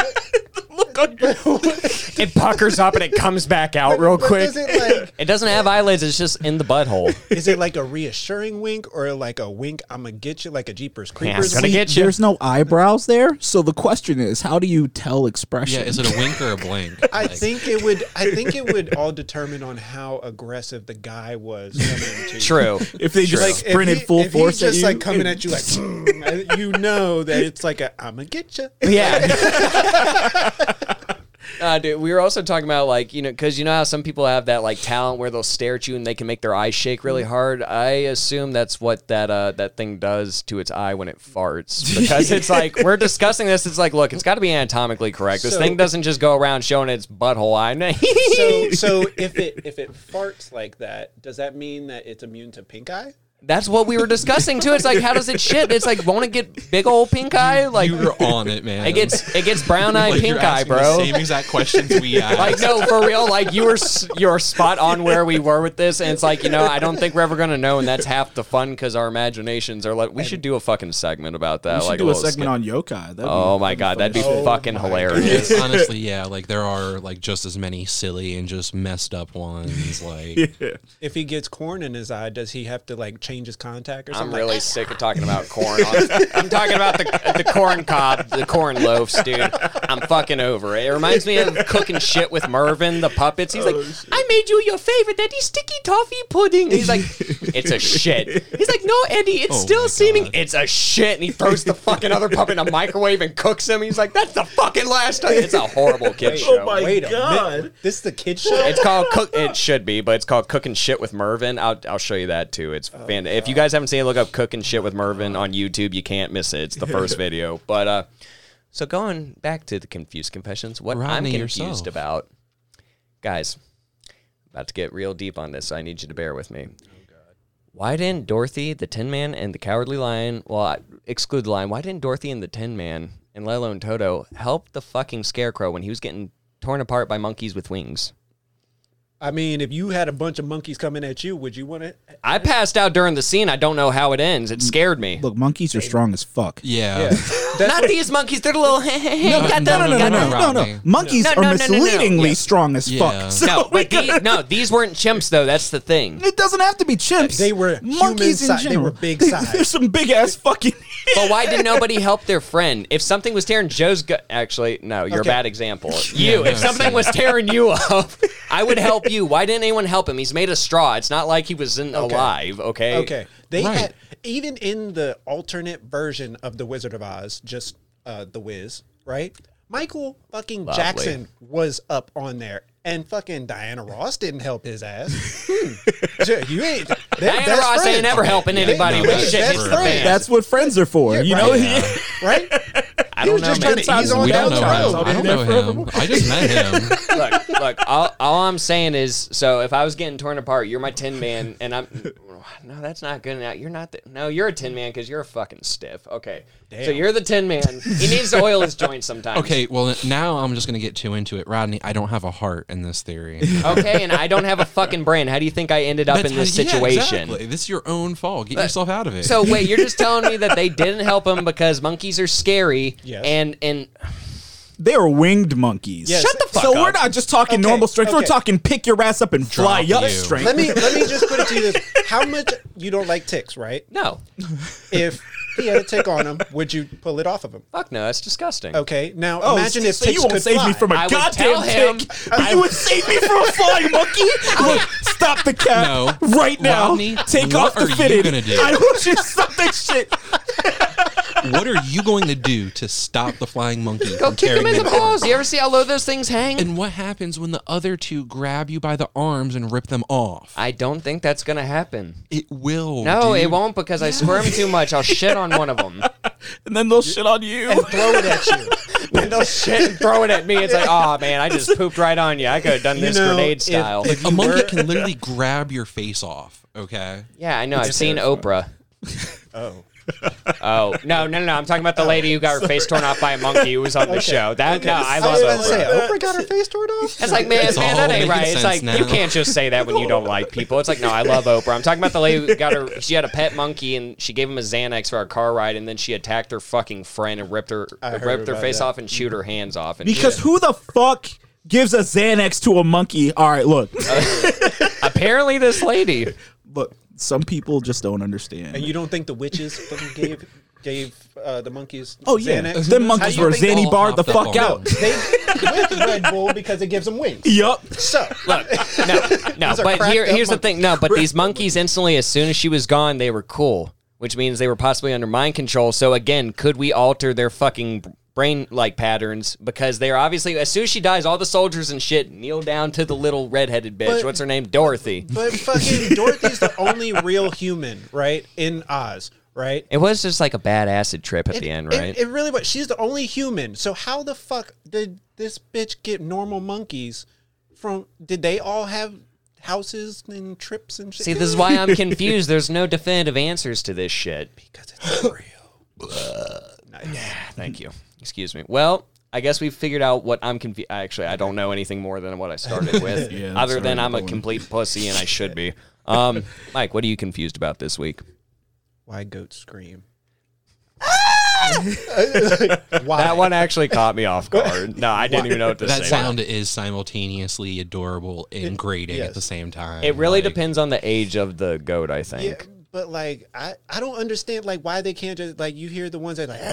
(laughs) It puckers up and it comes back out real But quick. Is it like It doesn't have eyelids. It's just in the butthole. is it like a reassuring wink or like a wink? I'm gonna get you like a Jeepers Yeah, Creepers. it's gonna wink? get you. There's no eyebrows there, so the question is, how do you tell expression? Yeah, is it a wink or a blink? (laughs) I Like, think it would. I think it would all determine on how aggressive the guy was coming to you. True. if they just Like if sprinted he- full if force he's at just you? like coming at you like, (laughs) "Mm," you know that it's like a I'm gonna get you. Yeah. Uh, dude, we were also talking about like you know because you know how some people have that like talent where they'll stare at you and they can make their eyes shake really hard. I assume that's what that uh, that thing does to its eye when it farts (laughs) because it's like we're discussing this. It's like look, it's got to be anatomically correct. This So- thing doesn't just go around showing its butthole eye. (laughs) So so if it if it farts like that, does that mean that it's immune to pink eye? That's what we were discussing too. It's like how does it shit? It's like won't it get big old pink eye? Like you were on it, man. it gets it gets brown eye Like, pink you're eye, asking the bro. same exact questions we (laughs) asked. Like no, for real. Like you were you're spot on where we were with this, and it's like you know I don't think we're ever gonna know, and that's half the fun because our imaginations are like we should do a fucking segment about that. we should like do a little segment skit. on yokai. That'd be- Oh my god, that'd be as shit. fucking oh my hilarious. Honestly, (laughs) yeah, like there are like just as many silly and just messed up ones. Like (laughs) If he gets corn in his eye, does he have to like change his contact or something. I'm really Like, sick of talking about corn. (laughs) I'm talking about the the corn cob, the corn loaves, dude. I'm fucking over it. It reminds me of cooking shit with Mervin, the puppets. He's like, I made you your favorite, Daddy sticky toffee pudding. He's like, it's a shit. He's like, no, Eddie, it's Oh still seeming. God. It's a shit. And he throws the fucking other puppet in a microwave and cooks him. He's like, that's the fucking last time. It's a horrible kid show. Oh my Wait a God. minute. This is the kid show. It's called cook. It should be, but it's called cooking shit with Mervin. I'll I'll show you that too. It's fan. If you guys haven't seen it, look up cooking shit with Mervin on YouTube. You can't miss it. It's the first (laughs) video. But uh, so going back to the confused confessions, what I'm confused yourself. about, guys, about to get real deep on this. So I need you to bear with me. Why didn't Dorothy, the Tin Man, and the Cowardly Lion, well, I- exclude the Lion, why didn't Dorothy and the Tin Man and Lilo and Toto help the fucking Scarecrow when he was getting torn apart by monkeys with wings? I mean, if you had a bunch of monkeys coming at you, would you want to? I passed out during the scene. I don't know how it ends. It scared me. Look, monkeys are strong as fuck. yeah, (laughs) Not these monkeys. They're the little. No, got no, them, no, no, no, no, no, no. Monkeys No, are no, no, no, no. misleadingly Yeah. strong as Yeah. fuck. (laughs) So No, we but gotta- these, no, these weren't chimps though. That's the thing. It doesn't have to be chimps. They were human monkeys in si- they general. were big (laughs) size. There's some big ass fucking. But why did nobody help their friend? If something was tearing Joe's gut, actually, no, you're Okay. a bad example. (laughs) You, no, if something was tearing you up, I would help you. Why didn't anyone help him? He's made of straw. It's not like he was in alive. Okay. Okay, they Right. had even in the alternate version of the Wizard of Oz, just uh, the Wiz, right? Michael fucking Lovely. Jackson was up on there, and fucking Diana Ross didn't help his ass. (laughs) Hmm. Sure, you ain't. They're Diana best Ross friends. ain't ever helping anybody no, when that's shit hits true. the fan. That's what friends are for. you know. (laughs) right. Right? I He don't was know. just man. trying to ease on we down don't the know him. road. I don't know him. I just met him. (laughs) look, look. All, all I'm saying is, so if I was getting torn apart, you're my tin man, and I'm. No, that's not good enough. You're not. The, no, you're a tin man because you're a fucking stiff. Okay, so you're the tin man. He needs to oil his (laughs) joints sometimes. Okay, well now I'm just gonna get too into it, Rodney. I don't have a heart in this theory. (laughs) Okay, and I don't have a fucking brain. How do you think I ended up That's in this how- yeah, situation? exactly. This is your own fault. Get yourself out of it. So wait, you're just telling me that they didn't help him because monkeys are scary, Yes. and and They are winged monkeys. Yes. Shut the fuck up. So we're not just talking Okay, normal strength. We're talking pick your ass up and fly Drop up you. strength. Let me let me just put it to you this: (laughs) How much you don't like ticks, right? No, If he had a tick on him, would you pull it off of him? fuck no, that's disgusting. Okay, now Oh, imagine so, if so ticks you won't could save fly. me from a I goddamn tell him- tick. you would save me from a flying (laughs) monkey. Look, stop the cat No. right now. Rodney, Take what off the are you fitted. gonna do? I want you to stop that shit. (laughs) what are you going to do to stop the flying monkey Go from kick him in the them balls. You ever see how low those things hang? And what happens when the other two grab you by the arms and rip them off? I don't think that's gonna happen. it will. No, it won't because I squirm too much. I'll shit on one of them. (laughs) And then they'll shit on you. and throw it at you. (laughs) And they'll shit and throw it at me. It's like, oh man, I just pooped right on you. I could have done this know, grenade style. if A monkey were- can literally grab your face off. Okay. yeah, I know. I've seen Oprah. (laughs) Oh, (laughs) Oh no, no, no, no! I'm talking about the oh, lady who got her face torn off by a monkey who was on the show. That no, I love was about to say, Oprah. Oprah got her face torn off. It's like, man, It's man, all that ain't making right. It's sense like now. you can't just say that when you don't like people. It's like, no, I love Oprah. I'm talking about the lady who got her. She had a pet monkey and she gave him a Xanax for a car ride, and then she attacked her fucking friend and ripped her I heard ripped her about face that. off and chewed her hands off. And because who the fuck gives a Xanax to a monkey? All right, look. (laughs) apparently this lady. look, some people just don't understand. And you don't think the witches fucking gave (laughs) gave uh, the monkeys? oh yeah, Xanax? them monkeys were think they- Zanny all barred the fuck on out. They with Red Bull because it gives them wings. Yup. So Look, (laughs) no, no, These are but cracked here, up here's the monkeys. thing. No, but these monkeys instantly, as soon as she was gone, they were cool, which means they were possibly under mind control. So again, could we alter their fucking brain like patterns? Because they're obviously, as soon as she dies, all the soldiers and shit kneel down to the little redheaded bitch. But- What's her name? Dorothy. But fucking (laughs) Dorothy's the only real human, right? In Oz, right? It was just like a bad acid trip at It- the end, it- right? It, really was. She's the only human. So how the fuck did this bitch get normal monkeys from? Did they all have houses and trips and shit? See, this is why I'm confused. There's no definitive answers to this shit. because it's real. nice. Thank you. Excuse me. Well, I guess we've figured out what I'm confused. Actually, I don't know anything more than what I started (laughs) with, Yeah, other than I'm a Colin. complete pussy and I should be. (laughs) Um, Mike, what are you confused about this week? Why goats scream? (laughs) That one actually caught me off guard. No, I didn't even know what to That say. sound is simultaneously adorable and grating yes. at the same time. It really Like, depends on the age of the goat, I Yeah, think. But like I, I don't understand like why they can't just like you hear the ones that like (laughs)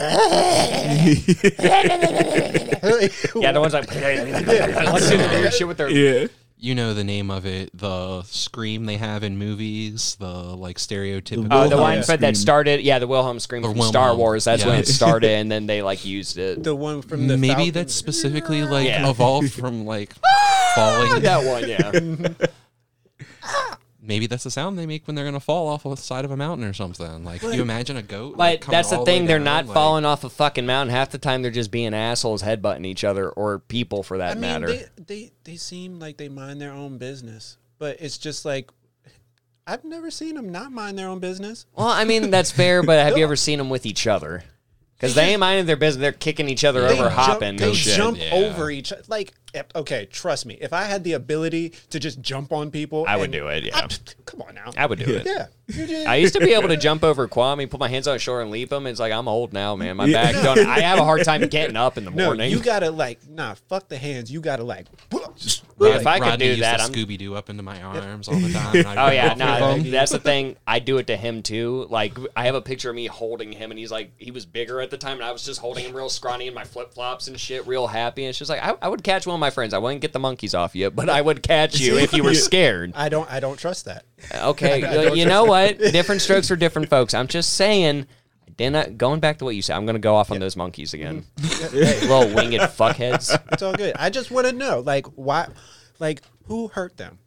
Yeah, the ones like (laughs) let's do the weird shit with their. Yeah. You know the name of it, the scream they have in movies, the like stereotypical. Oh, the one for, scream. that started, yeah, the Wilhelm scream Or from Wilhelm, Star Wars. That's when it started, (laughs) and then they like used it. the one from the Maybe Falcon. that's specifically like Yeah. evolved from like falling. that one, yeah. Maybe that's the sound they make when they're gonna fall off the side of a mountain or something. Like, you imagine a goat. But coming that's the all way thing; they're down, not like- falling off a fucking mountain. Half the time, they're just being assholes, headbutting each other or people, for that I mean, matter. they, they they seem like they mind their own business, but it's just like I've never seen them not mind their own business. well, I mean that's fair, but have you (laughs) ever seen them with each other? Because they ain't minding their business; they're kicking each other They over, jump, hopping. they and shit. jump yeah. over each other. Like, okay, trust me. If I had the ability to just jump on people, I would do it, yeah. I- come on now. I would do it. Yeah, I used to be able to jump over Kwame, put my hands on his shoulder, and leap him. It's like I'm old now, man. My back (laughs) don't. I have a hard time getting up in the no, morning. you gotta like, nah, fuck the hands. You gotta like, (laughs) Yeah, if I could Rodney do that, to I'm Scooby Doo up into my arms all the (laughs) time. and Oh yeah, no, that's the thing. I do it to him too. Like I have a picture of me holding him, and he's like, he was bigger at the time, and I was just holding him real scrawny in my flip flops and shit, real happy. And she's like I, I would catch one of my friends. I wouldn't get the monkeys off you, but I would catch you if you were (laughs) scared. I don't, I don't trust that. Okay, (laughs) you- you know what? Different strokes for different folks. I'm just saying. Then I, going back to what you said, I'm gonna go off on those monkeys again. (laughs) (laughs) Little winged fuckheads. (laughs) It's all good. I just want to know, like, why, like, who hurt them?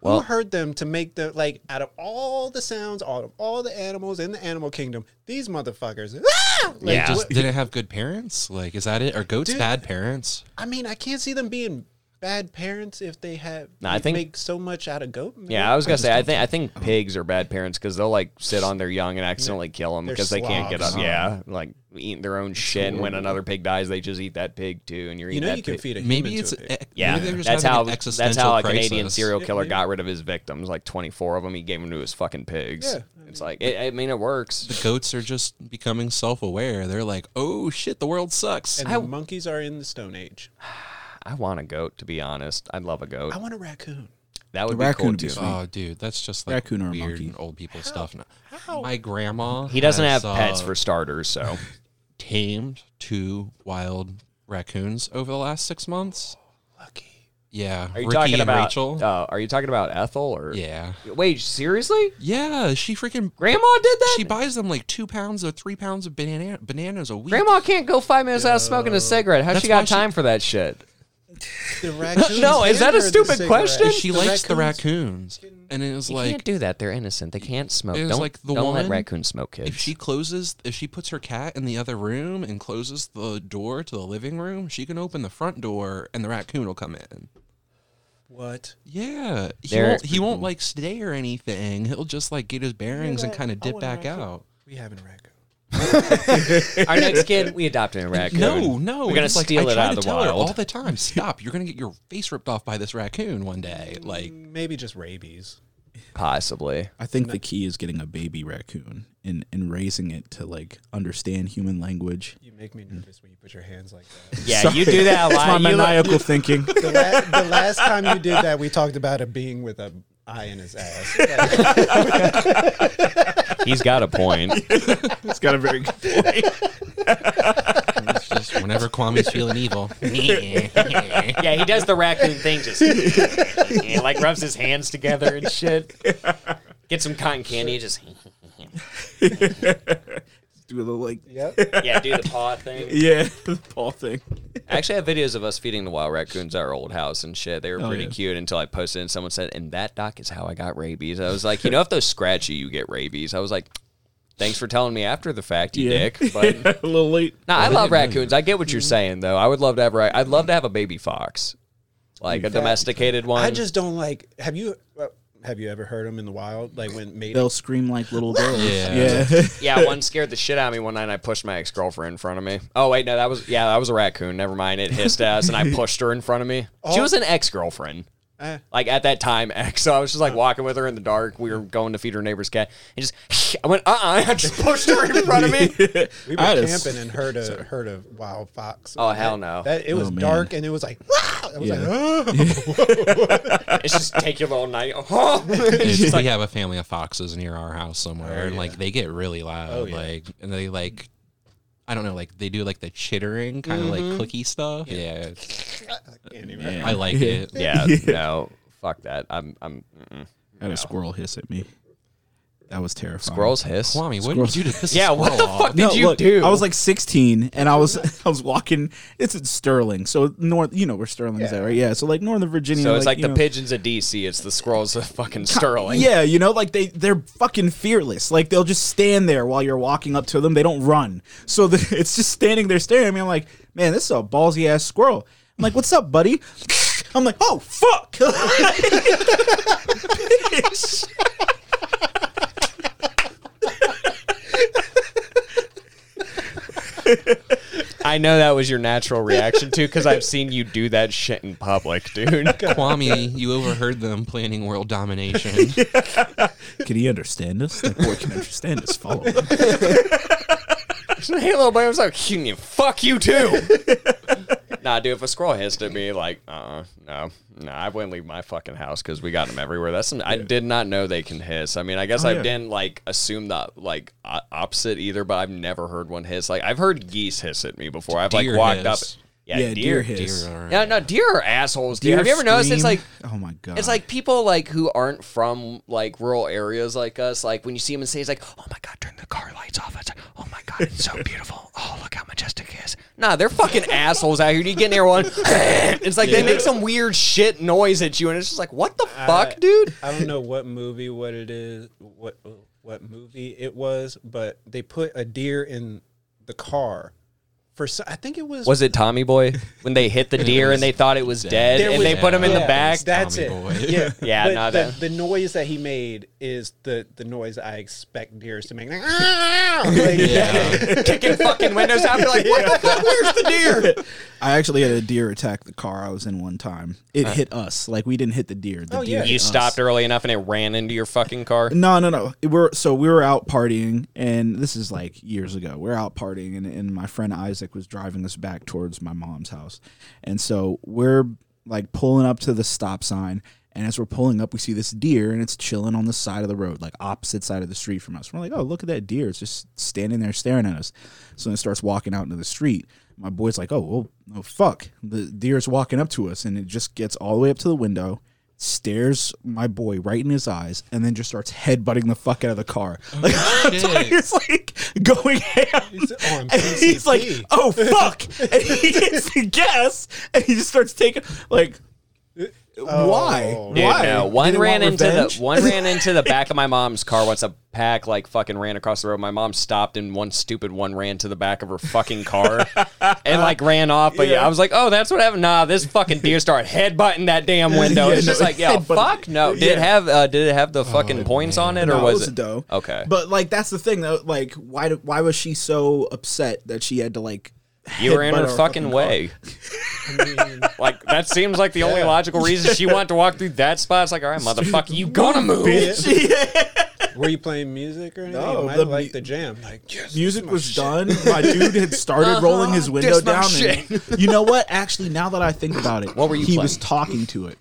Well- who hurt them to make the like out of all the sounds, out of all the animals in the animal kingdom, these motherfuckers? Ah! Like, Yeah. Just what- didn't have good parents. Like, is that it? Are goats Dude. bad parents? I mean, I can't see them being bad parents if they have. No, I think- make so much out of goat. meat. Yeah, I was gonna say I think I think pigs are bad parents because they'll like sit on their young and accidentally kill them They're because they can't get up. slobs. Yeah, like eating their own shit. And when another pig dies, they just eat that pig too, and you're you eating know that you know you can pig. feed a Maybe human it's to a pig. eh, Yeah, maybe they're just that's having how an that's existential how a crisis. Canadian serial killer maybe. got rid of his victims. Like 24 of them, he gave them to his fucking pigs. Yeah. It's like it, I mean, it works. The goats are just becoming self-aware. They're like, "Oh shit, the world sucks." And the monkeys are in the Stone Age. (sighs) (sighs) (sighs) I want a goat, to be honest. I'd love a goat. I want a raccoon. That would The be raccoon cool would be too. sweet. Oh, dude, that's just like Raccoon or a weird monkey? old people stuff. now. My grandma. He doesn't have pets uh, for starters, so (laughs) tamed two wild raccoons over the last six months. Lucky. Yeah, are you Ricky talking and about? Rachel? Uh, are you talking about Ethel or? yeah, Wait, seriously? yeah. She freaking Grandma did that. She buys them like two pounds or three pounds of banana bananas a week. Grandma can't go five minutes without smoking a cigarette. How's That's she got why she- time for that shit? The raccoons (laughs) No, is that a stupid question? she The likes the raccoons- raccoons, and it was You like can't do that. They're innocent. They can't smoke. It was don't like the don't let one- raccoons smoke, kids. if she closes, if she puts her cat in the other room and closes the door to the living room, she can open the front door and the raccoon will come in. What? Yeah, he They're- won't. He won't like stay or anything. He'll just like get his bearings and kind of dip back out. We have a raccoon. (laughs) Our next kid, we adopted a raccoon. No, no, we're gonna it's like, steal I it try out to of the tell her wild. all the time. Stop! You're gonna get your face ripped off by this raccoon one day. Mm, like, Maybe just rabies. Possibly. I think the key is getting a baby raccoon and, and raising it to like understand human language. You make me nervous when you put your hands like that. Yeah, you do that a It's my lot. You look- maniacal thinking. the, la- the last time you did that, we talked about a being with a eye in his ass. (laughs) he's got a point. He's got a very good point. it's just whenever Kwame's feeling evil. (laughs) Yeah, he does the raccoon thing, just he, (laughs) like rubs his hands together and shit. Get some cotton candy, just Do a little like yep. (laughs) yeah, do the paw thing. yeah, (laughs) the paw thing. I actually have videos of us feeding the wild raccoons at our old house and shit. They were Oh, pretty yeah. cute until I posted and someone said, and that doc is how I got rabies. I was like, you know, if those scratch you, you get rabies. I was like, thanks for telling me after the fact, you Yeah. dick. (laughs) But a little late. no, I love didn't know you. raccoons. I get what you're saying though. I would love to have. ra- I'd love to have a baby fox, like a domesticated one. I just don't like. Have you uh, have you ever heard them in the wild? Like when mating? They'll scream like little (laughs) girls. Yeah. yeah. yeah, (laughs) one scared the shit out of me one night. and I pushed my ex girlfriend in front of me. Oh wait, no, that was yeah, that was a raccoon. Never mind. It hissed at us, and I (laughs) pushed her in front of me. She oh. was an ex girlfriend. Eh. Like at that time, ex. (laughs) So I was just like walking with her in the dark. We were going to feed her neighbor's cat, and just (laughs) I went, (laughs) uh, uh I just pushed her in front of me. we were I had a s- camping and heard a heard a wild fox. Oh, hell no. That, it was Oh, dark and it was like. I was Yeah. like, oh. It's just take your little night. Oh. It's we have a family of foxes near our house somewhere, and like they get really loud, Oh, yeah. like and they like. I don't know, like they do like the chittering kind of like mm-hmm. clicky stuff. Yeah, can't even- I like it. (laughs) yeah, no, fuck that. I'm, I'm. Mm-mm. I had a squirrel hiss at me. That was terrifying. Squirrels hiss. Kwame, what did you do to piss a Yeah, what the squirrel off? fuck did you look, do? I was like 16, and I was (laughs) I was walking. It's in Sterling, so north. You know where Sterling's at, right? Yeah. So like Northern Virginia. So it's like, you the know- pigeons of DC. It's the squirrels of fucking Sterling. Yeah, you know, like they they're fucking fearless. Like they'll just stand there while you're walking up to them. They don't run. So the, (laughs) it's just standing there staring at me. I'm like, man, this is a ballsy ass squirrel. I'm like, what's up, buddy? (laughs) I'm like, oh fuck. Bitch. I know that was your natural reaction too, because I've seen you do that shit in public, dude. (laughs) Kwame, you overheard them planning world domination. (laughs) Can he understand us? That boy can understand us. Follow him. (laughs) hey, little boy, I was like, "Can you fuck you too?" Nah, dude. If a squirrel hissed at me, like, uh, uh, no, no, I wouldn't leave my fucking house because we got them everywhere. That's some, I did not know they can hiss. I mean, I guess Oh, I yeah. didn't like assume that like o- opposite either, but I've never heard one hiss. Like I've heard geese hiss at me before. I've like Deer walked hiss. up. Yeah, Yeah, deer. deer hiss. Deer are- Yeah, no, deer are assholes, dude. Deer Have you ever noticed? It's scream. like oh my god. It's like people like who aren't from like rural areas like us. Like when you see them and say, "It's like, oh my god, turn the car lights off." It's like, oh my god, it's so (laughs) beautiful. Oh look how majestic it is. Nah, they're fucking (laughs) assholes out here. You get near one, (laughs) it's like they make some weird shit noise at you, and it's just like, what the fuck, dude? I don't know what movie, what it is, what what movie it was, but they put a deer in the car for I think it was Was it Tommy Boy when they hit the (laughs) deer and they thought it was dead There and was- they put him in the back? That's Tommy it. Boy. Yeah, (laughs) Yeah, But no, the, that- the noise that he made is the the noise I expect deers to make. (laughs) Like, "Ah!" Kicking fucking windows out. Like, what the fuck? Where's the deer? I actually had a deer attack the car I was in one time. It hit us. Like we didn't hit the deer. The Oh, deer yeah. hit You us. stopped early enough and it ran into your fucking car. No, no, no. We're so we were out partying, and this is like years ago. We're out partying, and, and my friend Isaac was driving us back towards my mom's house, and so we're like pulling up to the stop sign, and as we're pulling up, we see this deer, and it's chilling on the side of the road, like opposite side of the street from us. We're like, oh, look at that deer! It's just standing there staring at us. So then it starts walking out into the street. My boy's like, oh, well, oh, fuck! The deer's walking up to us, and it just gets all the way up to the window stares my boy right in his eyes and then just starts headbutting the fuck out of the car. Oh, (laughs) like shit. he's like going ham. He's and he's like, oh fuck. and he (laughs) hits the gas and he just starts taking like why? Dude, why? no. One didn't ran want into revenge? the one (laughs) ran into the back of my mom's car once a pack like fucking ran across the road. My mom stopped and one stupid one ran to the back of her fucking car (laughs) and like ran off. But yeah. I was like, oh, that's what happened. Nah, this fucking deer started headbutting that damn window. Yeah, it's just no, like, yo, headbutted. fuck no. Did it have uh, did it have the fucking points on it or No, was it was a doe. Okay. But like that's the thing though. Like why? do- Why was she so upset that she had to like? You were in her our fucking car? way. like that seems like the only logical reason she wanted to walk through that spot. It's like, all right, motherfucker, you gonna move? (laughs) Were you playing music or anything? No, you might the have the jam. Like, yes, Music this is my was shit. done. My dude had started (laughs) rolling his window down. And, (laughs) you know what? Actually, now that I think about it, What were you He was talking to it.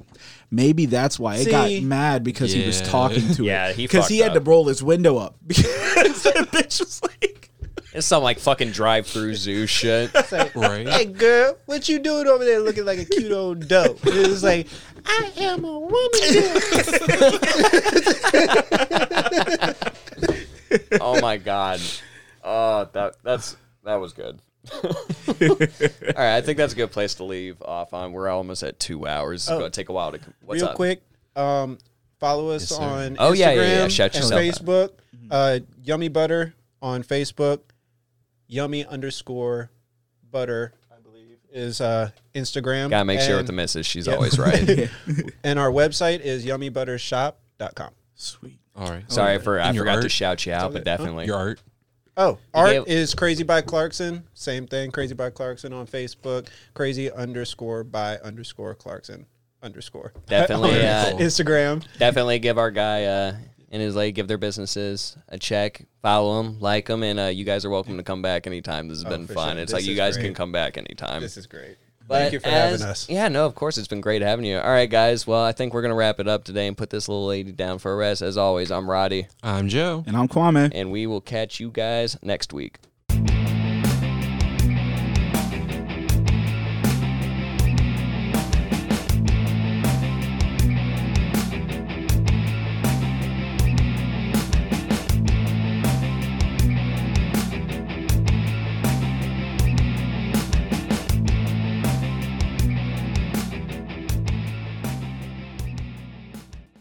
Maybe that's why it got mad because he was talking to it. Yeah, he because he fucked had to roll his window up because that bitch was like. It's some like fucking drive through zoo shit. Right? Hey girl, what you doing over there looking like a cute old dope? It was like, I am a woman. (laughs) oh my god. Oh, that that's that was good. (laughs) All right, I think that's a good place to leave off on. We're almost at two hours. It's Oh. going to take a while to. What's Real up? quick, um, follow us Yes, on Oh, Instagram yeah, yeah, yeah. Shout and yourself out. Facebook. Uh, Yummy Butter on Facebook. Yummy underscore butter, I believe, is uh, Instagram. Gotta make sure with the missus. She's always right. (laughs) And our website is yummybuttershop.com. Sweet. All right. Sorry for I And your forgot to shout you out, but definitely. Your art. Oh, art gave- is Crazy by Clarkson. Same thing. Crazy by Clarkson on Facebook. Crazy underscore by underscore Clarkson underscore. Definitely, (laughs) uh, Instagram. definitely give our guy uh, and his lady give their businesses a check. Follow them, like them, and uh, you guys are welcome to come back anytime. This has been Oh, for fun. sure. It's This like you guys great. can come back anytime. This is great. But Thank you for as- having us. Yeah, no, of course. It's been great having you. All right, guys. Well, I think we're going to wrap it up today and put this little lady down for a rest. As always, I'm Roddy, I'm Joe. And I'm Kwame. and we will catch you guys next week.